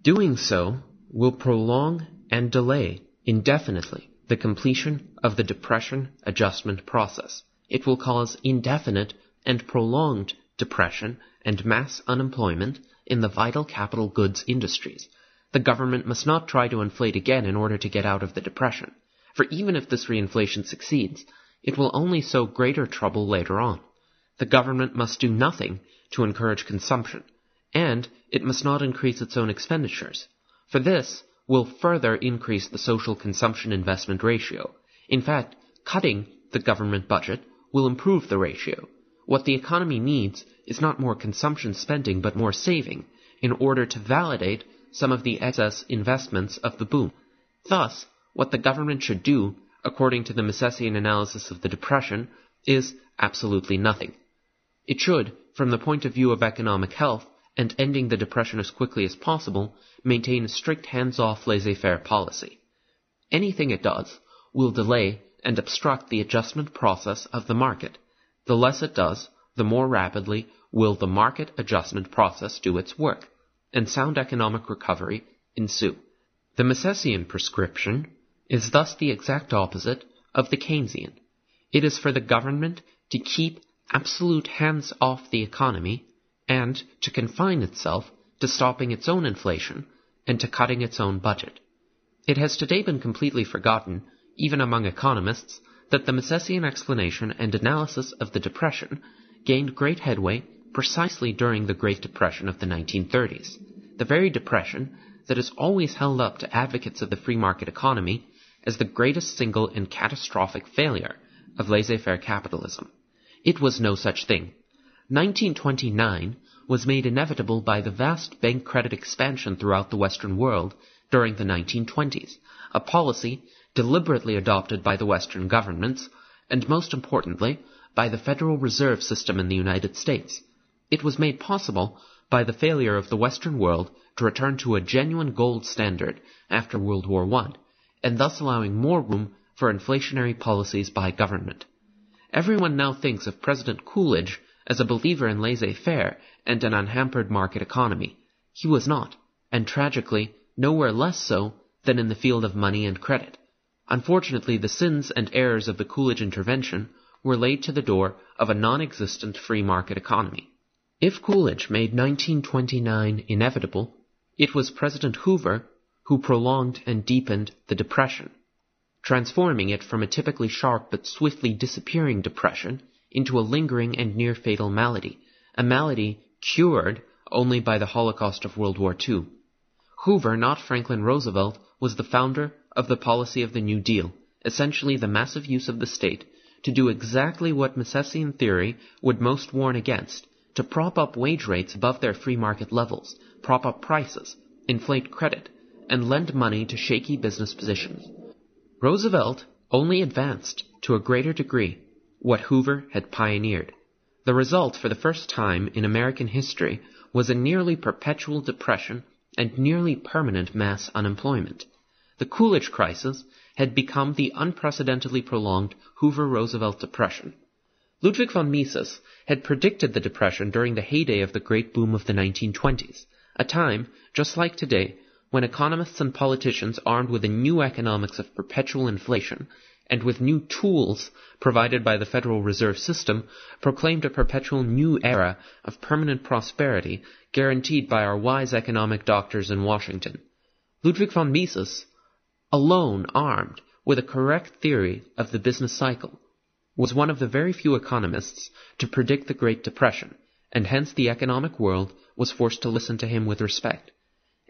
Doing so will prolong and delay indefinitely the completion of the depression adjustment process. It will cause indefinite and prolonged depression and mass unemployment in the vital capital goods industries. The government must not try to inflate again in order to get out of the depression, for even if this reinflation succeeds, it will only sow greater trouble later on. The government must do nothing to encourage consumption, and it must not increase its own expenditures. For this will further increase the social consumption investment ratio. In fact, cutting the government budget will improve the ratio. What the economy needs is not more consumption spending but more saving in order to validate some of the excess investments of the boom. Thus, what the government should do, according to the Misesian analysis of the Depression, is absolutely nothing. It should, from the point of view of economic health, and ending the Depression as quickly as possible, maintain a strict hands-off laissez-faire policy. Anything it does will delay and obstruct the adjustment process of the market. The less it does, the more rapidly will the market adjustment process do its work, and sound economic recovery ensue. The Misesian prescription is thus the exact opposite of the Keynesian. It is for the government to keep absolute hands off the economy and to confine itself to stopping its own inflation and to cutting its own budget. It has today been completely forgotten, even among economists, that the Misesian explanation and analysis of the Depression gained great headway precisely during the Great Depression of the 1930s, the very depression that is always held up to advocates of the free market economy as the greatest single and catastrophic failure of laissez-faire capitalism. It was no such thing. 1929 was made inevitable by the vast bank credit expansion throughout the Western world during the 1920s, a policy deliberately adopted by the Western governments, and most importantly, by the Federal Reserve System in the United States. It was made possible by the failure of the Western world to return to a genuine gold standard after World War I, and thus allowing more room for inflationary policies by government. Everyone now thinks of President Coolidge as a believer in laissez-faire and an unhampered market economy. He was not, and tragically, nowhere less so than in the field of money and credit. Unfortunately, the sins and errors of the Coolidge intervention were laid to the door of a non-existent free market economy. If Coolidge made 1929 inevitable, it was President Hoover who prolonged and deepened the Depression, transforming it from a typically sharp but swiftly disappearing depression into a lingering and near fatal malady, a malady cured only by the Holocaust of World War II. Hoover, not Franklin Roosevelt, was the founder of the policy of the New Deal, essentially the massive use of the state to do exactly what Misesian theory would most warn against, to prop up wage rates above their free market levels, prop up prices, inflate credit, and lend money to shaky business positions. Roosevelt only advanced to a greater degree what Hoover had pioneered. The result, for the first time in American history, was a nearly perpetual depression and nearly permanent mass unemployment. The Coolidge crisis had become the unprecedentedly prolonged Hoover-Roosevelt depression. Ludwig von Mises had predicted the depression during the heyday of the great boom of the 1920s, a time, just like today, when economists and politicians armed with a new economics of perpetual inflation and with new tools provided by the Federal Reserve System, proclaimed a perpetual new era of permanent prosperity guaranteed by our wise economic doctors in Washington. Ludwig von Mises, alone armed with a correct theory of the business cycle, was one of the very few economists to predict the Great Depression, and hence the economic world was forced to listen to him with respect.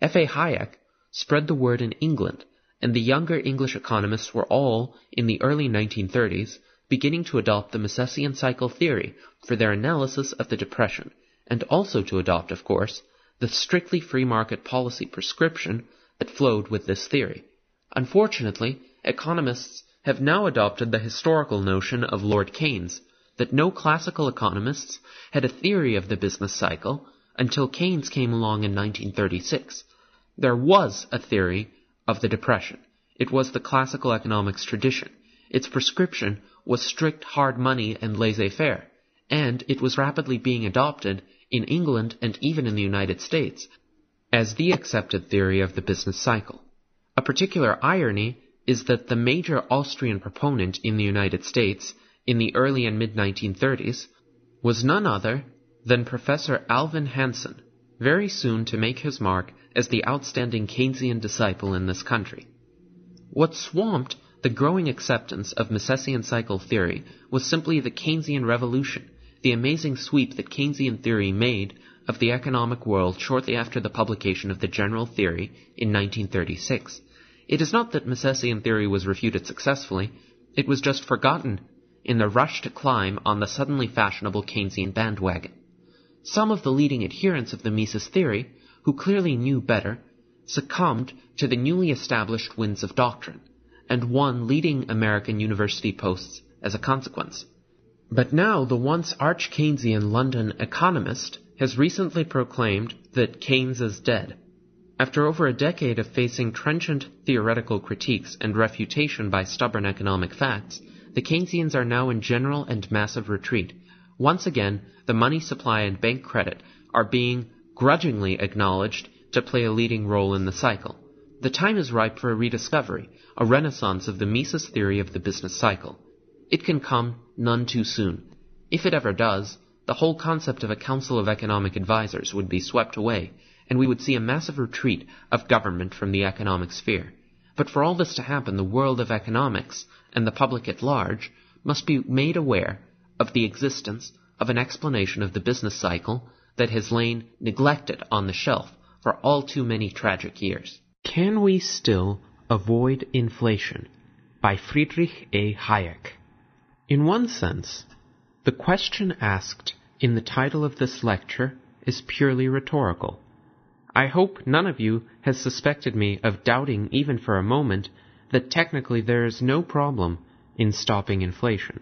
F. A. Hayek spread the word in England and the younger English economists were all, in the early 1930s, beginning to adopt the Misesian cycle theory for their analysis of the Depression, and also to adopt, of course, the strictly free market policy prescription that flowed with this theory. Unfortunately, economists have now adopted the historical notion of Lord Keynes that no classical economists had a theory of the business cycle until Keynes came along in 1936. There was a theory of the Depression. It was the classical economics tradition. Its prescription was strict hard money and laissez-faire, and it was rapidly being adopted in England and even in the United States as the accepted theory of the business cycle. A particular irony is that the major Austrian proponent in the United States in the early and mid 1930s was none other than Professor Alvin Hansen, very soon to make his mark as the outstanding Keynesian disciple in this country. What swamped the growing acceptance of Misesian cycle theory was simply the Keynesian revolution, the amazing sweep that Keynesian theory made of the economic world shortly after the publication of the general theory in 1936. It is not that Misesian theory was refuted successfully, it was just forgotten in the rush to climb on the suddenly fashionable Keynesian bandwagon. Some of the leading adherents of the Mises theory, who clearly knew better, succumbed to the newly established winds of doctrine, and won leading American university posts as a consequence. But now the once arch Keynesian London economist has recently proclaimed that Keynes is dead. After over a decade of facing trenchant theoretical critiques and refutation by stubborn economic facts, the Keynesians are now in general and massive retreat. Once again, the money supply and bank credit are being grudgingly acknowledged to play a leading role in the cycle. The time is ripe for a rediscovery, a renaissance of the Mises theory of the business cycle. It can come none too soon. If it ever does, the whole concept of a Council of Economic Advisers would be swept away, and we would see a massive retreat of government from the economic sphere. But for all this to happen, the world of economics and the public at large must be made aware of the existence of an explanation of the business cycle that has lain neglected on the shelf for all too many tragic years. Can we still avoid inflation? By Friedrich A. Hayek. In one sense, the question asked in the title of this lecture is purely rhetorical. I hope none of you has suspected me of doubting even for a moment that technically there is no problem in stopping inflation.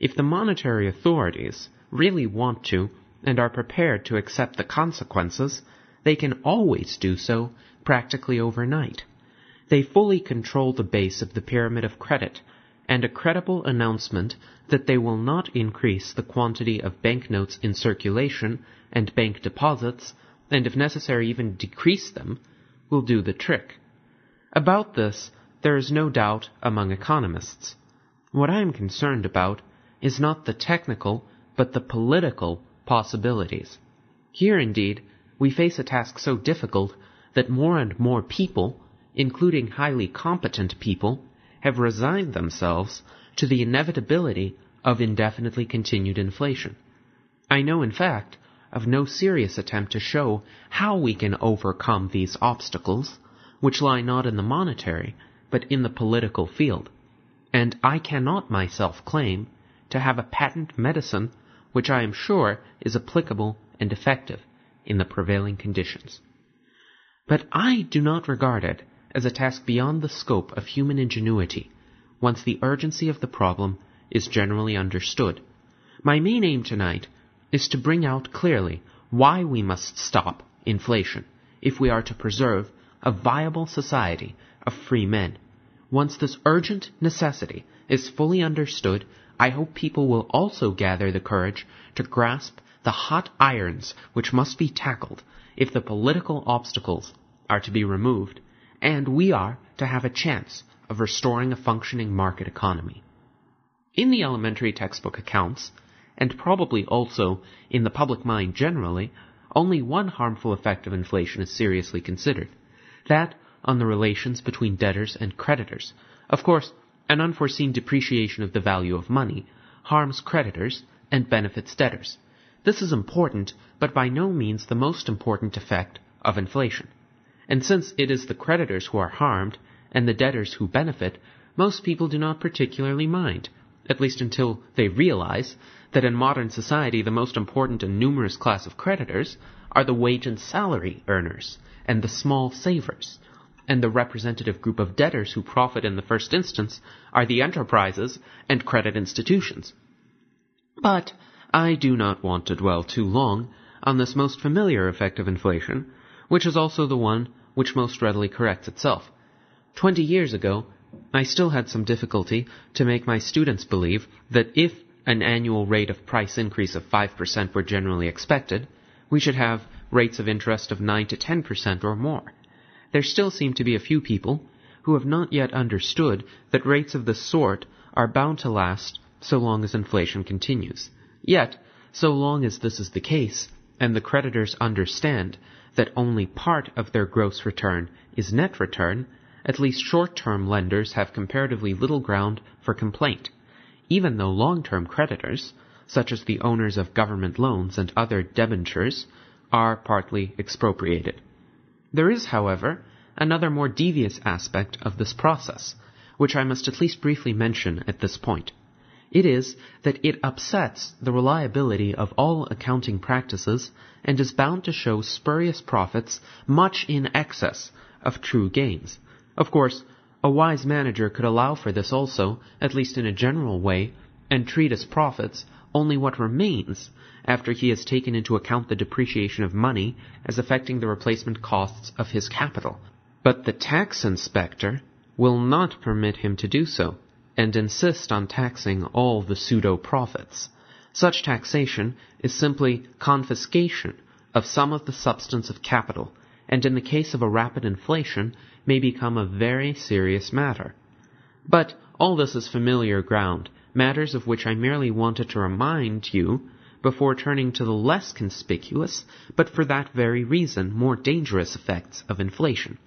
If the monetary authorities really want to and are prepared to accept the consequences, they can always do so practically overnight. They fully control the base of the pyramid of credit, and a credible announcement that they will not increase the quantity of banknotes in circulation and bank deposits, and if necessary even decrease them, will do the trick. About this, there is no doubt among economists. What I am concerned about is not the technical, but the political possibilities. Here, indeed, we face a task so difficult that more and more people, including highly competent people, have resigned themselves to the inevitability of indefinitely continued inflation. I know, in fact, of no serious attempt to show how we can overcome these obstacles, which lie not in the monetary, but in the political field, and I cannot myself claim to have a patent medicine which I am sure is applicable and effective in the prevailing conditions. But I do not regard it as a task beyond the scope of human ingenuity, once the urgency of the problem is generally understood. My main aim tonight is to bring out clearly why we must stop inflation if we are to preserve a viable society of free men. Once this urgent necessity is fully understood, I hope people will also gather the courage to grasp the hot irons which must be tackled if the political obstacles are to be removed, and we are to have a chance of restoring a functioning market economy. In the elementary textbook accounts, and probably also in the public mind generally, only one harmful effect of inflation is seriously considered that on the relations between debtors and creditors. Of course, an unforeseen depreciation of the value of money harms creditors and benefits debtors. This is important, but by no means the most important effect of inflation. And since it is the creditors who are harmed and the debtors who benefit, most people do not particularly mind, at least until they realize that in modern society the most important and numerous class of creditors are the wage and salary earners and the small savers, and the representative group of debtors who profit in the first instance are the enterprises and credit institutions. But I do not want to dwell too long on this most familiar effect of inflation, which is also the one which most readily corrects itself. Twenty years ago, I still had some difficulty to make my students believe that if an annual rate of price increase of 5% were generally expected, we should have rates of interest of 9 to 10% or more. There still seem to be a few people who have not yet understood that rates of this sort are bound to last so long as inflation continues. Yet, so long as this is the case, and the creditors understand that only part of their gross return is net return, at least short-term lenders have comparatively little ground for complaint, even though long-term creditors, such as the owners of government loans and other debentures, are partly expropriated. There is, however, another more devious aspect of this process, which I must at least briefly mention at this point. It is that it upsets the reliability of all accounting practices and is bound to show spurious profits much in excess of true gains. Of course, a wise manager could allow for this also, at least in a general way, and treat as profits only what remains after he has taken into account the depreciation of money as affecting the replacement costs of his capital. But the tax inspector will not permit him to do so and insist on taxing all the pseudo profits. Such taxation is simply confiscation of some of the substance of capital, and in the case of a rapid inflation may become a very serious matter. But all this is familiar ground, matters of which I merely wanted to remind you before turning to the less conspicuous, but for that very reason more dangerous effects of inflation.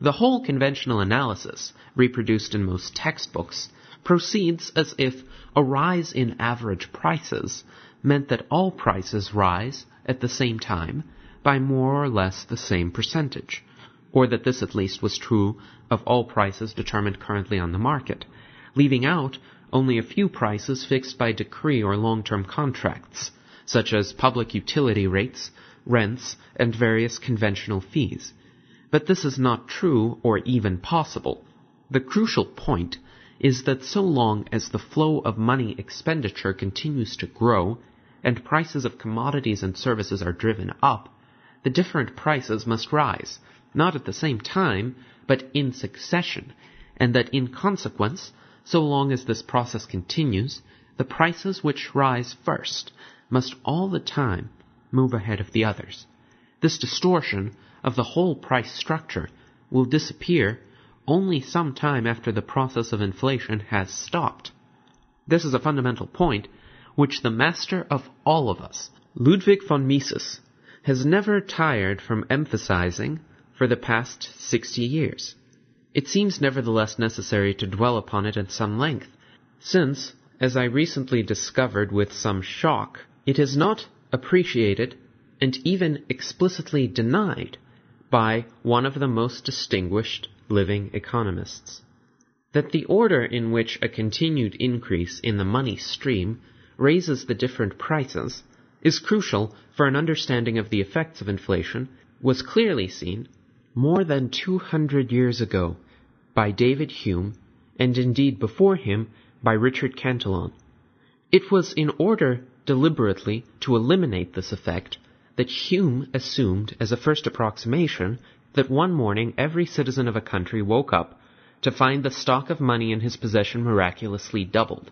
The whole conventional analysis, reproduced in most textbooks, proceeds as if a rise in average prices meant that all prices rise at the same time by more or less the same percentage, or that this at least was true of all prices determined currently on the market, leaving out only a few prices fixed by decree or long-term contracts, such as public utility rates, rents, and various conventional fees. But this is not true or even possible. The crucial point is that so long as the flow of money expenditure continues to grow and prices of commodities and services are driven up, the different prices must rise, not at the same time, but in succession, and that in consequence, so long as this process continues, the prices which rise first must all the time move ahead of the others. This distortion of the whole price structure will disappear only some time after the process of inflation has stopped. This is a fundamental point which the master of all of us, Ludwig von Mises, has never tired from emphasizing for the past sixty years. It seems nevertheless necessary to dwell upon it at some length, since, as I recently discovered with some shock, it is not appreciated and even explicitly denied by one of the most distinguished living economists. That the order in which a continued increase in the money stream raises the different prices is crucial for an understanding of the effects of inflation was clearly seen more than 200 years ago by David Hume and indeed before him by Richard Cantillon. It was in order deliberately to eliminate this effect that Hume assumed as a first approximation that one morning every citizen of a country woke up to find the stock of money in his possession miraculously doubled.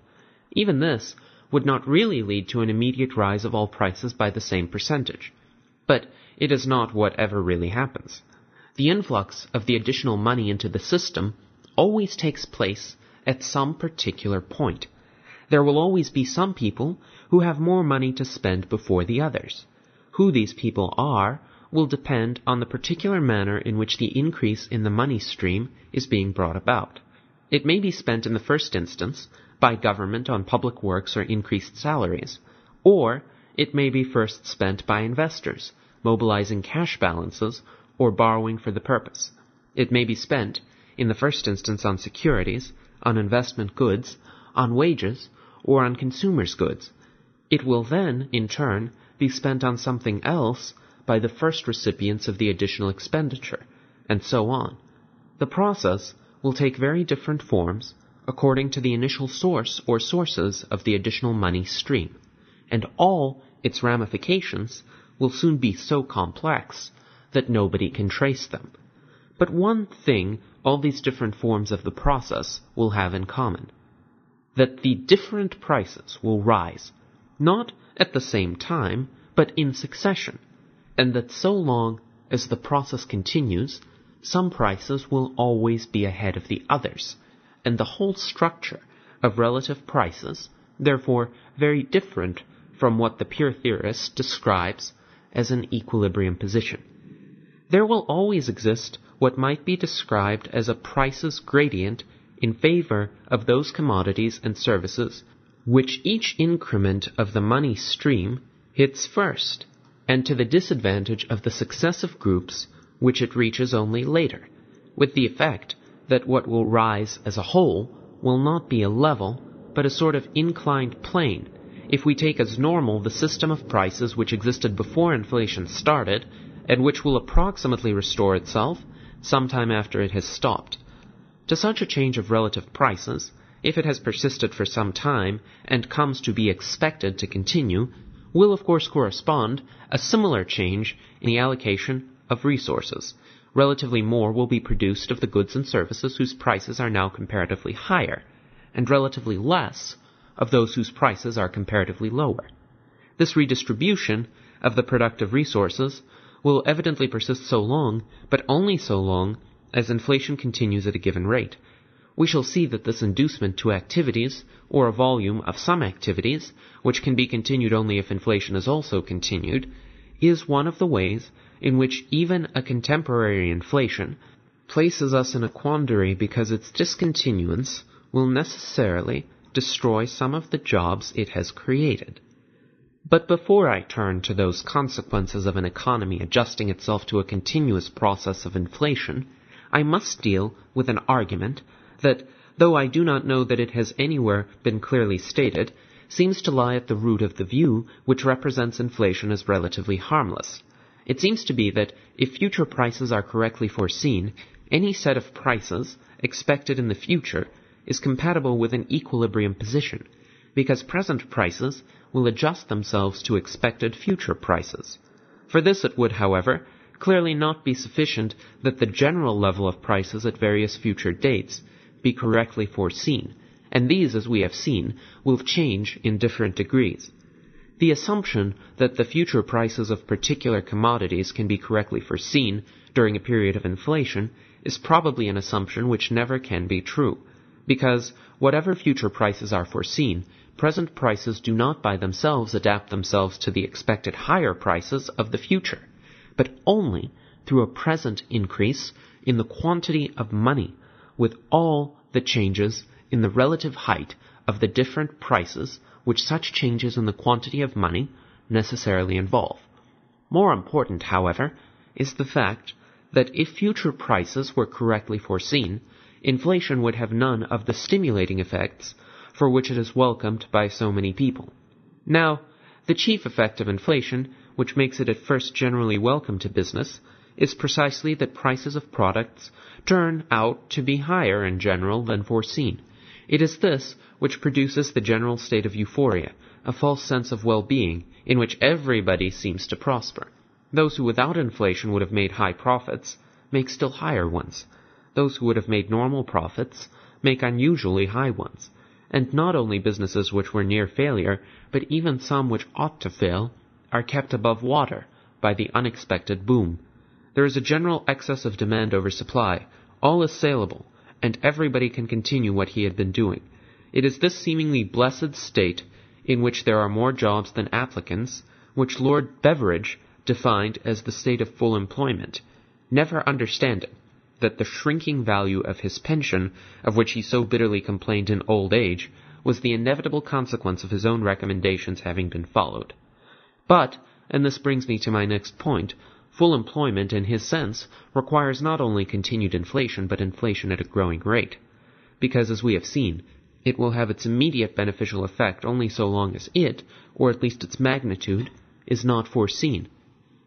Even this would not really lead to an immediate rise of all prices by the same percentage. But it is not what ever really happens. The influx of the additional money into the system always takes place at some particular point. There will always be some people who have more money to spend before the others. Who these people are will depend on the particular manner in which the increase in the money stream is being brought about. It may be spent in the first instance by government on public works or increased salaries, or it may be first spent by investors, mobilizing cash balances or borrowing for the purpose. It may be spent, in the first instance, on securities, on investment goods, on wages, or on consumers' goods. It will then, in turn, be spent on something else by the first recipients of the additional expenditure, and so on. The process will take very different forms according to the initial source or sources of the additional money stream, and all its ramifications will soon be so complex that nobody can trace them. But one thing all these different forms of the process will have in common that the different prices will rise, not at the same time, but in succession, and that so long as the process continues, some prices will always be ahead of the others, and the whole structure of relative prices, therefore very different from what the pure theorist describes as an equilibrium position. There will always exist what might be described as a prices gradient in favor of those commodities and services which each increment of the money stream hits first, and to the disadvantage of the successive groups which it reaches only later, with the effect that what will rise as a whole will not be a level, but a sort of inclined plane, if we take as normal the system of prices which existed before inflation started, and which will approximately restore itself sometime after it has stopped. To such a change of relative prices, if it has persisted for some time and comes to be expected to continue, will of course correspond a similar change in the allocation of resources. Relatively more will be produced of the goods and services whose prices are now comparatively higher, and relatively less of those whose prices are comparatively lower. This redistribution of the productive resources will evidently persist so long, but only so long as inflation continues at a given rate. We shall see that this inducement to activities, or a volume of some activities, which can be continued only if inflation is also continued, is one of the ways in which even a contemporary inflation places us in a quandary because its discontinuance will necessarily destroy some of the jobs it has created. But before I turn to those consequences of an economy adjusting itself to a continuous process of inflation, I must deal with an argument that, though I do not know that it has anywhere been clearly stated, seems to lie at the root of the view which represents inflation as relatively harmless. It seems to be that if future prices are correctly foreseen, any set of prices expected in the future is compatible with an equilibrium position, because present prices will adjust themselves to expected future prices. For this it would, however, clearly not be sufficient that the general level of prices at various future dates be correctly foreseen, and these, as we have seen, will change in different degrees. The assumption that the future prices of particular commodities can be correctly foreseen during a period of inflation is probably an assumption which never can be true, because whatever future prices are foreseen, present prices do not by themselves adapt themselves to the expected higher prices of the future, but only through a present increase in the quantity of money with all the changes in the relative height of the different prices which such changes in the quantity of money necessarily involve. More important, however, is the fact that if future prices were correctly foreseen, inflation would have none of the stimulating effects for which it is welcomed by so many people. Now, the chief effect of inflation, which makes it at first generally welcome to business, is precisely that prices of products turn out to be higher in general than foreseen. It is this which produces the general state of euphoria, a false sense of well-being, in which everybody seems to prosper. Those who without inflation would have made high profits make still higher ones. Those who would have made normal profits make unusually high ones and not only businesses which were near failure, but even some which ought to fail, are kept above water by the unexpected boom. There is a general excess of demand over supply. All is saleable, and everybody can continue what he had been doing. It is this seemingly blessed state in which there are more jobs than applicants, which Lord Beveridge defined as the state of full employment, never understanding that the shrinking value of his pension, of which he so bitterly complained in old age, was the inevitable consequence of his own recommendations having been followed. But, and this brings me to my next point, full employment in his sense requires not only continued inflation, but inflation at a growing rate. Because, as we have seen, it will have its immediate beneficial effect only so long as it, or at least its magnitude, is not foreseen.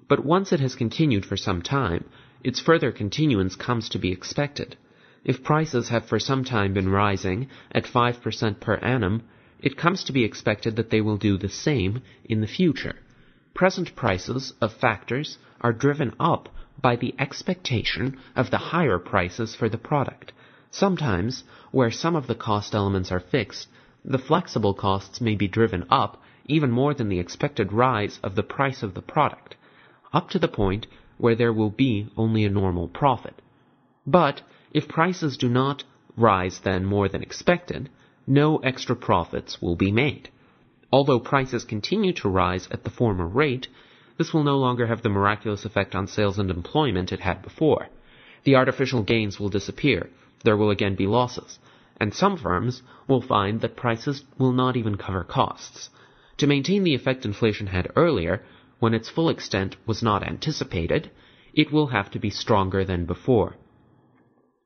But once it has continued for some time, its further continuance comes to be expected. If prices have for some time been rising at 5% per annum, it comes to be expected that they will do the same in the future. Present prices of factors are driven up by the expectation of the higher prices for the product. Sometimes, where some of the cost elements are fixed, the flexible costs may be driven up even more than the expected rise of the price of the product, up to the point where there will be only a normal profit. But if prices do not rise then more than expected, no extra profits will be made. Although prices continue to rise at the former rate, this will no longer have the miraculous effect on sales and employment it had before. The artificial gains will disappear, there will again be losses, and some firms will find that prices will not even cover costs. To maintain the effect inflation had earlier, when its full extent was not anticipated, it will have to be stronger than before.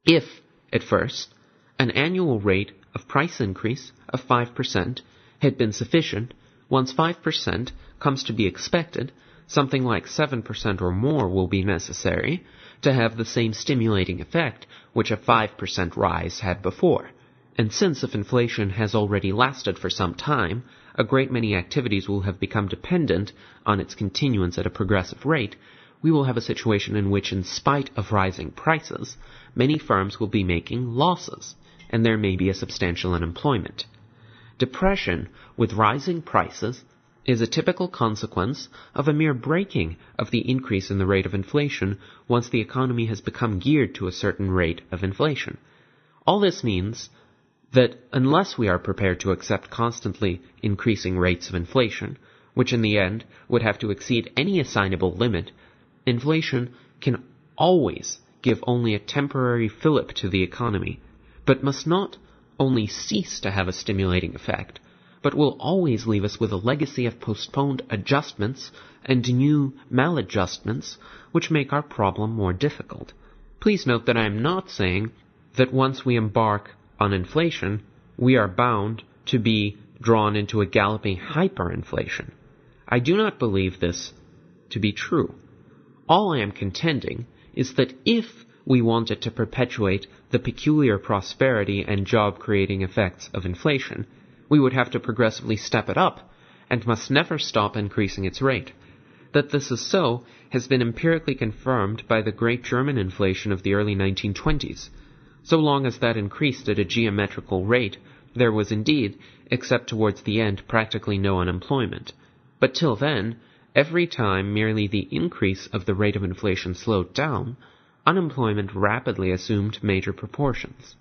If, at first, an annual rate of price increase of 5% had been sufficient, once 5% comes to be expected, something like 7% or more will be necessary to have the same stimulating effect which a 5% rise had before. And since if inflation has already lasted for some time, a great many activities will have become dependent on its continuance at a progressive rate, we will have a situation in which, in spite of rising prices, many firms will be making losses and there may be a substantial unemployment. Depression with rising prices is a typical consequence of a mere braking of the increase in the rate of inflation once the economy has become geared to a certain rate of inflation. All this means that unless we are prepared to accept constantly increasing rates of inflation, which in the end would have to exceed any assignable limit, inflation can always give only a temporary fillip to the economy but must not only cease to have a stimulating effect, but will always leave us with a legacy of postponed adjustments and new maladjustments which make our problem more difficult. Please note that I am not saying that once we embark on inflation, we are bound to be drawn into a galloping hyperinflation. I do not believe this to be true. All I am contending is that if we wanted to perpetuate the peculiar prosperity and job creating effects of inflation, we would have to progressively step it up and must never stop increasing its rate. That this is so has been empirically confirmed by the great German inflation of the early 1920s. So long as that increased at a geometrical rate, there was indeed, except towards the end, practically no unemployment. But till then, every time merely the increase of the rate of inflation slowed down, unemployment rapidly assumed major proportions.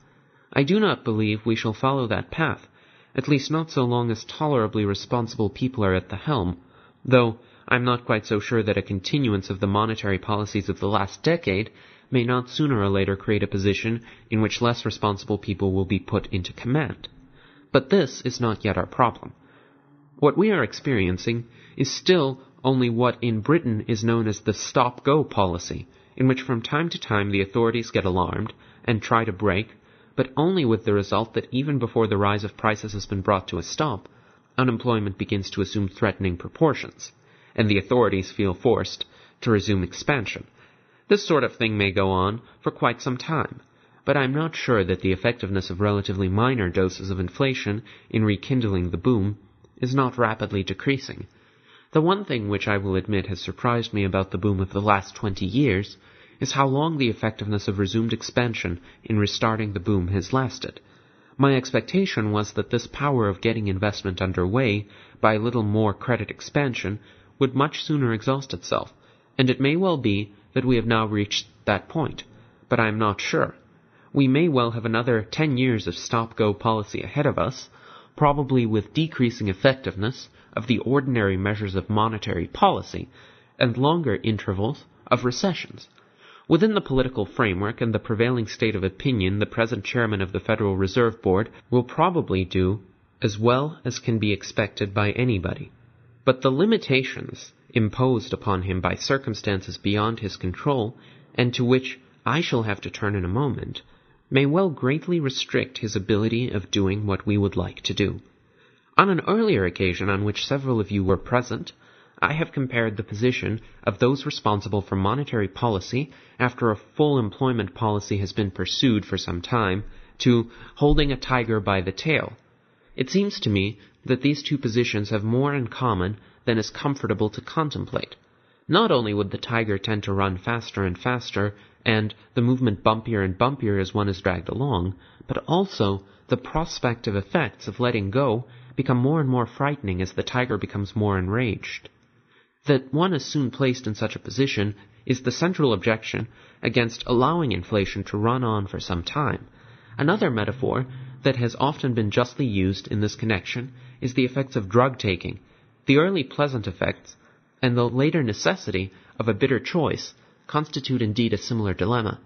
I do not believe we shall follow that path, at least not so long as tolerably responsible people are at the helm, though I'm not quite so sure that a continuance of the monetary policies of the last decade may not sooner or later create a position in which less responsible people will be put into command. But this is not yet our problem. What we are experiencing is still only what in Britain is known as the stop-go policy, in which from time to time the authorities get alarmed and try to brake, but only with the result that even before the rise of prices has been brought to a stop, unemployment begins to assume threatening proportions, and the authorities feel forced to resume expansion. This sort of thing may go on for quite some time, but I'm not sure that the effectiveness of relatively minor doses of inflation in rekindling the boom is not rapidly decreasing, the one thing which I will admit has surprised me about the boom of the last twenty years is how long the effectiveness of resumed expansion in restarting the boom has lasted. My expectation was that this power of getting investment under way by a little more credit expansion would much sooner exhaust itself, and it may well be that we have now reached that point, but I am not sure. We may well have another ten years of stop-go policy ahead of us, probably with decreasing effectiveness, of the ordinary measures of monetary policy and longer intervals of recessions. Within the political framework and the prevailing state of opinion, the present chairman of the Federal Reserve Board will probably do as well as can be expected by anybody. But the limitations imposed upon him by circumstances beyond his control, and to which I shall have to turn in a moment, may well greatly restrict his ability of doing what we would like to do. On an earlier occasion on which several of you were present, I have compared the position of those responsible for monetary policy after a full employment policy has been pursued for some time to holding a tiger by the tail. It seems to me that these two positions have more in common than is comfortable to contemplate. Not only would the tiger tend to run faster and faster, and the movement bumpier and bumpier as one is dragged along, but also the prospective effects of letting go become more and more frightening as the tiger becomes more enraged. That one is soon placed in such a position is the central objection against allowing inflation to run on for some time. Another metaphor that has often been justly used in this connection is the effects of drug taking. The early pleasant effects and the later necessity of a bitter choice constitute indeed a similar dilemma.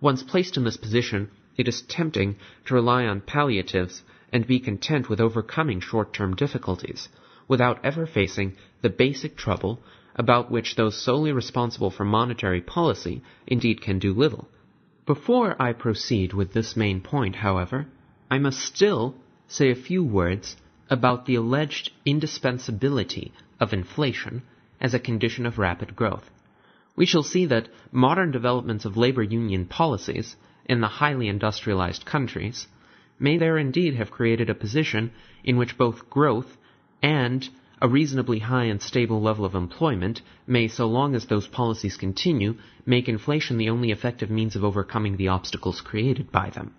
Once placed in this position, it is tempting to rely on palliatives and be content with overcoming short-term difficulties without ever facing the basic trouble about which those solely responsible for monetary policy indeed can do little. Before I proceed with this main point, however, I must still say a few words about the alleged indispensability of inflation as a condition of rapid growth. We shall see that modern developments of labor union policies in the highly industrialized countries may there indeed have created a position in which both growth and a reasonably high and stable level of employment may, so long as those policies continue, make inflation the only effective means of overcoming the obstacles created by them.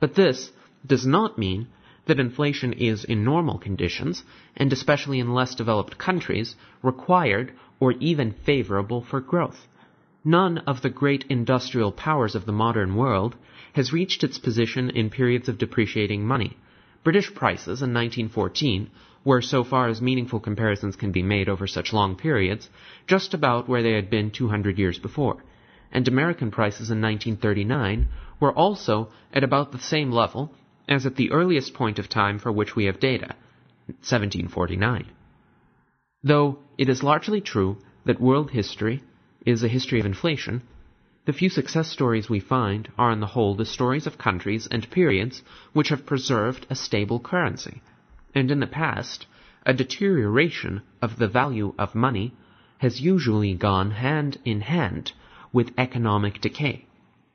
But this does not mean that inflation is, in normal conditions, and especially in less developed countries, required or even favorable for growth. None of the great industrial powers of the modern world has reached its position in periods of depreciating money. British prices in 1914 were, so far as meaningful comparisons can be made over such long periods, just about where they had been 200 years before. And American prices in 1939 were also at about the same level as at the earliest point of time for which we have data, 1749. Though it is largely true that world history is a history of inflation, the few success stories we find are on the whole the stories of countries and periods which have preserved a stable currency and in the past, a deterioration of the value of money has usually gone hand in hand with economic decay.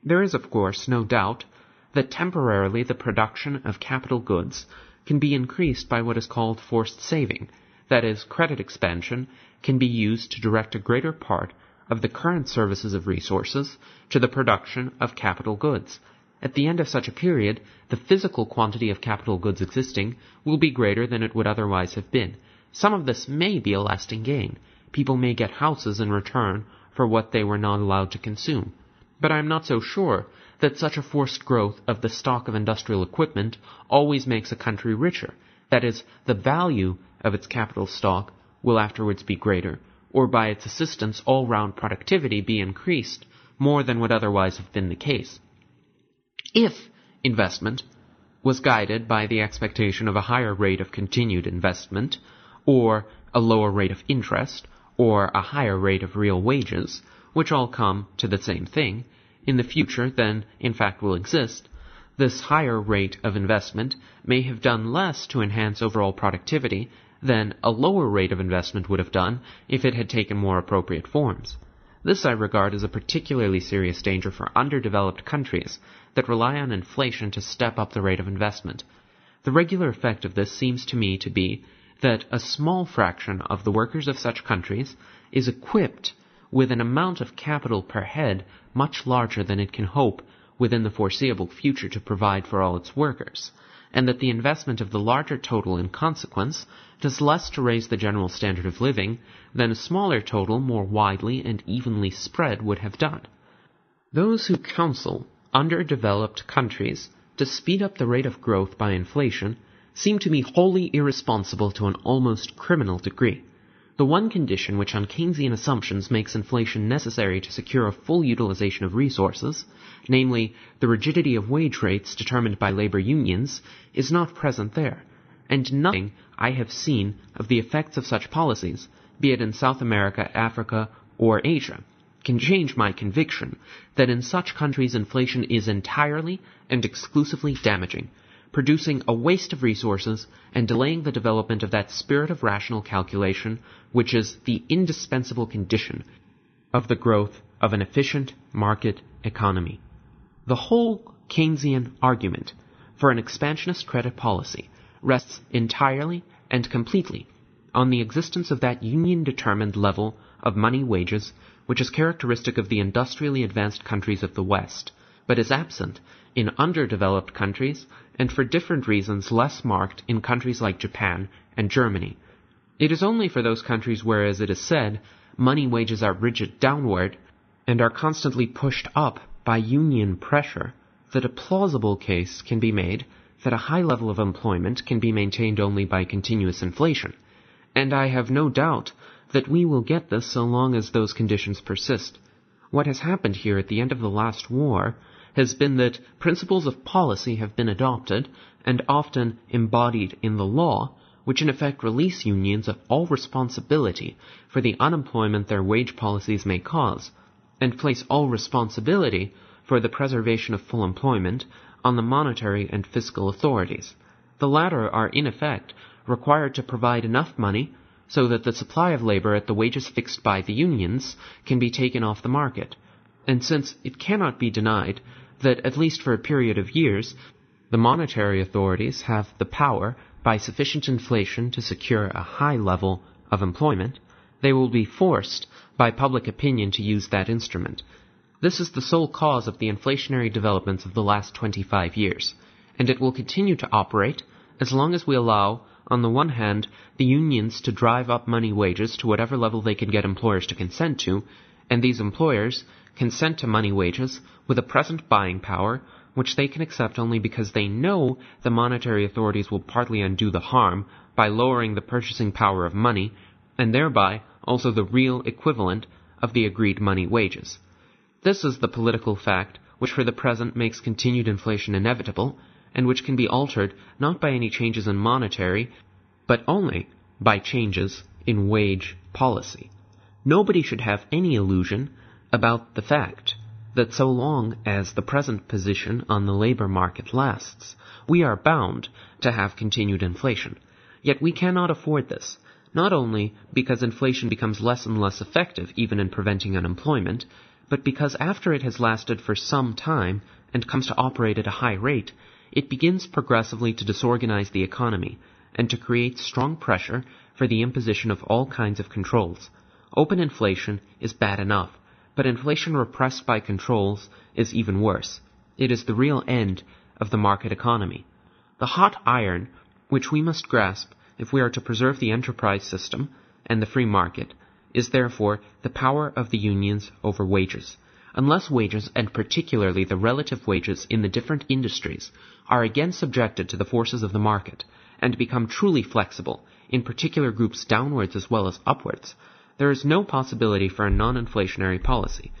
There is, of course, no doubt that temporarily the production of capital goods can be increased by what is called forced saving, that is, credit expansion can be used to direct a greater part of the current services of resources to the production of capital goods, at the end of such a period, the physical quantity of capital goods existing will be greater than it would otherwise have been. Some of this may be a lasting gain. People may get houses in return for what they were not allowed to consume. But I am not so sure that such a forced growth of the stock of industrial equipment always makes a country richer. That is, the value of its capital stock will afterwards be greater, or by its assistance all round productivity be increased more than would otherwise have been the case. If investment was guided by the expectation of a higher rate of continued investment, or a lower rate of interest, or a higher rate of real wages, which all come to the same thing, in the future than in fact will exist, this higher rate of investment may have done less to enhance overall productivity than a lower rate of investment would have done if it had taken more appropriate forms. This I regard as a particularly serious danger for underdeveloped countries that rely on inflation to step up the rate of investment. The regular effect of this seems to me to be that a small fraction of the workers of such countries is equipped with an amount of capital per head much larger than it can hope within the foreseeable future to provide for all its workers and that the investment of the larger total in consequence does less to raise the general standard of living than a smaller total more widely and evenly spread would have done. Those who counsel underdeveloped countries to speed up the rate of growth by inflation seem to me wholly irresponsible to an almost criminal degree. The one condition which on Keynesian assumptions makes inflation necessary to secure a full utilization of resources, namely the rigidity of wage rates determined by labor unions, is not present there, and nothing I have seen of the effects of such policies, be it in South America, Africa, or Asia, can change my conviction that in such countries inflation is entirely and exclusively damaging, producing a waste of resources and delaying the development of that spirit of rational calculation which is the indispensable condition of the growth of an efficient market economy. The whole Keynesian argument for an expansionist credit policy rests entirely and completely on the existence of that union determined level of money wages which is characteristic of the industrially advanced countries of the West, but is absent in underdeveloped countries and for different reasons less marked in countries like Japan and Germany. It is only for those countries where, as it is said, money wages are rigid downward and are constantly pushed up by union pressure that a plausible case can be made that a high level of employment can be maintained only by continuous inflation. And I have no doubt that we will get this so long as those conditions persist. What has happened here at the end of the last war has been that principles of policy have been adopted and often embodied in the law, which in effect release unions of all responsibility for the unemployment their wage policies may cause, and place all responsibility for the preservation of full employment on the monetary and fiscal authorities. The latter are in effect required to provide enough money so that the supply of labor at the wages fixed by the unions can be taken off the market. And since it cannot be denied that, at least for a period of years, the monetary authorities have the power, by sufficient inflation, to secure a high level of employment, they will be forced by public opinion to use that instrument. This is the sole cause of the inflationary developments of the last 25 years, and it will continue to operate as long as we allow on the one hand, the unions to drive up money wages to whatever level they can get employers to consent to, and these employers consent to money wages with a present buying power which they can accept only because they know the monetary authorities will partly undo the harm by lowering the purchasing power of money, and thereby also the real equivalent of the agreed money wages. This is the political fact which for the present makes continued inflation inevitable, and which can be altered not by any changes in monetary, but only by changes in wage policy. Nobody should have any illusion about the fact that so long as the present position on the labor market lasts, we are bound to have continued inflation. Yet we cannot afford this, not only because inflation becomes less and less effective even in preventing unemployment, but because after it has lasted for some time and comes to operate at a high rate, it begins progressively to disorganize the economy and to create strong pressure for the imposition of all kinds of controls. Open inflation is bad enough, but inflation repressed by controls is even worse. It is the real end of the market economy. The hot iron, which we must grasp if we are to preserve the enterprise system and the free market, is therefore the power of the unions over wages. Unless wages, and particularly the relative wages in the different industries, are again subjected to the forces of the market, and become truly flexible, in particular groups downwards as well as upwards, there is no possibility for a non-inflationary policy.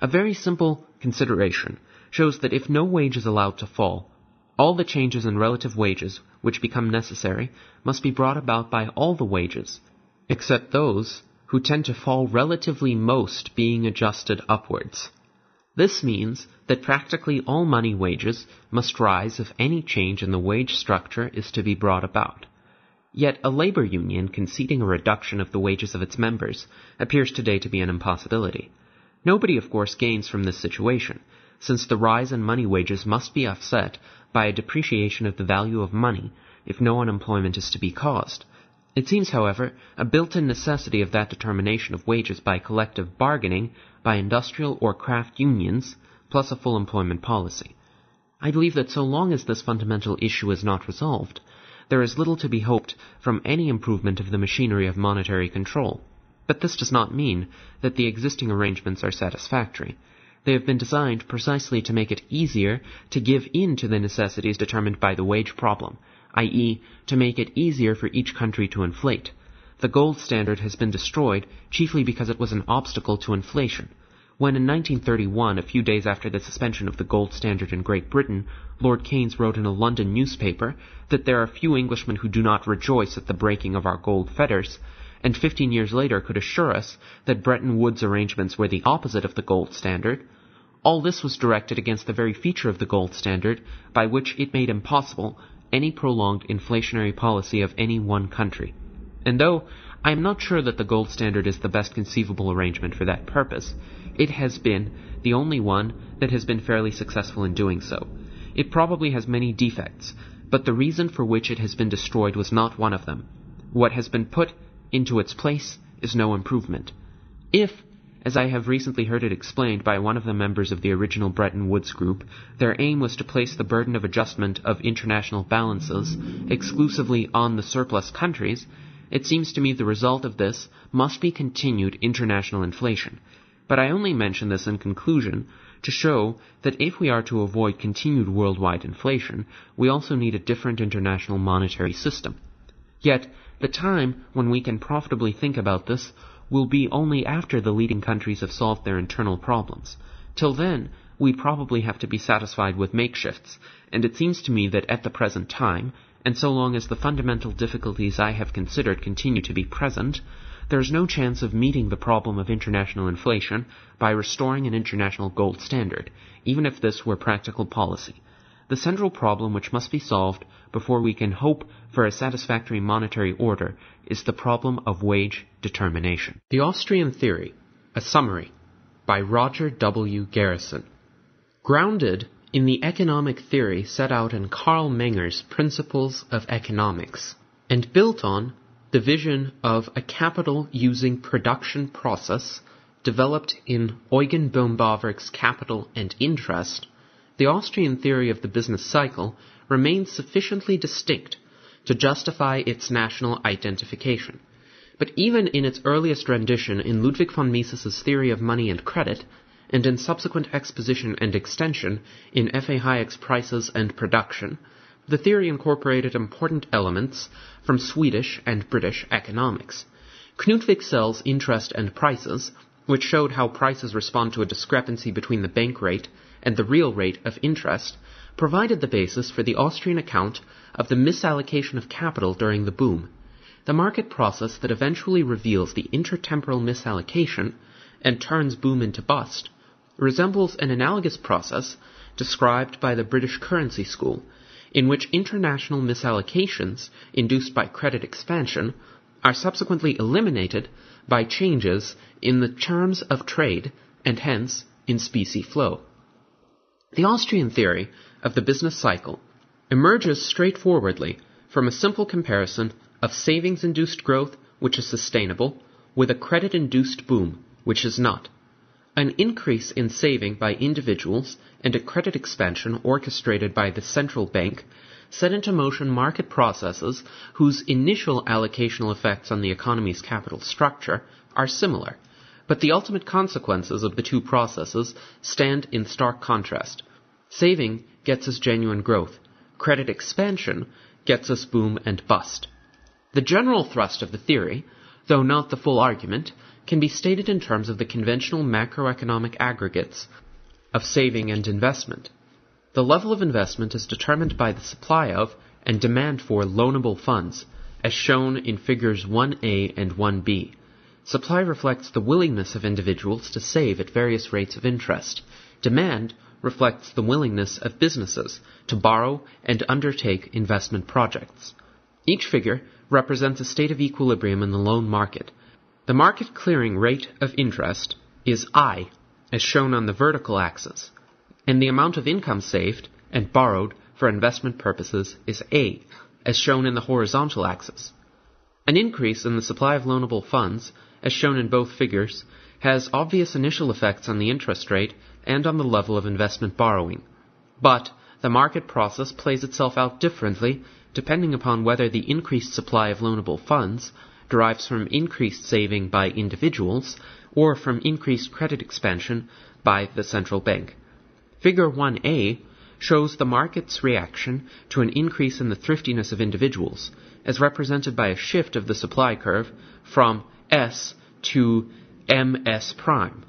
A very simple consideration shows that if no wage is allowed to fall, all the changes in relative wages which become necessary must be brought about by all the wages, except those who tend to fall relatively most being adjusted upwards. This means that practically all money wages must rise if any change in the wage structure is to be brought about. Yet a labor union conceding a reduction of the wages of its members appears today to be an impossibility. Nobody, of course, gains from this situation, since the rise in money wages must be offset by a depreciation of the value of money if no unemployment is to be caused, it seems, however, a built-in necessity of that determination of wages by collective bargaining by industrial or craft unions, plus a full employment policy. I believe that so long as this fundamental issue is not resolved, there is little to be hoped from any improvement of the machinery of monetary control. But this does not mean that the existing arrangements are satisfactory. They have been designed precisely to make it easier to give in to the necessities determined by the wage problem, i.e., to make it easier for each country to inflate. The gold standard has been destroyed chiefly because it was an obstacle to inflation. When in 1931, a few days after the suspension of the gold standard in Great Britain, Lord Keynes wrote in a London newspaper that there are few Englishmen who do not rejoice at the breaking of our gold fetters, and 15 years later could assure us that Bretton Woods arrangements were the opposite of the gold standard, all this was directed against the very feature of the gold standard by which it made impossible any prolonged inflationary policy of any one country. And though I am not sure that the gold standard is the best conceivable arrangement for that purpose, it has been the only one that has been fairly successful in doing so. It probably has many defects, but the reason for which it has been destroyed was not one of them. What has been put into its place is no improvement. If, as I have recently heard it explained by one of the members of the original Bretton Woods group, their aim was to place the burden of adjustment of international balances exclusively on the surplus countries, it seems to me the result of this must be continued international inflation. But I only mention this in conclusion to show that if we are to avoid continued worldwide inflation, we also need a different international monetary system. Yet, the time when we can profitably think about this will be only after the leading countries have solved their internal problems. Till then, we probably have to be satisfied with makeshifts, and it seems to me that at the present time, and so long as the fundamental difficulties I have considered continue to be present, there is no chance of meeting the problem of international inflation by restoring an international gold standard, even if this were practical policy. The central problem which must be solved before we can hope for a satisfactory monetary order is the problem of wage determination. The Austrian Theory, a Summary, by Roger W. Garrison. Grounded in the economic theory set out in Carl Menger's Principles of Economics, and built on the vision of a capital using production process developed in Eugen Böhm-Bawerk's Capital and Interest, the Austrian theory of the business cycle remains sufficiently distinct to justify its national identification. But even in its earliest rendition in Ludwig von Mises's Theory of Money and Credit, and in subsequent exposition and extension in F. A. Hayek's Prices and Production, the theory incorporated important elements from Swedish and British economics. Knut Wicksell's Interest and Prices, which showed how prices respond to a discrepancy between the bank rate and the real rate of interest, provided the basis for the Austrian account of the misallocation of capital during the boom. The market process that eventually reveals the intertemporal misallocation and turns boom into bust resembles an analogous process described by the British currency school, in which international misallocations induced by credit expansion are subsequently eliminated by changes in the terms of trade and hence in specie flow. The Austrian theory of the business cycle emerges straightforwardly from a simple comparison of savings induced growth, which is sustainable, with a credit induced boom, which is not. An increase in saving by individuals and a credit expansion orchestrated by the central bank set into motion market processes whose initial allocational effects on the economy's capital structure are similar, but the ultimate consequences of the two processes stand in stark contrast. Saving gets us genuine growth. Credit expansion gets us boom and bust. The general thrust of the theory, though not the full argument, can be stated in terms of the conventional macroeconomic aggregates of saving and investment. The level of investment is determined by the supply of and demand for loanable funds, as shown in figures 1a and 1b. Supply reflects the willingness of individuals to save at various rates of interest. Demand reflects the willingness of businesses to borrow and undertake investment projects. Each figure represents a state of equilibrium in the loan market. The market clearing rate of interest is I, as shown on the vertical axis, and the amount of income saved and borrowed for investment purposes is A, as shown in the horizontal axis. An increase in the supply of loanable funds, as shown in both figures, has obvious initial effects on the interest rate and on the level of investment borrowing. But the market process plays itself out differently depending upon whether the increased supply of loanable funds derives from increased saving by individuals or from increased credit expansion by the central bank. Figure 1a shows the market's reaction to an increase in the thriftiness of individuals, as represented by a shift of the supply curve from S to MS prime.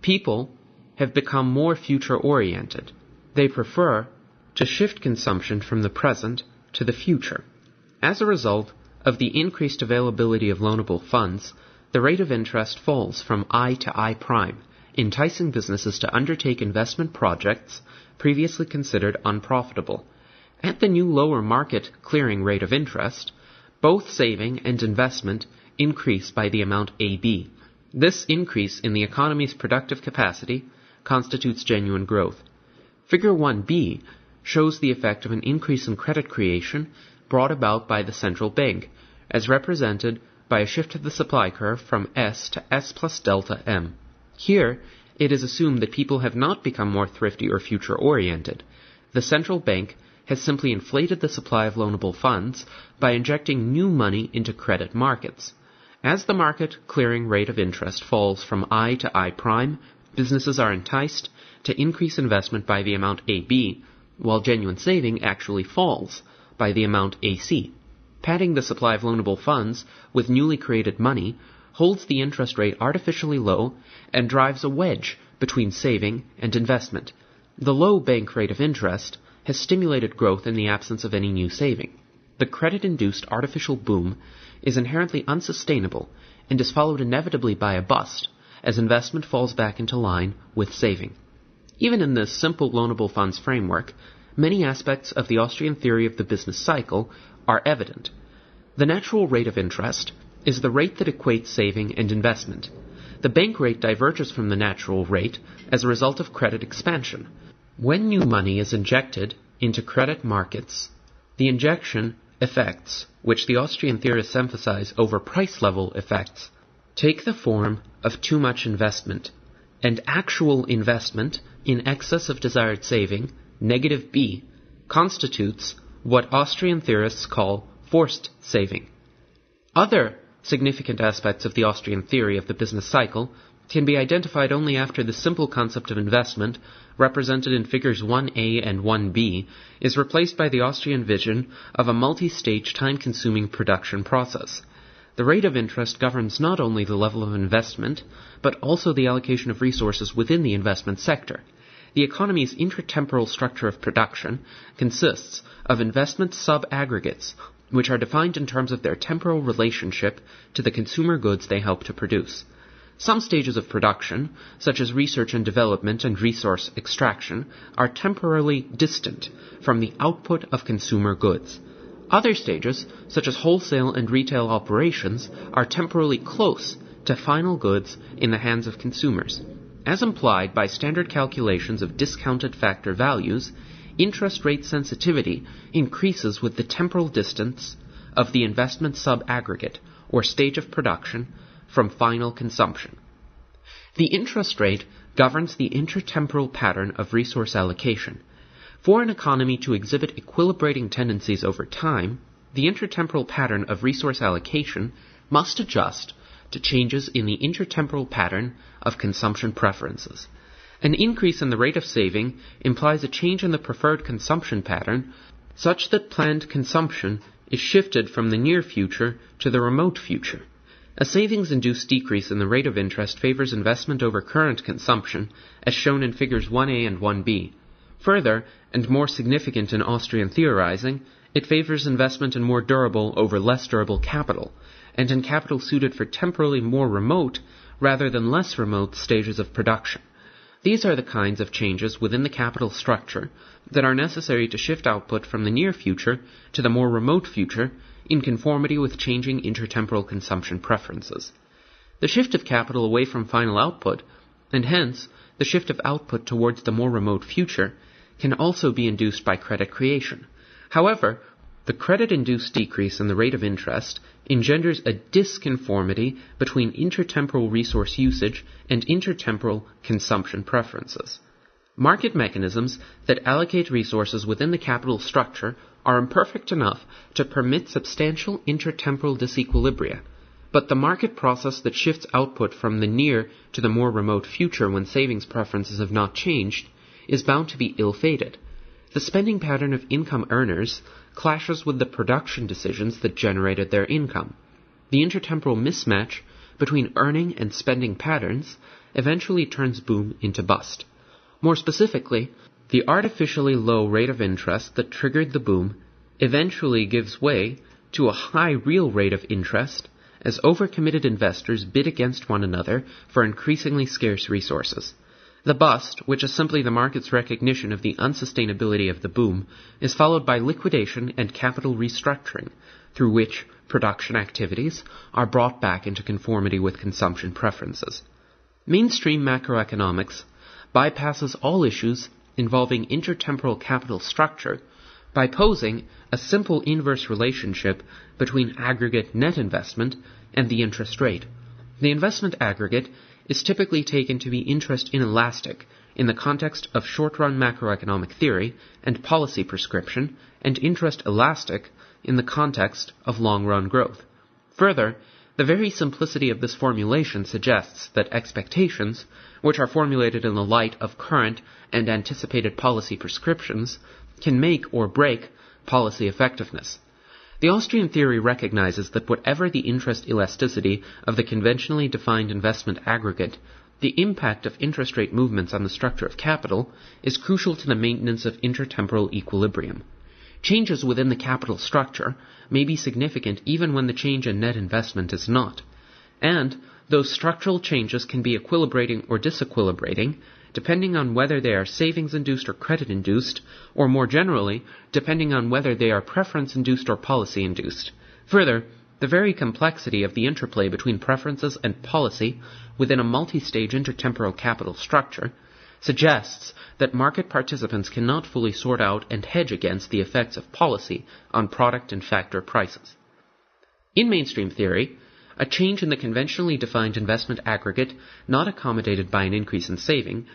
People have become more future oriented. They prefer to shift consumption from the present to the future. As a result, of the increased availability of loanable funds, the rate of interest falls from I to I prime, enticing businesses to undertake investment projects previously considered unprofitable. At the new lower market clearing rate of interest, both saving and investment increase by the amount AB. This increase in the economy's productive capacity constitutes genuine growth. Figure 1b shows the effect of an increase in credit creation brought about by the central bank, as represented by a shift of the supply curve from S to S plus delta M. Here, it is assumed that people have not become more thrifty or future oriented. The central bank has simply inflated the supply of loanable funds by injecting new money into credit markets. As the market clearing rate of interest falls from I to I prime, businesses are enticed to increase investment by the amount AB, while genuine saving actually falls by the amount AC. Padding the supply of loanable funds with newly created money holds the interest rate artificially low and drives a wedge between saving and investment. The low bank rate of interest has stimulated growth in the absence of any new saving. The credit induced artificial boom is inherently unsustainable and is followed inevitably by a bust as investment falls back into line with saving. Even in this simple loanable funds framework, many aspects of the Austrian theory of the business cycle are evident. The natural rate of interest is the rate that equates saving and investment. The bank rate diverges from the natural rate as a result of credit expansion. When new money is injected into credit markets, the injection effects, which the Austrian theorists emphasize over price level effects, take the form of too much investment, and actual investment in excess of desired saving, negative B, constitutes what Austrian theorists call forced saving. Other significant aspects of the Austrian theory of the business cycle can be identified only after the simple concept of investment, represented in figures 1a and 1b, is replaced by the Austrian vision of a multi-stage time-consuming production process. The rate of interest governs not only the level of investment, but also the allocation of resources within the investment sector. The economy's intertemporal structure of production consists of investment sub-aggregates, which are defined in terms of their temporal relationship to the consumer goods they help to produce. Some stages of production, such as research and development and resource extraction, are temporarily distant from the output of consumer goods. Other stages, such as wholesale and retail operations, are temporally close to final goods in the hands of consumers. As implied by standard calculations of discounted factor values, interest rate sensitivity increases with the temporal distance of the investment sub-aggregate, or stage of production, from final consumption. The interest rate governs the intertemporal pattern of resource allocation. For an economy to exhibit equilibrating tendencies over time, the intertemporal pattern of resource allocation must adjust to changes in the intertemporal pattern of consumption preferences. An increase in the rate of saving implies a change in the preferred consumption pattern such that planned consumption is shifted from the near future to the remote future. A savings induced decrease in the rate of interest favors investment over current consumption, as shown in figures 1a and 1b. Further, and more significant in Austrian theorizing, it favors investment in more durable over less durable capital, and in capital suited for temporally more remote rather than less remote stages of production. These are the kinds of changes within the capital structure that are necessary to shift output from the near future to the more remote future in conformity with changing intertemporal consumption preferences. The shift of capital away from final output, and hence the shift of output towards the more remote future, can also be induced by credit creation. However, the credit induced decrease in the rate of interest engenders a disconformity between intertemporal resource usage and intertemporal consumption preferences. Market mechanisms that allocate resources within the capital structure are imperfect enough to permit substantial intertemporal disequilibria, but the market process that shifts output from the near to the more remote future when savings preferences have not changed is bound to be ill-fated. The spending pattern of income earners clashes with the production decisions that generated their income. The intertemporal mismatch between earning and spending patterns eventually turns boom into bust. More specifically, the artificially low rate of interest that triggered the boom eventually gives way to a high real rate of interest as overcommitted investors bid against one another for increasingly scarce resources. The bust, which is simply the market's recognition of the unsustainability of the boom, is followed by liquidation and capital restructuring, through which production activities are brought back into conformity with consumption preferences. Mainstream macroeconomics bypasses all issues involving intertemporal capital structure by posing a simple inverse relationship between aggregate net investment and the interest rate. The investment aggregate is typically taken to be interest inelastic in the context of short run macroeconomic theory and policy prescription, and interest elastic in the context of long run growth. Further, the very simplicity of this formulation suggests that expectations, which are formulated in the light of current and anticipated policy prescriptions, can make or break policy effectiveness. The Austrian theory recognizes that whatever the interest elasticity of the conventionally defined investment aggregate, the impact of interest rate movements on the structure of capital is crucial to the maintenance of intertemporal equilibrium. Changes within the capital structure may be significant even when the change in net investment is not. And those structural changes can be equilibrating or disequilibrating depending on whether they are savings induced or credit induced, or more generally, depending on whether they are preference induced or policy induced. Further, the very complexity of the interplay between preferences and policy within a multi-stage intertemporal capital structure suggests that market participants cannot fully sort out and hedge against the effects of policy on product and factor prices. In mainstream theory, a change in the conventionally defined investment aggregate not accommodated by an increase in saving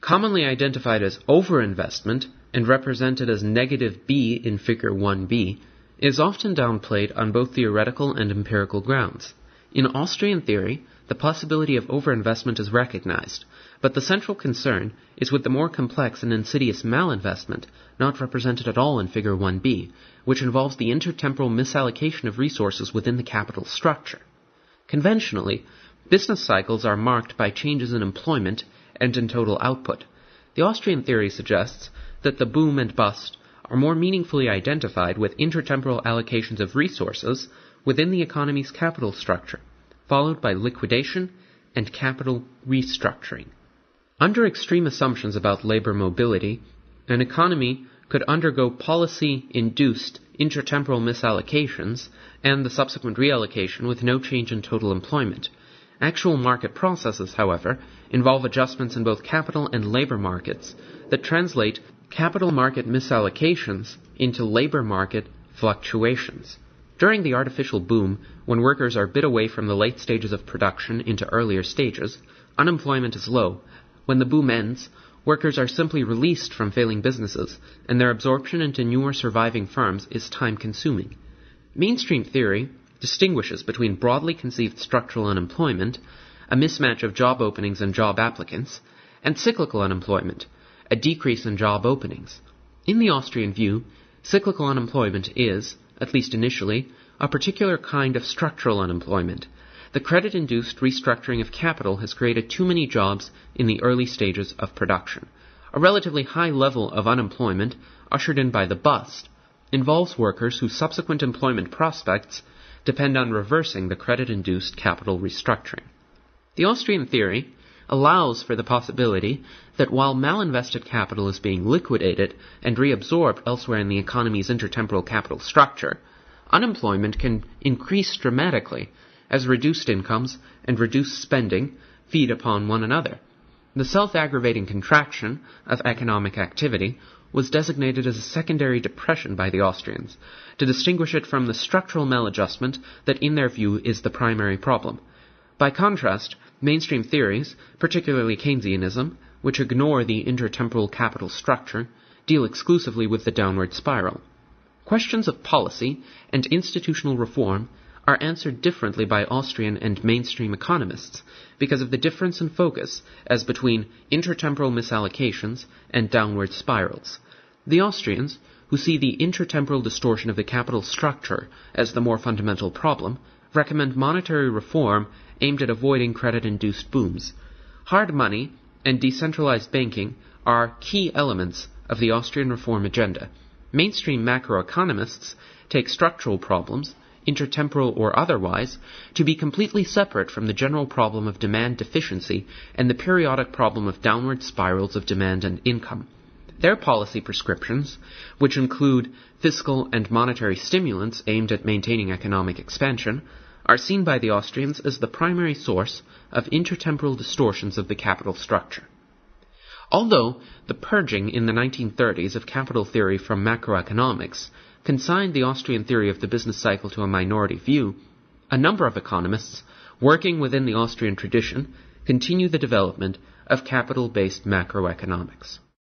commonly identified as overinvestment and represented as negative B in Figure 1b, is often downplayed on both theoretical and empirical grounds. In Austrian theory, the possibility of overinvestment is recognized, but the central concern is with the more complex and insidious malinvestment, not represented at all in Figure 1b, which involves the intertemporal misallocation of resources within the capital structure. Conventionally, business cycles are marked by changes in employment and in total output. The Austrian theory suggests that the boom and bust are more meaningfully identified with intertemporal allocations of resources within the economy's capital structure, followed by liquidation and capital restructuring. Under extreme assumptions about labor mobility, an economy could undergo policy induced intertemporal misallocations and the subsequent reallocation with no change in total employment. Actual market processes, however, involve adjustments in both capital and labor markets that translate capital market misallocations into labor market fluctuations. During the artificial boom, when workers are bid away from the late stages of production into earlier stages, unemployment is low. When the boom ends, workers are simply released from failing businesses, and their absorption into newer surviving firms is time consuming. Mainstream theory distinguishes between broadly conceived structural unemployment, a mismatch of job openings and job applicants, and cyclical unemployment, a decrease in job openings. In the Austrian view, cyclical unemployment is, at least initially, a particular kind of structural unemployment. The credit induced restructuring of capital has created too many jobs in the early stages of production. A relatively high level of unemployment, ushered in by the bust, involves workers whose subsequent employment prospects depend on reversing the credit induced capital restructuring. The Austrian theory allows for the possibility that while malinvested capital is being liquidated and reabsorbed elsewhere in the economy's intertemporal capital structure, unemployment can increase dramatically as reduced incomes and reduced spending feed upon one another. The self aggravating contraction of economic activity was designated as a secondary depression by the Austrians, to distinguish it from the structural maladjustment that in their view is the primary problem. By contrast, mainstream theories, particularly Keynesianism, which ignore the intertemporal capital structure, deal exclusively with the downward spiral. Questions of policy and institutional reform are answered differently by Austrian and mainstream economists because of the difference in focus as between intertemporal misallocations and downward spirals. The Austrians, who see the intertemporal distortion of the capital structure as the more fundamental problem, recommend monetary reform aimed at avoiding credit induced booms. Hard money and decentralized banking are key elements of the Austrian reform agenda. Mainstream macroeconomists take structural problems intertemporal or otherwise, to be completely separate from the general problem of demand deficiency and the periodic problem of downward spirals of demand and income. Their policy prescriptions, which include fiscal and monetary stimulants aimed at maintaining economic expansion, are seen by the Austrians as the primary source of intertemporal distortions of the capital structure. Although the purging in the 1930s of capital theory from macroeconomics consigned the Austrian theory of the business cycle to a minority view, a number of economists, working within the Austrian tradition, continue the development of capital based macroeconomics.